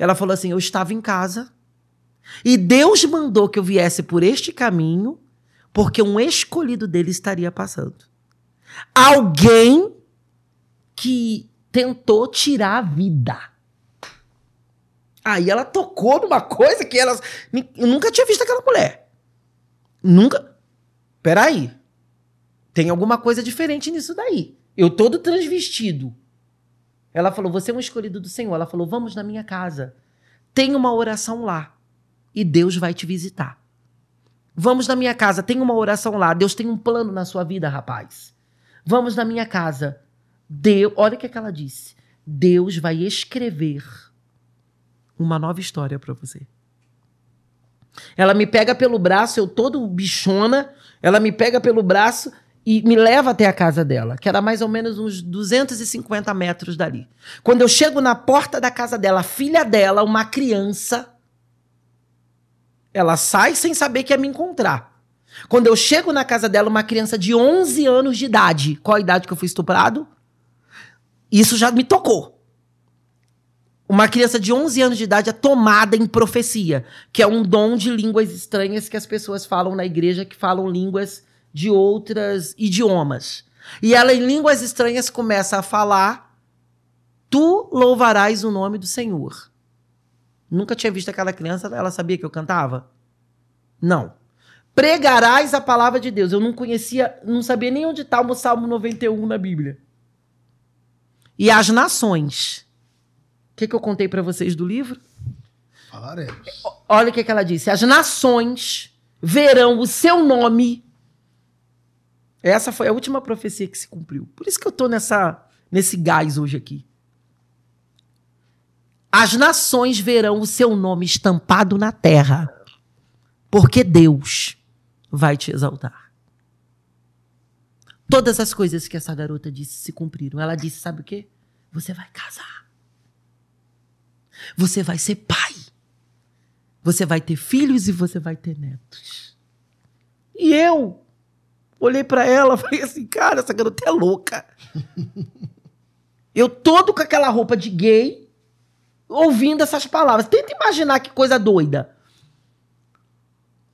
Ela falou assim: eu estava em casa e Deus mandou que eu viesse por este caminho porque um escolhido dele estaria passando. Alguém que tentou tirar a vida. Aí ela tocou numa coisa que ela. Eu nunca tinha visto aquela mulher. Nunca. Peraí. Tem alguma coisa diferente nisso daí. Eu todo transvestido. Ela falou: Você é um escolhido do Senhor. Ela falou: Vamos na minha casa. Tem uma oração lá. E Deus vai te visitar. Vamos na minha casa, tem uma oração lá. Deus tem um plano na sua vida, rapaz. Vamos na minha casa. Deus, olha o que, é que ela disse. Deus vai escrever uma nova história para você. Ela me pega pelo braço, eu todo bichona, ela me pega pelo braço e me leva até a casa dela, que era mais ou menos uns 250 metros dali. Quando eu chego na porta da casa dela, a filha dela, uma criança, ela sai sem saber que ia me encontrar. Quando eu chego na casa dela, uma criança de 11 anos de idade, qual a idade que eu fui estuprado? Isso já me tocou. Uma criança de 11 anos de idade é tomada em profecia, que é um dom de línguas estranhas que as pessoas falam na igreja, que falam línguas de outros idiomas. E ela, em línguas estranhas, começa a falar: Tu louvarás o nome do Senhor. Nunca tinha visto aquela criança, ela sabia que eu cantava? Não. Pregarás a palavra de Deus. Eu não conhecia, não sabia nem onde está o Salmo 91 na Bíblia. E as nações o que, que eu contei para vocês do livro? Falaremos. Olha o que, que ela disse. As nações verão o seu nome. Essa foi a última profecia que se cumpriu. Por isso que eu estou nessa, nesse gás hoje aqui. As nações verão o seu nome estampado na terra, porque Deus vai te exaltar. Todas as coisas que essa garota disse se cumpriram. Ela disse: sabe o quê? Você vai casar. Você vai ser pai. Você vai ter filhos e você vai ter netos. E eu olhei para ela e falei assim, cara, essa garota é louca. eu todo com aquela roupa de gay, ouvindo essas palavras. Tenta imaginar que coisa doida.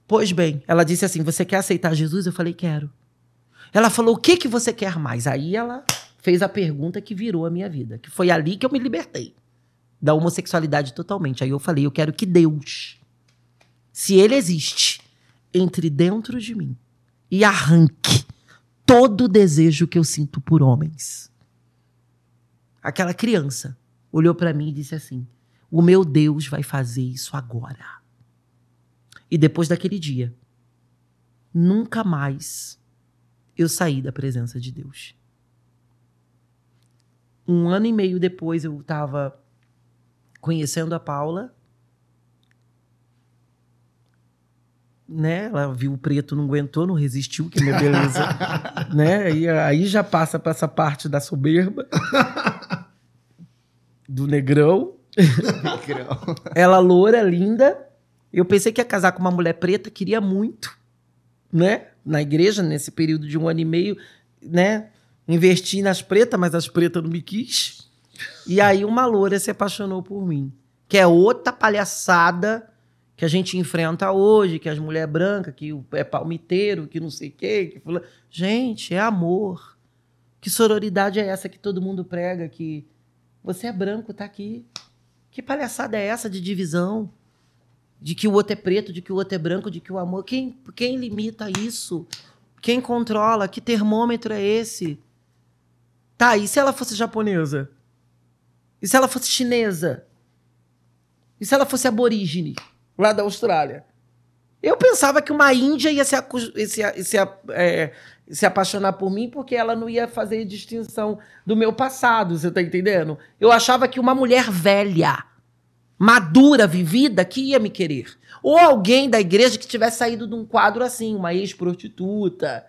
Pois bem, ela disse assim: Você quer aceitar Jesus? Eu falei: Quero. Ela falou: O que, que você quer mais? Aí ela fez a pergunta que virou a minha vida, que foi ali que eu me libertei da homossexualidade totalmente. Aí eu falei, eu quero que Deus, se ele existe, entre dentro de mim e arranque todo o desejo que eu sinto por homens. Aquela criança olhou para mim e disse assim: "O meu Deus vai fazer isso agora". E depois daquele dia, nunca mais eu saí da presença de Deus. Um ano e meio depois eu estava conhecendo a Paula, né? Ela viu o preto, não aguentou, não resistiu, que minha beleza, né? E aí já passa para essa parte da soberba, do negrão. Negrão. Ela loura, linda. Eu pensei que ia casar com uma mulher preta, queria muito, né? Na igreja, nesse período de um ano e meio, né? Investi nas pretas, mas as pretas não me quis. E aí uma loura se apaixonou por mim. Que é outra palhaçada que a gente enfrenta hoje, que as mulheres brancas, que é palmiteiro, que não sei o quê. Que fala... Gente, é amor. Que sororidade é essa que todo mundo prega? Que você é branco, tá aqui. Que palhaçada é essa de divisão? De que o outro é preto, de que o outro é branco, de que o amor. Quem, quem limita isso? Quem controla? Que termômetro é esse? Tá, e se ela fosse japonesa? E se ela fosse chinesa? E se ela fosse aborígene, lá da Austrália? Eu pensava que uma índia ia se, se, se, é, se apaixonar por mim porque ela não ia fazer distinção do meu passado, você tá entendendo? Eu achava que uma mulher velha, madura, vivida, que ia me querer. Ou alguém da igreja que tivesse saído de um quadro assim, uma ex-prostituta,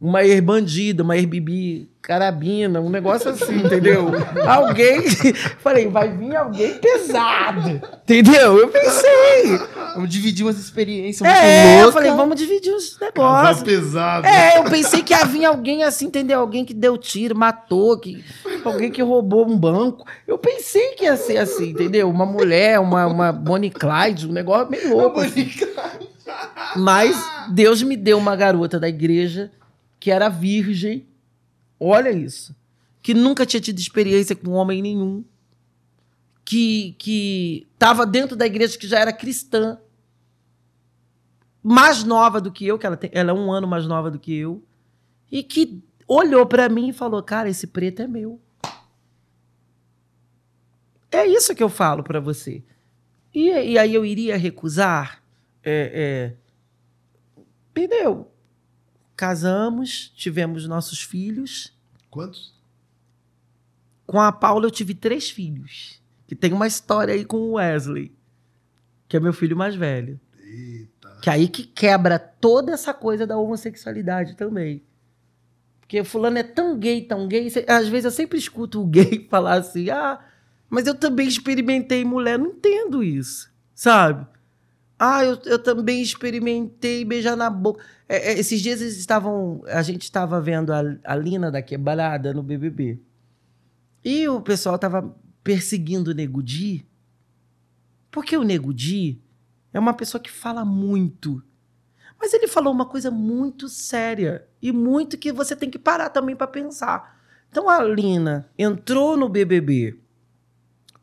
uma ex-bandida, uma ex-bibi carabina, um negócio assim, entendeu? alguém. Falei, vai vir alguém pesado, entendeu? Eu pensei. Vamos dividir umas experiências é, eu falei, vamos dividir os negócios. pesado. É, eu pensei que ia vir alguém assim, entendeu? Alguém que deu tiro, matou, que, alguém que roubou um banco. Eu pensei que ia ser assim, entendeu? Uma mulher, uma, uma Bonnie Clyde, um negócio meio louco. Assim. Mas Deus me deu uma garota da igreja que era virgem, olha isso, que nunca tinha tido experiência com homem nenhum, que que estava dentro da igreja que já era cristã, mais nova do que eu, que ela, tem, ela é um ano mais nova do que eu, e que olhou para mim e falou: Cara, esse preto é meu. É isso que eu falo para você. E, e, aí eu iria recusar é, é, Entendeu? Casamos, tivemos nossos filhos. Quantos? Com a Paula eu tive três filhos. Que tem uma história aí com o Wesley, que é meu filho mais velho. Eita. Que aí que quebra toda essa coisa da homossexualidade também. Porque fulano é tão gay, tão gay. Às vezes eu sempre escuto o gay falar assim: ah, mas eu também experimentei mulher. Não entendo isso, sabe? Ah, eu, eu também experimentei beijar na boca. É, é, esses dias eles estavam. A gente estava vendo a, a Lina da Quebrada no BBB. E o pessoal estava perseguindo o Nego Di. Porque o Nego Di é uma pessoa que fala muito. Mas ele falou uma coisa muito séria e muito que você tem que parar também para pensar. Então a Lina entrou no BBB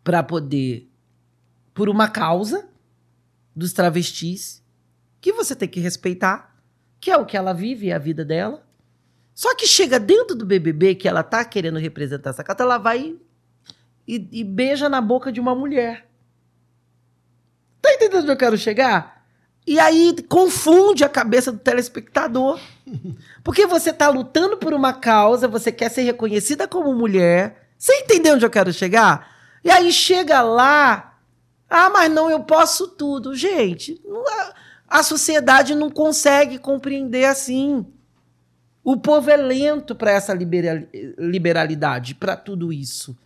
para poder por uma causa dos travestis que você tem que respeitar, que é o que ela vive, é a vida dela. Só que chega dentro do BBB que ela tá querendo representar essa cata, ela vai e, e beija na boca de uma mulher. Tá entendendo onde eu quero chegar? E aí confunde a cabeça do telespectador. Porque você tá lutando por uma causa, você quer ser reconhecida como mulher. Você entendeu onde eu quero chegar? E aí chega lá, ah, mas não, eu posso tudo. Gente, não- a- sociedade não consegue compreender assim. O povo é lento para essa liberal- liberalidade, para tudo isso.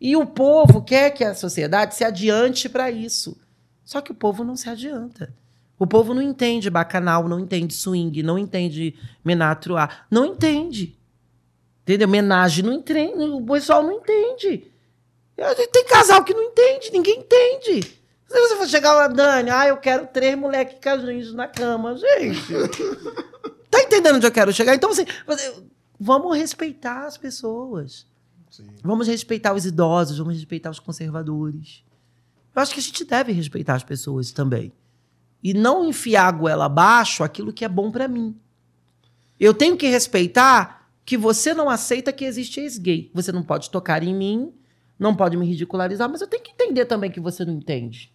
E o povo quer que a sociedade se adiante para isso. Só que o povo não se adianta. O povo não entende bacanal, não entende swing, não entende menatro A, não entende. Entendeu? Menagem não entende, o pessoal não entende. Tem casal que não entende, ninguém entende. Se você for chegar lá, Dani, ah, eu quero três moleques casinhos na cama, gente. tá entendendo onde eu quero chegar? Então, assim, vamos respeitar as pessoas. Sim. Vamos respeitar os idosos, vamos respeitar os conservadores. Eu acho que a gente deve respeitar as pessoas também. E não enfiar a goela abaixo aquilo que é bom pra mim. Eu tenho que respeitar que você não aceita que existe ex-gay. Você não pode tocar em mim, não pode me ridicularizar, mas eu tenho que entender também que você não entende.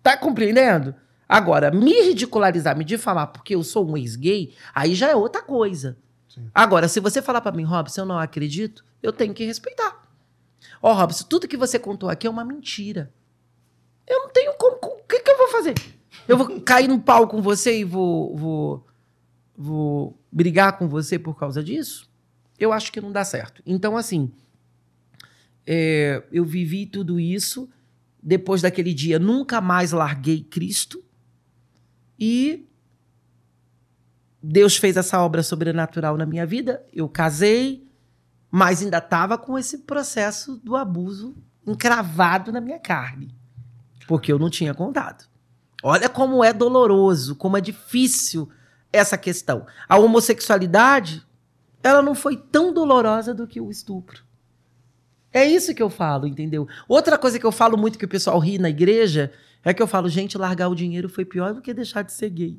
Tá compreendendo? Agora, me ridicularizar, me difamar porque eu sou um ex-gay, aí já é outra coisa. Sim. Agora, se você falar pra mim, Robson, eu não acredito, eu tenho que respeitar. Ó, Robson, tudo que você contou aqui é uma mentira. Eu não tenho como. O que, que eu vou fazer? Eu vou cair no pau com você e vou, vou, vou brigar com você por causa disso? Eu acho que não dá certo. Então, assim, é, eu vivi tudo isso. Depois daquele dia, nunca mais larguei Cristo. E Deus fez essa obra sobrenatural na minha vida. Eu casei, mas ainda estava com esse processo do abuso encravado na minha carne. Porque eu não tinha contado. Olha como é doloroso, como é difícil essa questão. A homossexualidade, ela não foi tão dolorosa do que o estupro. É isso que eu falo, entendeu? Outra coisa que eu falo muito que o pessoal ri na igreja é que eu falo, gente, largar o dinheiro foi pior do que deixar de ser gay.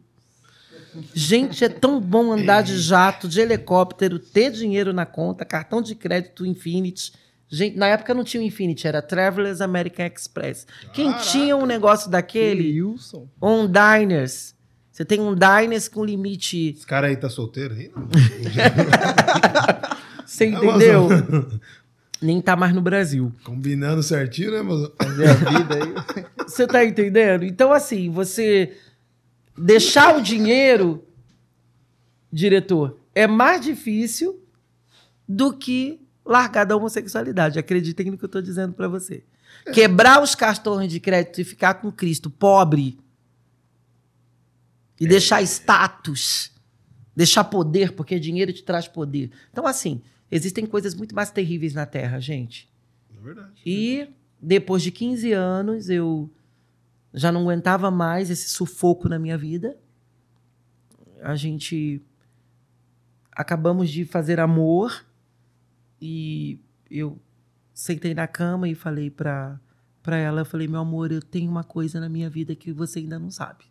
Gente, é tão bom andar de jato, de helicóptero, ter dinheiro na conta, cartão de crédito Infinity. Gente, na época não tinha o Infinity, era Travelers American Express. Quem Caraca. tinha um negócio daquele, Wilson. um Diners. Você tem um Diners com limite. Esse cara aí tá solteiro aí? Não. Você entendeu? Nem tá mais no Brasil. Combinando certinho, né? Fazer a vida aí. Você tá entendendo? Então, assim, você deixar o dinheiro, diretor, é mais difícil do que largar da homossexualidade. Acreditem no que eu tô dizendo pra você. Quebrar os cartões de crédito e ficar com Cristo pobre e deixar status, deixar poder, porque dinheiro te traz poder. Então, assim, existem coisas muito mais terríveis na Terra, gente. É verdade. E depois de 15 anos, eu já não aguentava mais esse sufoco na minha vida. A gente acabamos de fazer amor e eu sentei na cama e falei pra, pra ela, eu falei, meu amor, eu tenho uma coisa na minha vida que você ainda não sabe.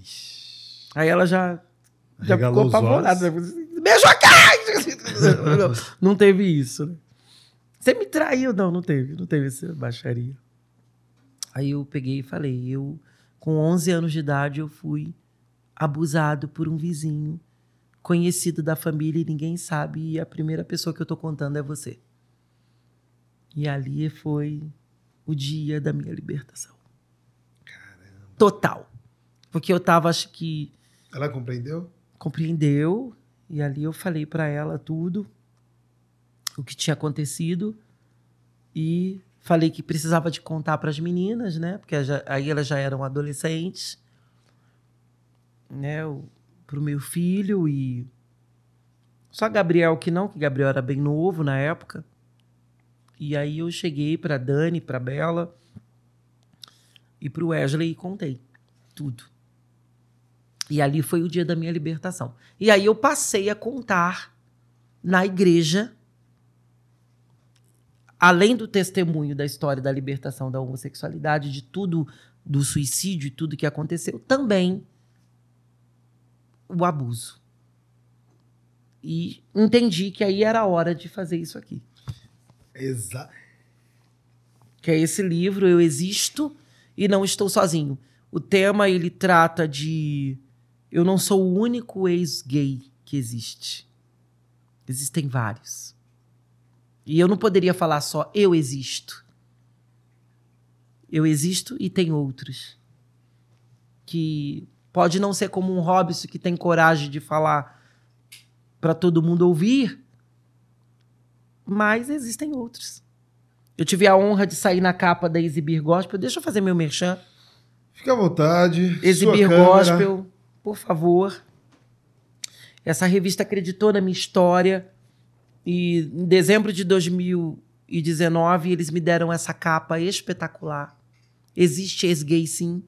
Ixi. Aí ela já, já Regalou ficou apavorada. Beijo a cara! Não teve isso, né? Você me traiu? Não, não teve. Não teve essa baixaria. Aí eu peguei e falei, eu, com 11 anos de idade, eu fui abusado por um vizinho conhecido da família e ninguém sabe. E a primeira pessoa que eu tô contando é você. E ali foi o dia da minha libertação. Total. Porque eu tava, acho que Ela compreendeu? compreendeu e ali eu falei para ela tudo o que tinha acontecido e falei que precisava de contar para as meninas, né? Porque já- aí elas já eram adolescentes, né? Para o meu filho e só Gabriel que não, que Gabriel era bem novo na época. E aí eu cheguei para Dani, para Bela e para o Wesley e contei tudo. E ali foi o dia da minha libertação. E aí eu passei a contar na igreja, além do testemunho da história da libertação da homossexualidade, de tudo, do suicídio e tudo que aconteceu, também o abuso. E entendi que aí era a hora de fazer isso aqui. Exato. que é esse livro Eu Existo e Não Estou Sozinho. O tema ele trata de eu não sou o único ex-gay que existe. Existem vários. E eu não poderia falar só eu existo. Eu existo e tem outros. Que pode não ser como um Robson que tem coragem de falar para todo mundo ouvir, mas existem outros. Eu tive a honra de sair na capa da Exibir Gospel. Deixa eu fazer meu merchan. Fica à vontade. Exibir. Gospel, por favor. Essa revista acreditou na minha história. E em dezembro de 2019, eles me deram essa capa espetacular. Existe ex-gay, sim.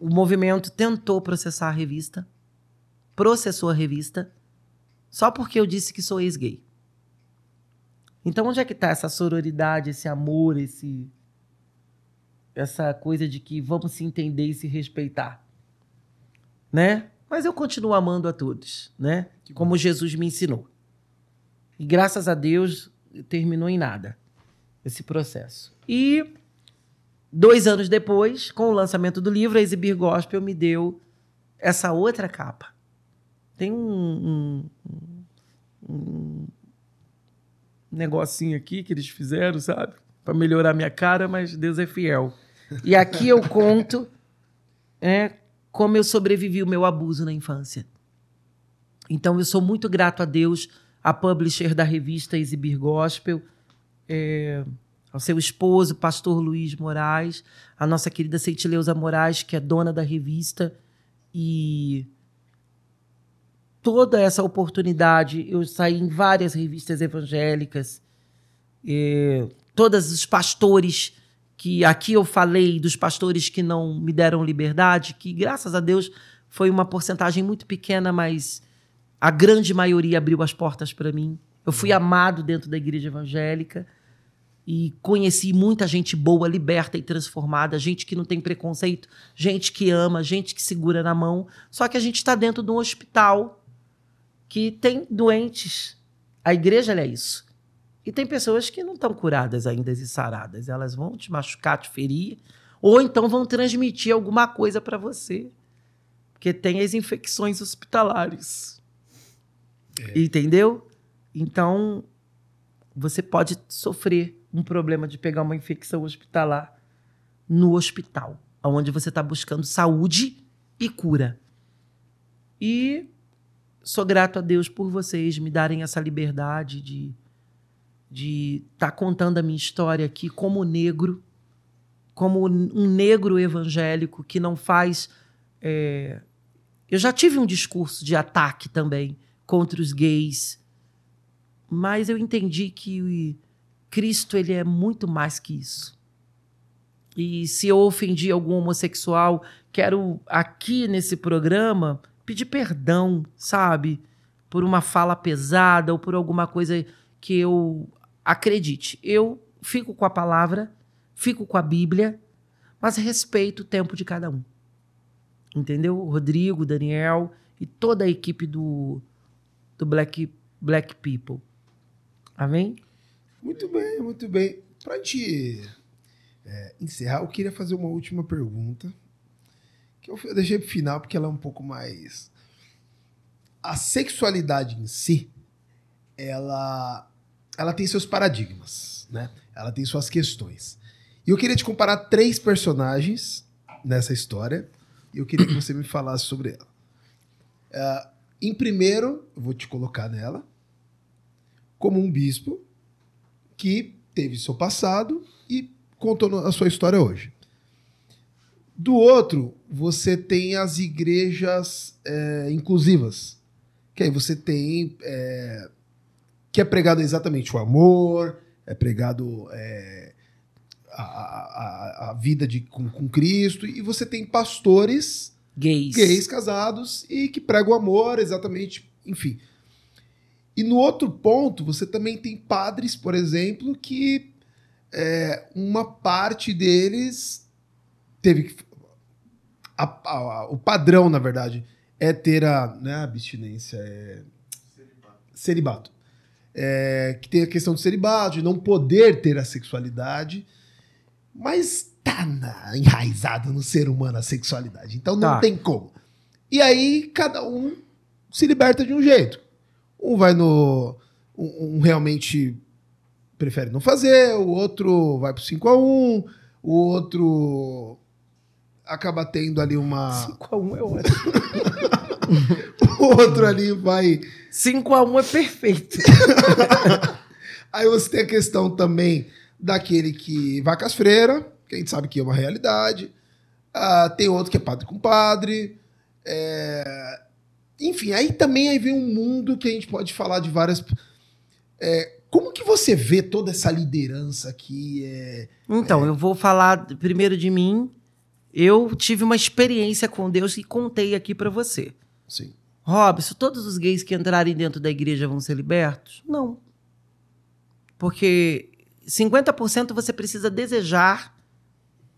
O movimento tentou processar a revista. Processou a revista. Só porque eu disse que sou ex-gay. Então, onde é que está essa sororidade, esse amor, esse essa coisa de que vamos se entender e se respeitar, né? Mas eu continuo amando a todos, né? Como Jesus me ensinou. E graças a Deus terminou em nada esse processo. E dois anos depois, com o lançamento do livro, a Exibir Gospel me deu essa outra capa. Tem um, um, um negocinho aqui que eles fizeram, sabe? Para melhorar minha cara, mas Deus é fiel. E aqui eu conto é, como eu sobrevivi o meu abuso na infância. Então eu sou muito grato a Deus, a publisher da revista Exibir Gospel, é, ao seu esposo, pastor Luiz Moraes, a nossa querida Ceitileuza Moraes, que é dona da revista, e toda essa oportunidade, eu saí em várias revistas evangélicas, é, todos os pastores que aqui eu falei dos pastores que não me deram liberdade, que graças a Deus foi uma porcentagem muito pequena, mas a grande maioria abriu as portas para mim. Eu fui amado dentro da igreja evangélica e conheci muita gente boa, liberta e transformada, gente que não tem preconceito, gente que ama, gente que segura na mão. Só que a gente está dentro de um hospital que tem doentes. A igreja é isso. E tem pessoas que não estão curadas ainda e saradas. Elas vão te machucar, te ferir, ou então vão transmitir alguma coisa para você. Porque tem as infecções hospitalares. Entendeu? Então, você pode sofrer um problema de pegar uma infecção hospitalar no hospital, onde você está buscando saúde e cura. E sou grato a Deus por vocês me darem essa liberdade de de estar tá contando a minha história aqui como negro, como um negro evangélico que não faz. É... Eu já tive um discurso de ataque também contra os gays, mas eu entendi que Cristo ele é muito mais que isso. E se eu ofendi algum homossexual, quero aqui nesse programa pedir perdão, sabe? Por uma fala pesada ou por alguma coisa que eu acredite. Eu fico com a palavra, fico com a Bíblia, mas respeito o tempo de cada um. Entendeu? Rodrigo, Daniel e toda a equipe do, do Black, Black People. Amém? Muito bem, muito bem. Para te é, encerrar, eu queria fazer uma última pergunta. que eu deixei pro final porque ela é um pouco mais. A sexualidade em si, ela, ela tem seus paradigmas, né? Ela tem suas questões. E eu queria te comparar três personagens nessa história e eu queria que você me falasse sobre ela. Ah, em primeiro, eu vou te colocar nela como um bispo que teve seu passado e contou a sua história hoje. Do outro, você tem as igrejas é, inclusivas, que aí você tem é, que é pregado exatamente o amor, é pregado é, a, a, a vida de, com, com Cristo, e você tem pastores Gays. gays casados e que pregam o amor, exatamente, enfim. E no outro ponto, você também tem padres, por exemplo, que é, uma parte deles teve que. a- a- a- o padrão, na verdade, é ter a. Não é a abstinência, é. Celibato. É, que tem a questão do celibato, de não poder ter a sexualidade, mas tá na- enraizado no ser humano a sexualidade. Então não Tá. tem como. E aí cada um se liberta de um jeito. Um vai no. Um, um realmente prefere não fazer, o outro vai pro 5 a 1 o outro acaba tendo ali uma. 5x1 é ótimo. Outro ali vai. 5x1 é perfeito. Aí você tem a questão também daquele que vai com as freiras, que a gente sabe que é uma realidade. Ah, tem outro que é padre com padre. É, Enfim, aí também aí vem um mundo que a gente pode falar de várias. É, Como que você vê toda essa liderança aqui? É... Então, eu vou falar primeiro de mim. Eu tive uma experiência com Deus e contei aqui pra você. Sim. Robson, todos os gays que entrarem dentro da igreja vão ser libertos? Não. Porque 50% você precisa desejar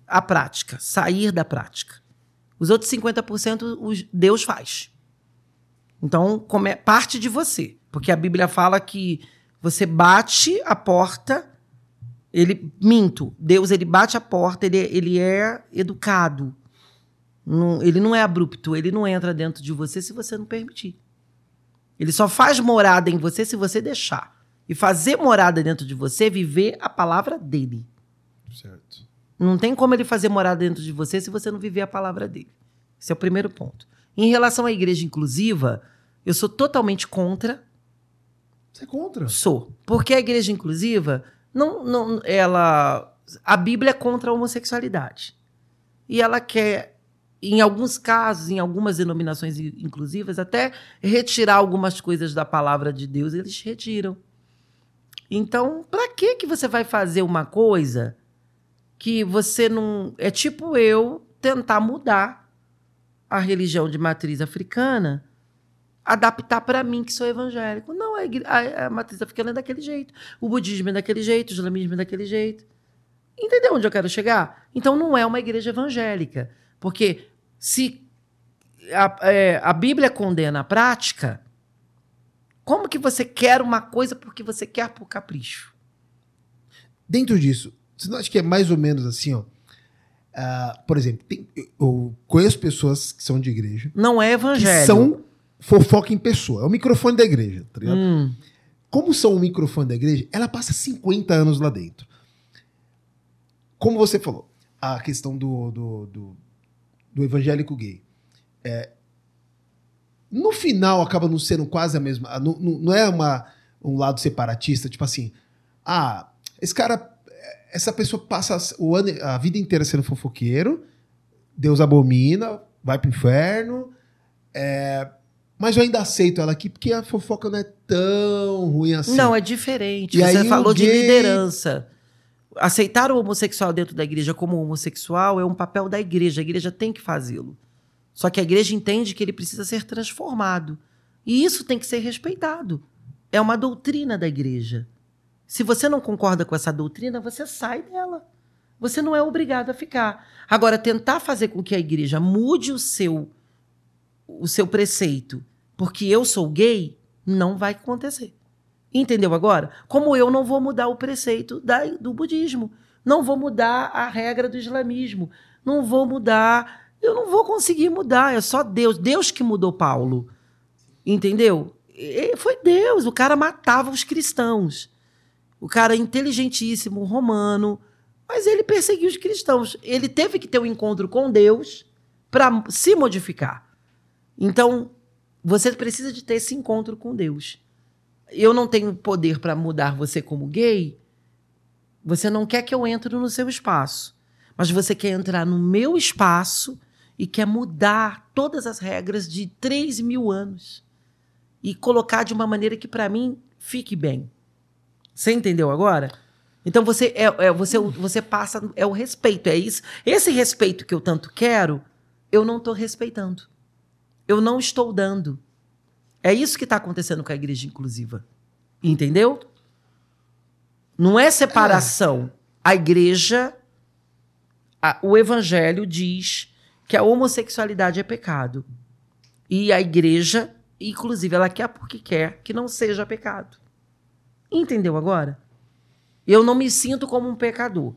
a prática, sair da prática. Os outros 50% os- Deus faz. Então, come- parte de você. Porque a Bíblia fala que você bate a porta, ele minto. Deus ele bate a porta, ele, ele é educado. Não- ele não é abrupto, ele não entra dentro de você se você não permitir. Ele só faz morada em você se você deixar. E fazer morada dentro de você é viver a palavra dele. Certo. Não tem como ele fazer morada dentro de você se você não viver a palavra dele. Esse é o primeiro ponto. Em relação à igreja inclusiva, eu sou totalmente contra. Você é contra? Sou. Porque a igreja inclusiva, não, não, ela. A Bíblia é contra a homossexualidade. E ela quer, em alguns casos, em algumas denominações inclusivas, até retirar algumas coisas da palavra de Deus, eles retiram. Então, para que que você vai fazer uma coisa que você não. É tipo eu tentar mudar a religião de matriz africana adaptar para mim que sou evangélico. Não, a, a- a matriz africana é daquele jeito. O budismo é daquele jeito, o islamismo é daquele jeito. Entendeu onde eu quero chegar? Então não é uma igreja evangélica. Porque se a, é, a Bíblia condena a prática, como que você quer uma coisa porque você quer por capricho? Dentro disso, você não acha que é mais ou menos assim, ó? Ah, por exemplo, tem- eu- conheço pessoas que são de igreja Não é que evangelho. são fofoca em pessoa. É o microfone da igreja, tá ligado? Hum, Como são o microfone da igreja, ela passa 50 anos lá dentro. Como você falou, a questão do, do, do, do evangélico gay. É, no final acaba não sendo quase a mesma. Não, não, não é uma, um lado separatista, tipo assim, ah, esse cara, essa pessoa passa o ano, a vida inteira sendo fofoqueiro, Deus abomina, vai pro inferno, é, mas eu ainda aceito ela aqui porque a fofoca não é tão ruim assim. Não, é diferente. E Você falou de gay- liderança. Aceitar o homossexual dentro da igreja como homossexual é um papel da igreja. A igreja tem que fazê-lo. Só que a igreja entende que ele precisa ser transformado. E isso tem que ser respeitado. É uma doutrina da igreja. Se você não concorda com essa doutrina, você sai dela. Você não é obrigado a ficar. Agora, tentar fazer com que a igreja mude o seu o seu preceito porque eu sou gay, não vai acontecer. Entendeu agora? Como eu não vou mudar o preceito da- do budismo, não vou mudar a regra do islamismo, não vou mudar eu não vou conseguir mudar. É só Deus. Deus que mudou Paulo. Entendeu? E foi Deus. O cara matava os cristãos. O cara inteligentíssimo, romano. Mas ele perseguiu os cristãos. Ele teve que ter um encontro com Deus para se modificar. Então, você precisa de ter esse encontro com Deus. Eu não tenho poder para mudar você como gay. Você não quer que eu entre no seu espaço. Mas você quer entrar no meu espaço e quer mudar todas as regras de 3 mil anos e colocar de uma maneira que para mim fique bem. Você entendeu agora? Então você é, é, você você passa é o respeito, é isso. Esse respeito que eu tanto quero, eu não estou respeitando. Eu não estou dando. É isso que está acontecendo com a igreja inclusiva. Entendeu? Não é separação. A igreja, a, o evangelho diz que a homossexualidade é pecado. E a igreja, inclusive, ela quer porque quer que não seja pecado. Entendeu agora? Eu não me sinto como um pecador.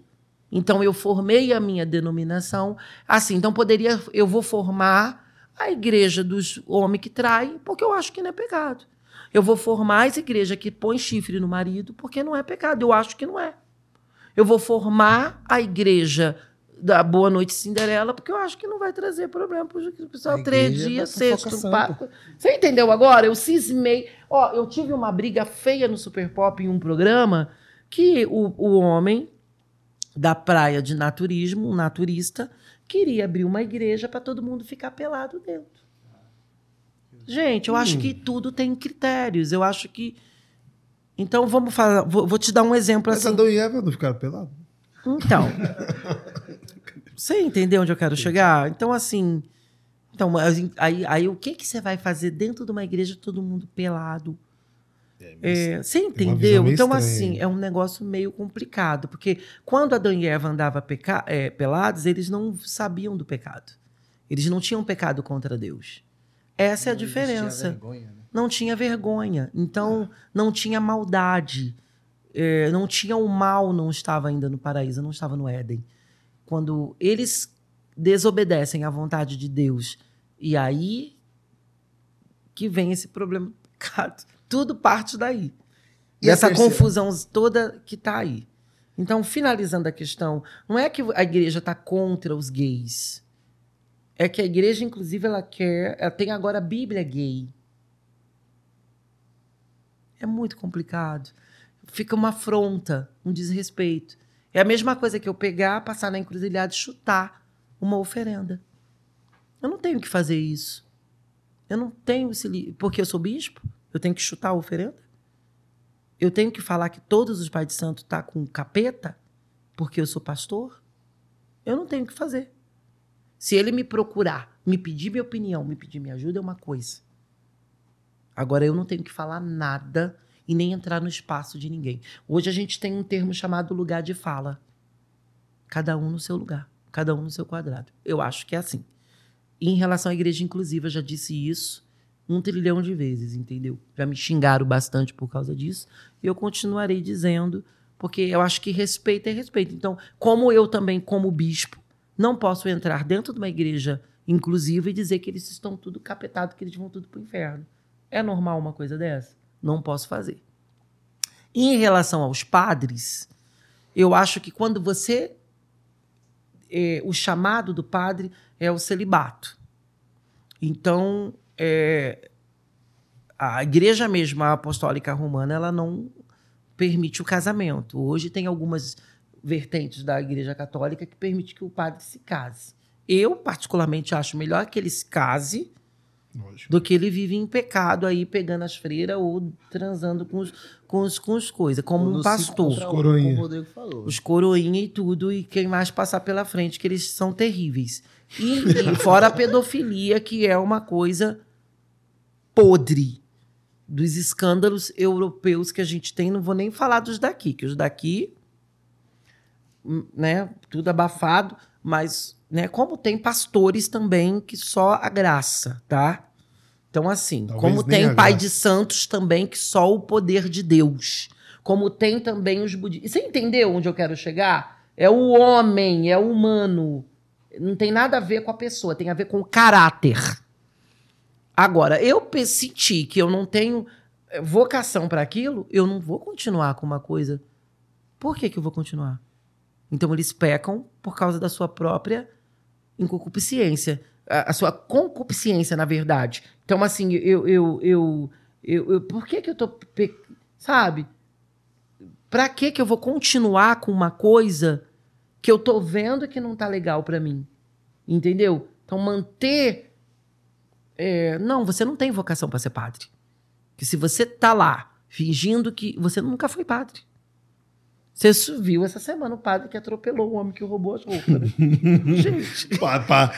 Então eu formei a minha denominação assim. Então poderia, eu vou formar a igreja dos homens que traem, porque eu acho que não é pecado. Eu vou formar as igrejas que põe chifre no marido, porque não é pecado. Eu acho que não é. Eu vou formar a igreja da Boa Noite Cinderela, porque eu acho que não vai trazer problema para o pessoal. Três dias, sexto, papo. Você entendeu agora? Eu cismei. Ó, eu tive uma briga feia no Super Pop em um programa que o, o homem da praia de naturismo, um naturista, queria abrir uma igreja para todo mundo ficar pelado dentro. Gente, eu acho que tudo tem critérios. Eu acho que. Então vamos falar. Vou, vou te dar um exemplo Mas assim. Adão e Eva não ficaram pelados? Então. Você entendeu onde eu quero chegar? Então, assim. Então, aí, aí o que, que você vai fazer dentro de uma igreja todo mundo pelado? É, você entendeu? Então, estranha. assim, é um negócio meio complicado. Porque quando Adão e Eva andavam peca- é, pelados, eles não sabiam do pecado. Eles não tinham pecado contra Deus. Essa é a Não diferença vergonha, né? não tinha vergonha. Então, não tinha maldade. É, não tinha o mal, não estava ainda no paraíso, não estava no Éden. Quando eles desobedecem à vontade de Deus, e aí que vem esse problema do pecado. Tudo parte daí. E a Dessa terceira? confusão toda que está aí. Então, finalizando a questão, não é que a igreja está contra os gays. É que a igreja, inclusive, ela quer. Ela tem agora a Bíblia gay. É muito complicado. Fica uma afronta, um desrespeito. É a mesma coisa que eu pegar, passar na encruzilhada e chutar uma oferenda. Eu não tenho que fazer isso. Eu não tenho esse. li- Porque eu sou bispo, eu tenho que chutar a oferenda? Eu tenho que falar que todos os pais de santo tá com capeta porque eu sou pastor? Eu não tenho que fazer. Se ele me procurar, me pedir minha opinião, me pedir minha ajuda, é uma coisa. Agora eu não tenho que falar nada e nem entrar no espaço de ninguém. Hoje a gente tem um termo chamado lugar de fala. Cada um no seu lugar, cada um no seu quadrado. Eu acho que é assim. Em relação à igreja inclusiva, eu já disse isso um trilhão de vezes, entendeu? Já me xingaram bastante por causa disso. E eu continuarei dizendo, porque eu acho que respeito é respeito. Então, como eu também, como bispo, não posso entrar dentro de uma igreja inclusiva e dizer que eles estão tudo capetados, que eles vão tudo para o inferno. É normal uma coisa dessa? Não posso fazer. Em relação aos padres, eu acho que quando você. é, o chamado do padre é o celibato. Então, é, a igreja mesmo, a apostólica romana, ela não permite o casamento. Hoje tem algumas vertentes da igreja católica que permite que o padre se case. Eu, particularmente, acho melhor que ele se case Lógico. do que ele vive em pecado aí, pegando as freiras ou transando com os, com os, com os coisas, como Quando um pastor. encontra, coroinha. Como o Rodrigo falou. Os coroinha e tudo, e quem mais passar pela frente, que eles são terríveis. E, e fora a pedofilia, que é uma coisa podre dos escândalos europeus que a gente tem. Não vou nem falar dos daqui, que os daqui, hum, né, tudo abafado, mas, né, como tem pastores também que só a graça, tá? Então, assim, Talvez como tem pai graça. de santos também que só o poder de Deus. Como tem também os budistas. Você entendeu onde eu quero chegar? É o homem, é o humano. Não tem nada a ver com a pessoa, tem a ver com o caráter. Agora, eu senti que eu não tenho eh, vocação para aquilo, eu não vou continuar com uma coisa. Por que, que eu vou continuar? Então eles pecam por causa da sua própria inconcupiscência. A, a sua concupiscência, na verdade. Então, assim, eu. eu, eu, eu, eu- por que, que eu tô. pe- Sabe? Pra que, que eu vou continuar com uma coisa que eu tô vendo que não tá legal pra mim? Entendeu? Então, manter. é, não, você não tem vocação para ser padre. Que se você tá lá fingindo que. Você nunca foi padre. Você viu essa semana o padre que atropelou o homem que roubou as roupas. Né? Gente. Pa- pa-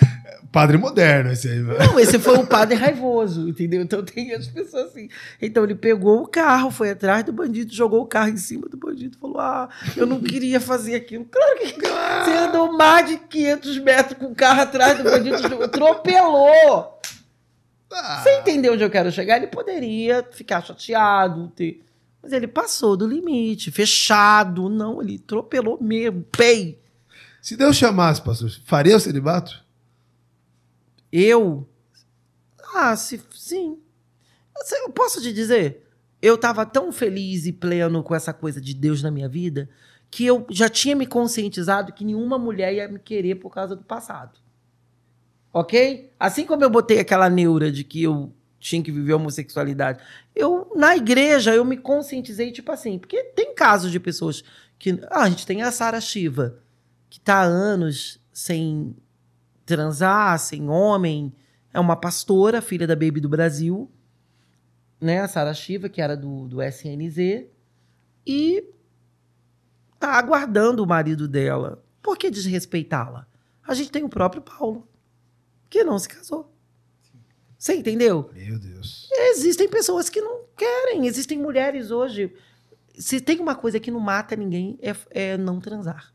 padre moderno esse aí, velho. Não, esse foi o padre raivoso, entendeu? Então tem as pessoas assim. Então ele pegou o carro, foi atrás do bandido, jogou o carro em cima do bandido, falou: Ah, eu não queria fazer aquilo. Claro que você andou mais de 500 metros com o carro atrás do bandido, atropelou. Ah, Você entendeu onde eu quero chegar? Ele poderia ficar chateado, ter... mas ele passou do limite, fechado. Não, ele atropelou mesmo, pei. Se Deus chamasse, pastor, faria o celibato? Eu? Ah, se, sim. Eu posso te dizer? Eu estava tão feliz e pleno com essa coisa de Deus na minha vida que eu já tinha me conscientizado que nenhuma mulher ia me querer por causa do passado. Ok? Assim como eu botei aquela neura de que eu tinha que viver homossexualidade, eu, na igreja, eu me conscientizei, tipo assim, porque tem casos de pessoas que. Ah, a gente tem a Sara Shiva, que tá há anos sem transar, sem homem. É uma pastora, filha da Baby do Brasil, né? A Sara Shiva, que era do, do SNZ, e tá aguardando o marido dela. Por que desrespeitá-la? A gente tem o próprio Paulo, que não se casou. Você entendeu? Meu Deus. Existem pessoas que não querem, existem mulheres hoje. Se tem uma coisa que não mata ninguém, é, é não transar.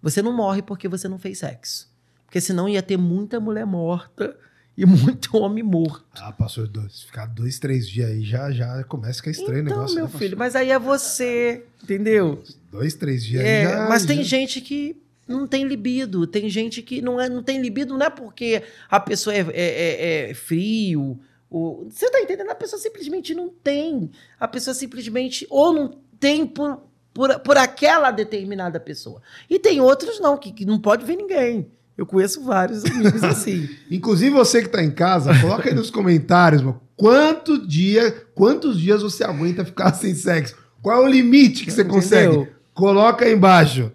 Você não morre porque você não fez sexo. Porque senão ia ter muita mulher morta e muito homem morto. Ah, pastor, dois, ficar dois, três dias aí já, já começa a ficar estranho o então, negócio. meu né, filho, mas aí é você, entendeu? Dois, três dias É, aí já. mas tem já- gente que não tem libido. Tem gente que não, é, não tem libido, não é porque a pessoa é, é- é- é frio. Ou, você tá entendendo? A pessoa simplesmente não tem. A pessoa simplesmente ou não tem por, por, por aquela determinada pessoa. E tem outros não, que, que não pode ver ninguém. Eu conheço vários amigos assim. Inclusive você que tá em casa, coloca aí nos comentários, mano, quanto dia, quantos dias você aguenta ficar sem sexo? Qual é o limite que você consegue? Entendeu? Coloca aí embaixo.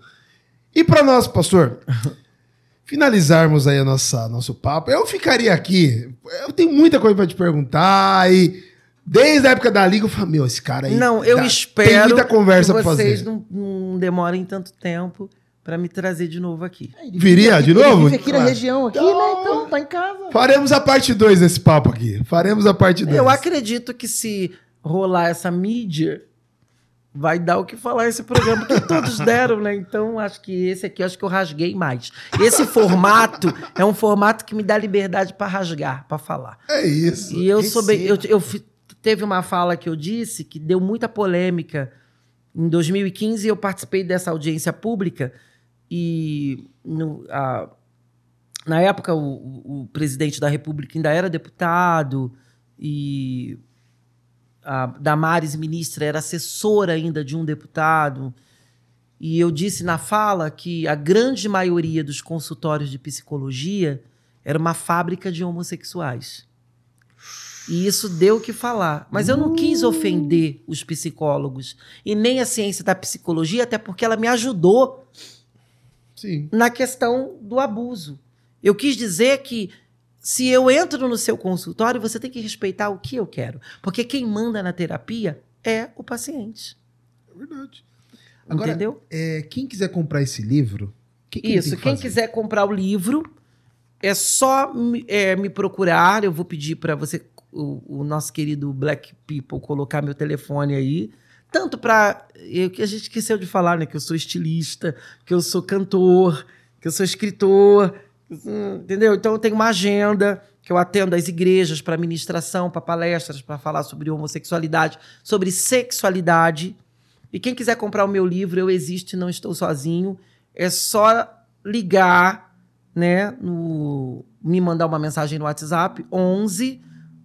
E para nós, pastor, finalizarmos aí a nossa nosso papo, eu ficaria aqui, eu tenho muita coisa para te perguntar e desde a época da liga eu falei, meu, esse cara aí Não, eu dá- espero tem muita conversa que para vocês fazer. não, não demorem tanto tempo para me trazer de novo aqui. Ele Viria vive de aqui- novo? Vive aqui na Claro. região, aqui, Então- né? Então, tá em casa. Faremos a parte 2 desse papo aqui. Faremos a parte 2. Eu acredito que se rolar essa mídia, vai dar o que falar esse programa que todos deram, né? Então, acho que esse aqui, acho que eu rasguei mais. Esse formato é um formato que me dá liberdade para rasgar, para falar. É isso. E eu sou bem. Eu, eu teve uma fala que eu disse que deu muita polêmica. Em 2015, eu participei dessa audiência pública e no- a- na época o, o- o presidente da República ainda era deputado e a Damares, ministra, era assessora ainda de um deputado. E eu disse na fala que a grande maioria dos consultórios de psicologia era uma fábrica de homossexuais. E isso deu o que falar. Mas eu não quis ofender os psicólogos e nem a ciência da psicologia, até porque ela me ajudou Sim. na questão do abuso. Eu quis dizer que se eu entro no seu consultório, você tem que respeitar o que eu quero. Porque quem manda na terapia é o paciente. É verdade. Agora, entendeu? É, quem quiser comprar esse livro, que, que Isso. que Quem quiser comprar o livro, é só me, é, me procurar. Eu vou pedir para você, o, o nosso querido Black People, colocar meu telefone aí. Tanto para. que a gente esqueceu de falar, né? Que eu sou estilista, que eu sou cantor, que eu sou escritor. Entendeu? Então eu tenho uma agenda que eu atendo às igrejas para ministração, para palestras, para falar sobre homossexualidade, sobre sexualidade. E quem quiser comprar o meu livro, Eu Existo e Não Estou Sozinho, é só ligar né, no, me mandar uma mensagem no WhatsApp 11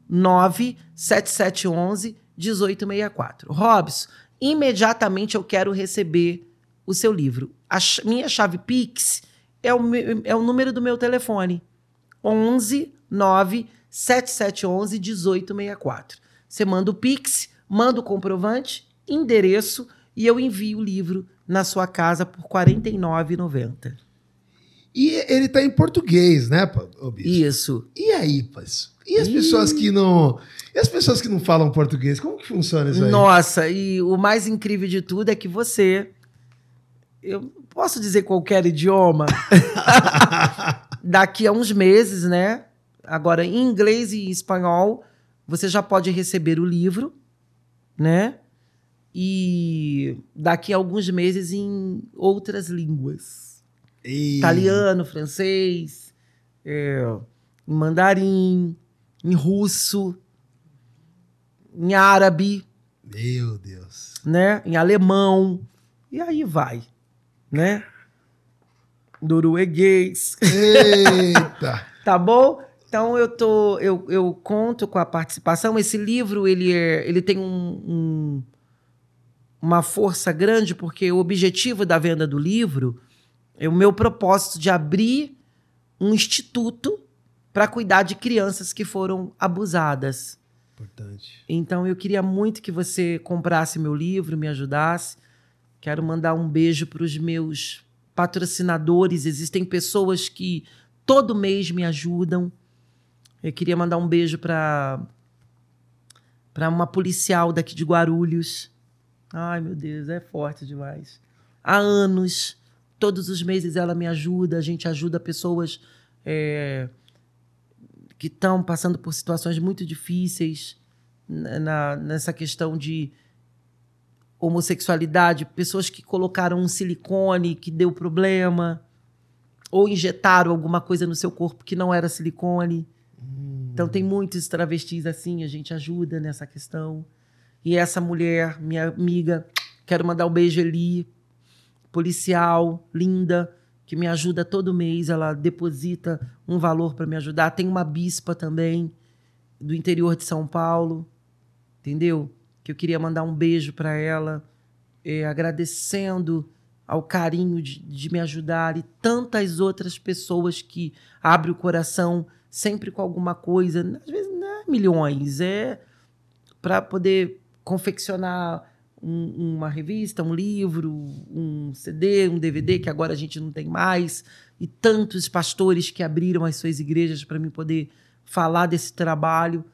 97711 1864. Robson, imediatamente eu quero receber o seu livro. A minha chave Pix é o, é o número do meu telefone. 11 97711 1864. Você manda o Pix, manda o comprovante, endereço e eu envio o livro na sua casa por R$ 49,90. E ele tá em português, né, bicho? Isso. E aí, paz? E as pessoas que não. E as pessoas que não falam português? Como que funciona isso aí? Nossa, e o mais incrível de tudo é que você. Eu posso dizer qualquer idioma? Daqui a uns meses, né? Agora, em inglês e em espanhol, você já pode receber o livro, né? E daqui a alguns meses em outras línguas. E- Italiano, francês, é, em mandarim, em russo, em árabe Meu Deus. né? Em alemão. E aí vai, né? Norueguês. Eita! Tá bom? Então eu tô, eu, eu conto com a participação. Esse livro ele é, ele tem um, um- uma força grande porque o objetivo da venda do livro é o meu propósito de abrir um instituto para cuidar de crianças que foram abusadas. Importante. Então eu queria muito que você comprasse meu livro, me ajudasse. Quero mandar um beijo para os meus patrocinadores. Existem pessoas que todo mês me ajudam. Eu queria mandar um beijo para para uma policial daqui de Guarulhos. Ai, meu Deus, é forte demais. Há anos, todos os meses ela me ajuda. A gente ajuda pessoas é, que estão passando por situações muito difíceis na- nessa questão de homossexualidade, pessoas que colocaram um silicone que deu problema, ou injetaram alguma coisa no seu corpo que não era silicone. Então tem muitos travestis assim, a gente ajuda nessa questão. E essa mulher, minha amiga, quero mandar um beijo Eli, policial, linda, que me ajuda todo mês, ela deposita um valor para me ajudar. Tem uma bispa também do interior de São Paulo, entendeu? Que eu queria mandar um beijo para ela, eh, agradecendo ao carinho de, de me ajudar e tantas outras pessoas que abrem o coração sempre com alguma coisa, às vezes não é milhões, é para poder confeccionar um- uma revista, um livro, um CD, um DVD que agora a gente não tem mais, e tantos pastores que abriram as suas igrejas para mim poder falar desse trabalho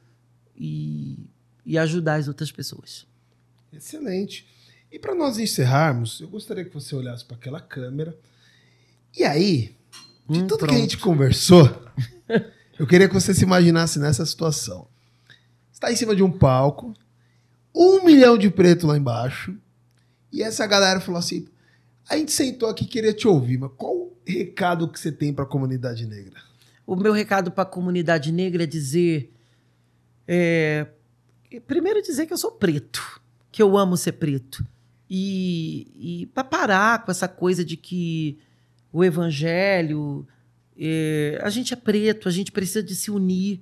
e, e ajudar as outras pessoas. Excelente. E para nós encerrarmos, eu gostaria que você olhasse para aquela câmera. E aí, de Hum, tudo que a pronto. gente conversou, eu queria que você se imaginasse nessa situação. Você está em cima de um palco, um milhão de preto lá embaixo, e essa galera falou assim: a gente sentou aqui e queria te ouvir, mas qual o recado que você tem para a comunidade negra? O meu recado para a comunidade negra é dizer. é, primeiro, dizer que eu sou preto, que eu amo ser preto. E, e para parar com essa coisa de que o evangelho. é, a gente é preto, a gente precisa de se unir,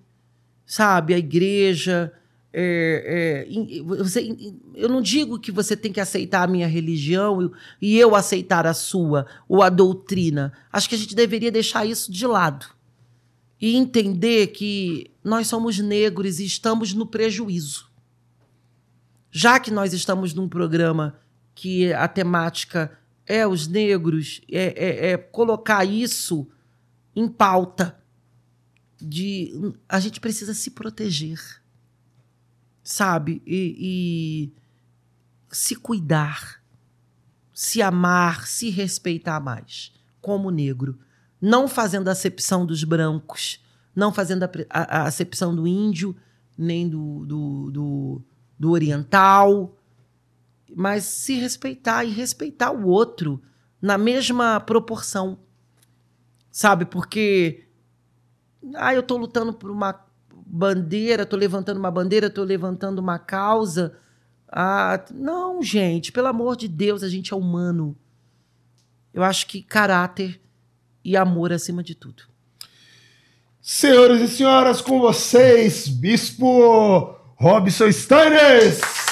sabe? A igreja. é, é, você- eu não digo que você tem que aceitar a minha religião e eu aceitar a sua, ou a doutrina. Acho que a gente deveria deixar isso de lado e entender que nós somos negros e estamos no prejuízo. Já que nós estamos num programa que a temática é os negros, é, é- é colocar isso em pauta de a gente precisa se proteger, sabe? E, e se cuidar, se amar, se respeitar mais, como negro não fazendo acepção dos brancos, não fazendo a, a- a acepção do índio, nem do, do, do, do oriental, mas se respeitar e respeitar o outro na mesma proporção. Sabe? Porque ah, eu estou lutando por uma bandeira, estou levantando uma bandeira, estou levantando uma causa. Ah, não, gente, pelo amor de Deus, a gente é humano. Eu acho que caráter e amor acima de tudo. Senhoras e senhoras, com vocês, Bispo Robson Steines!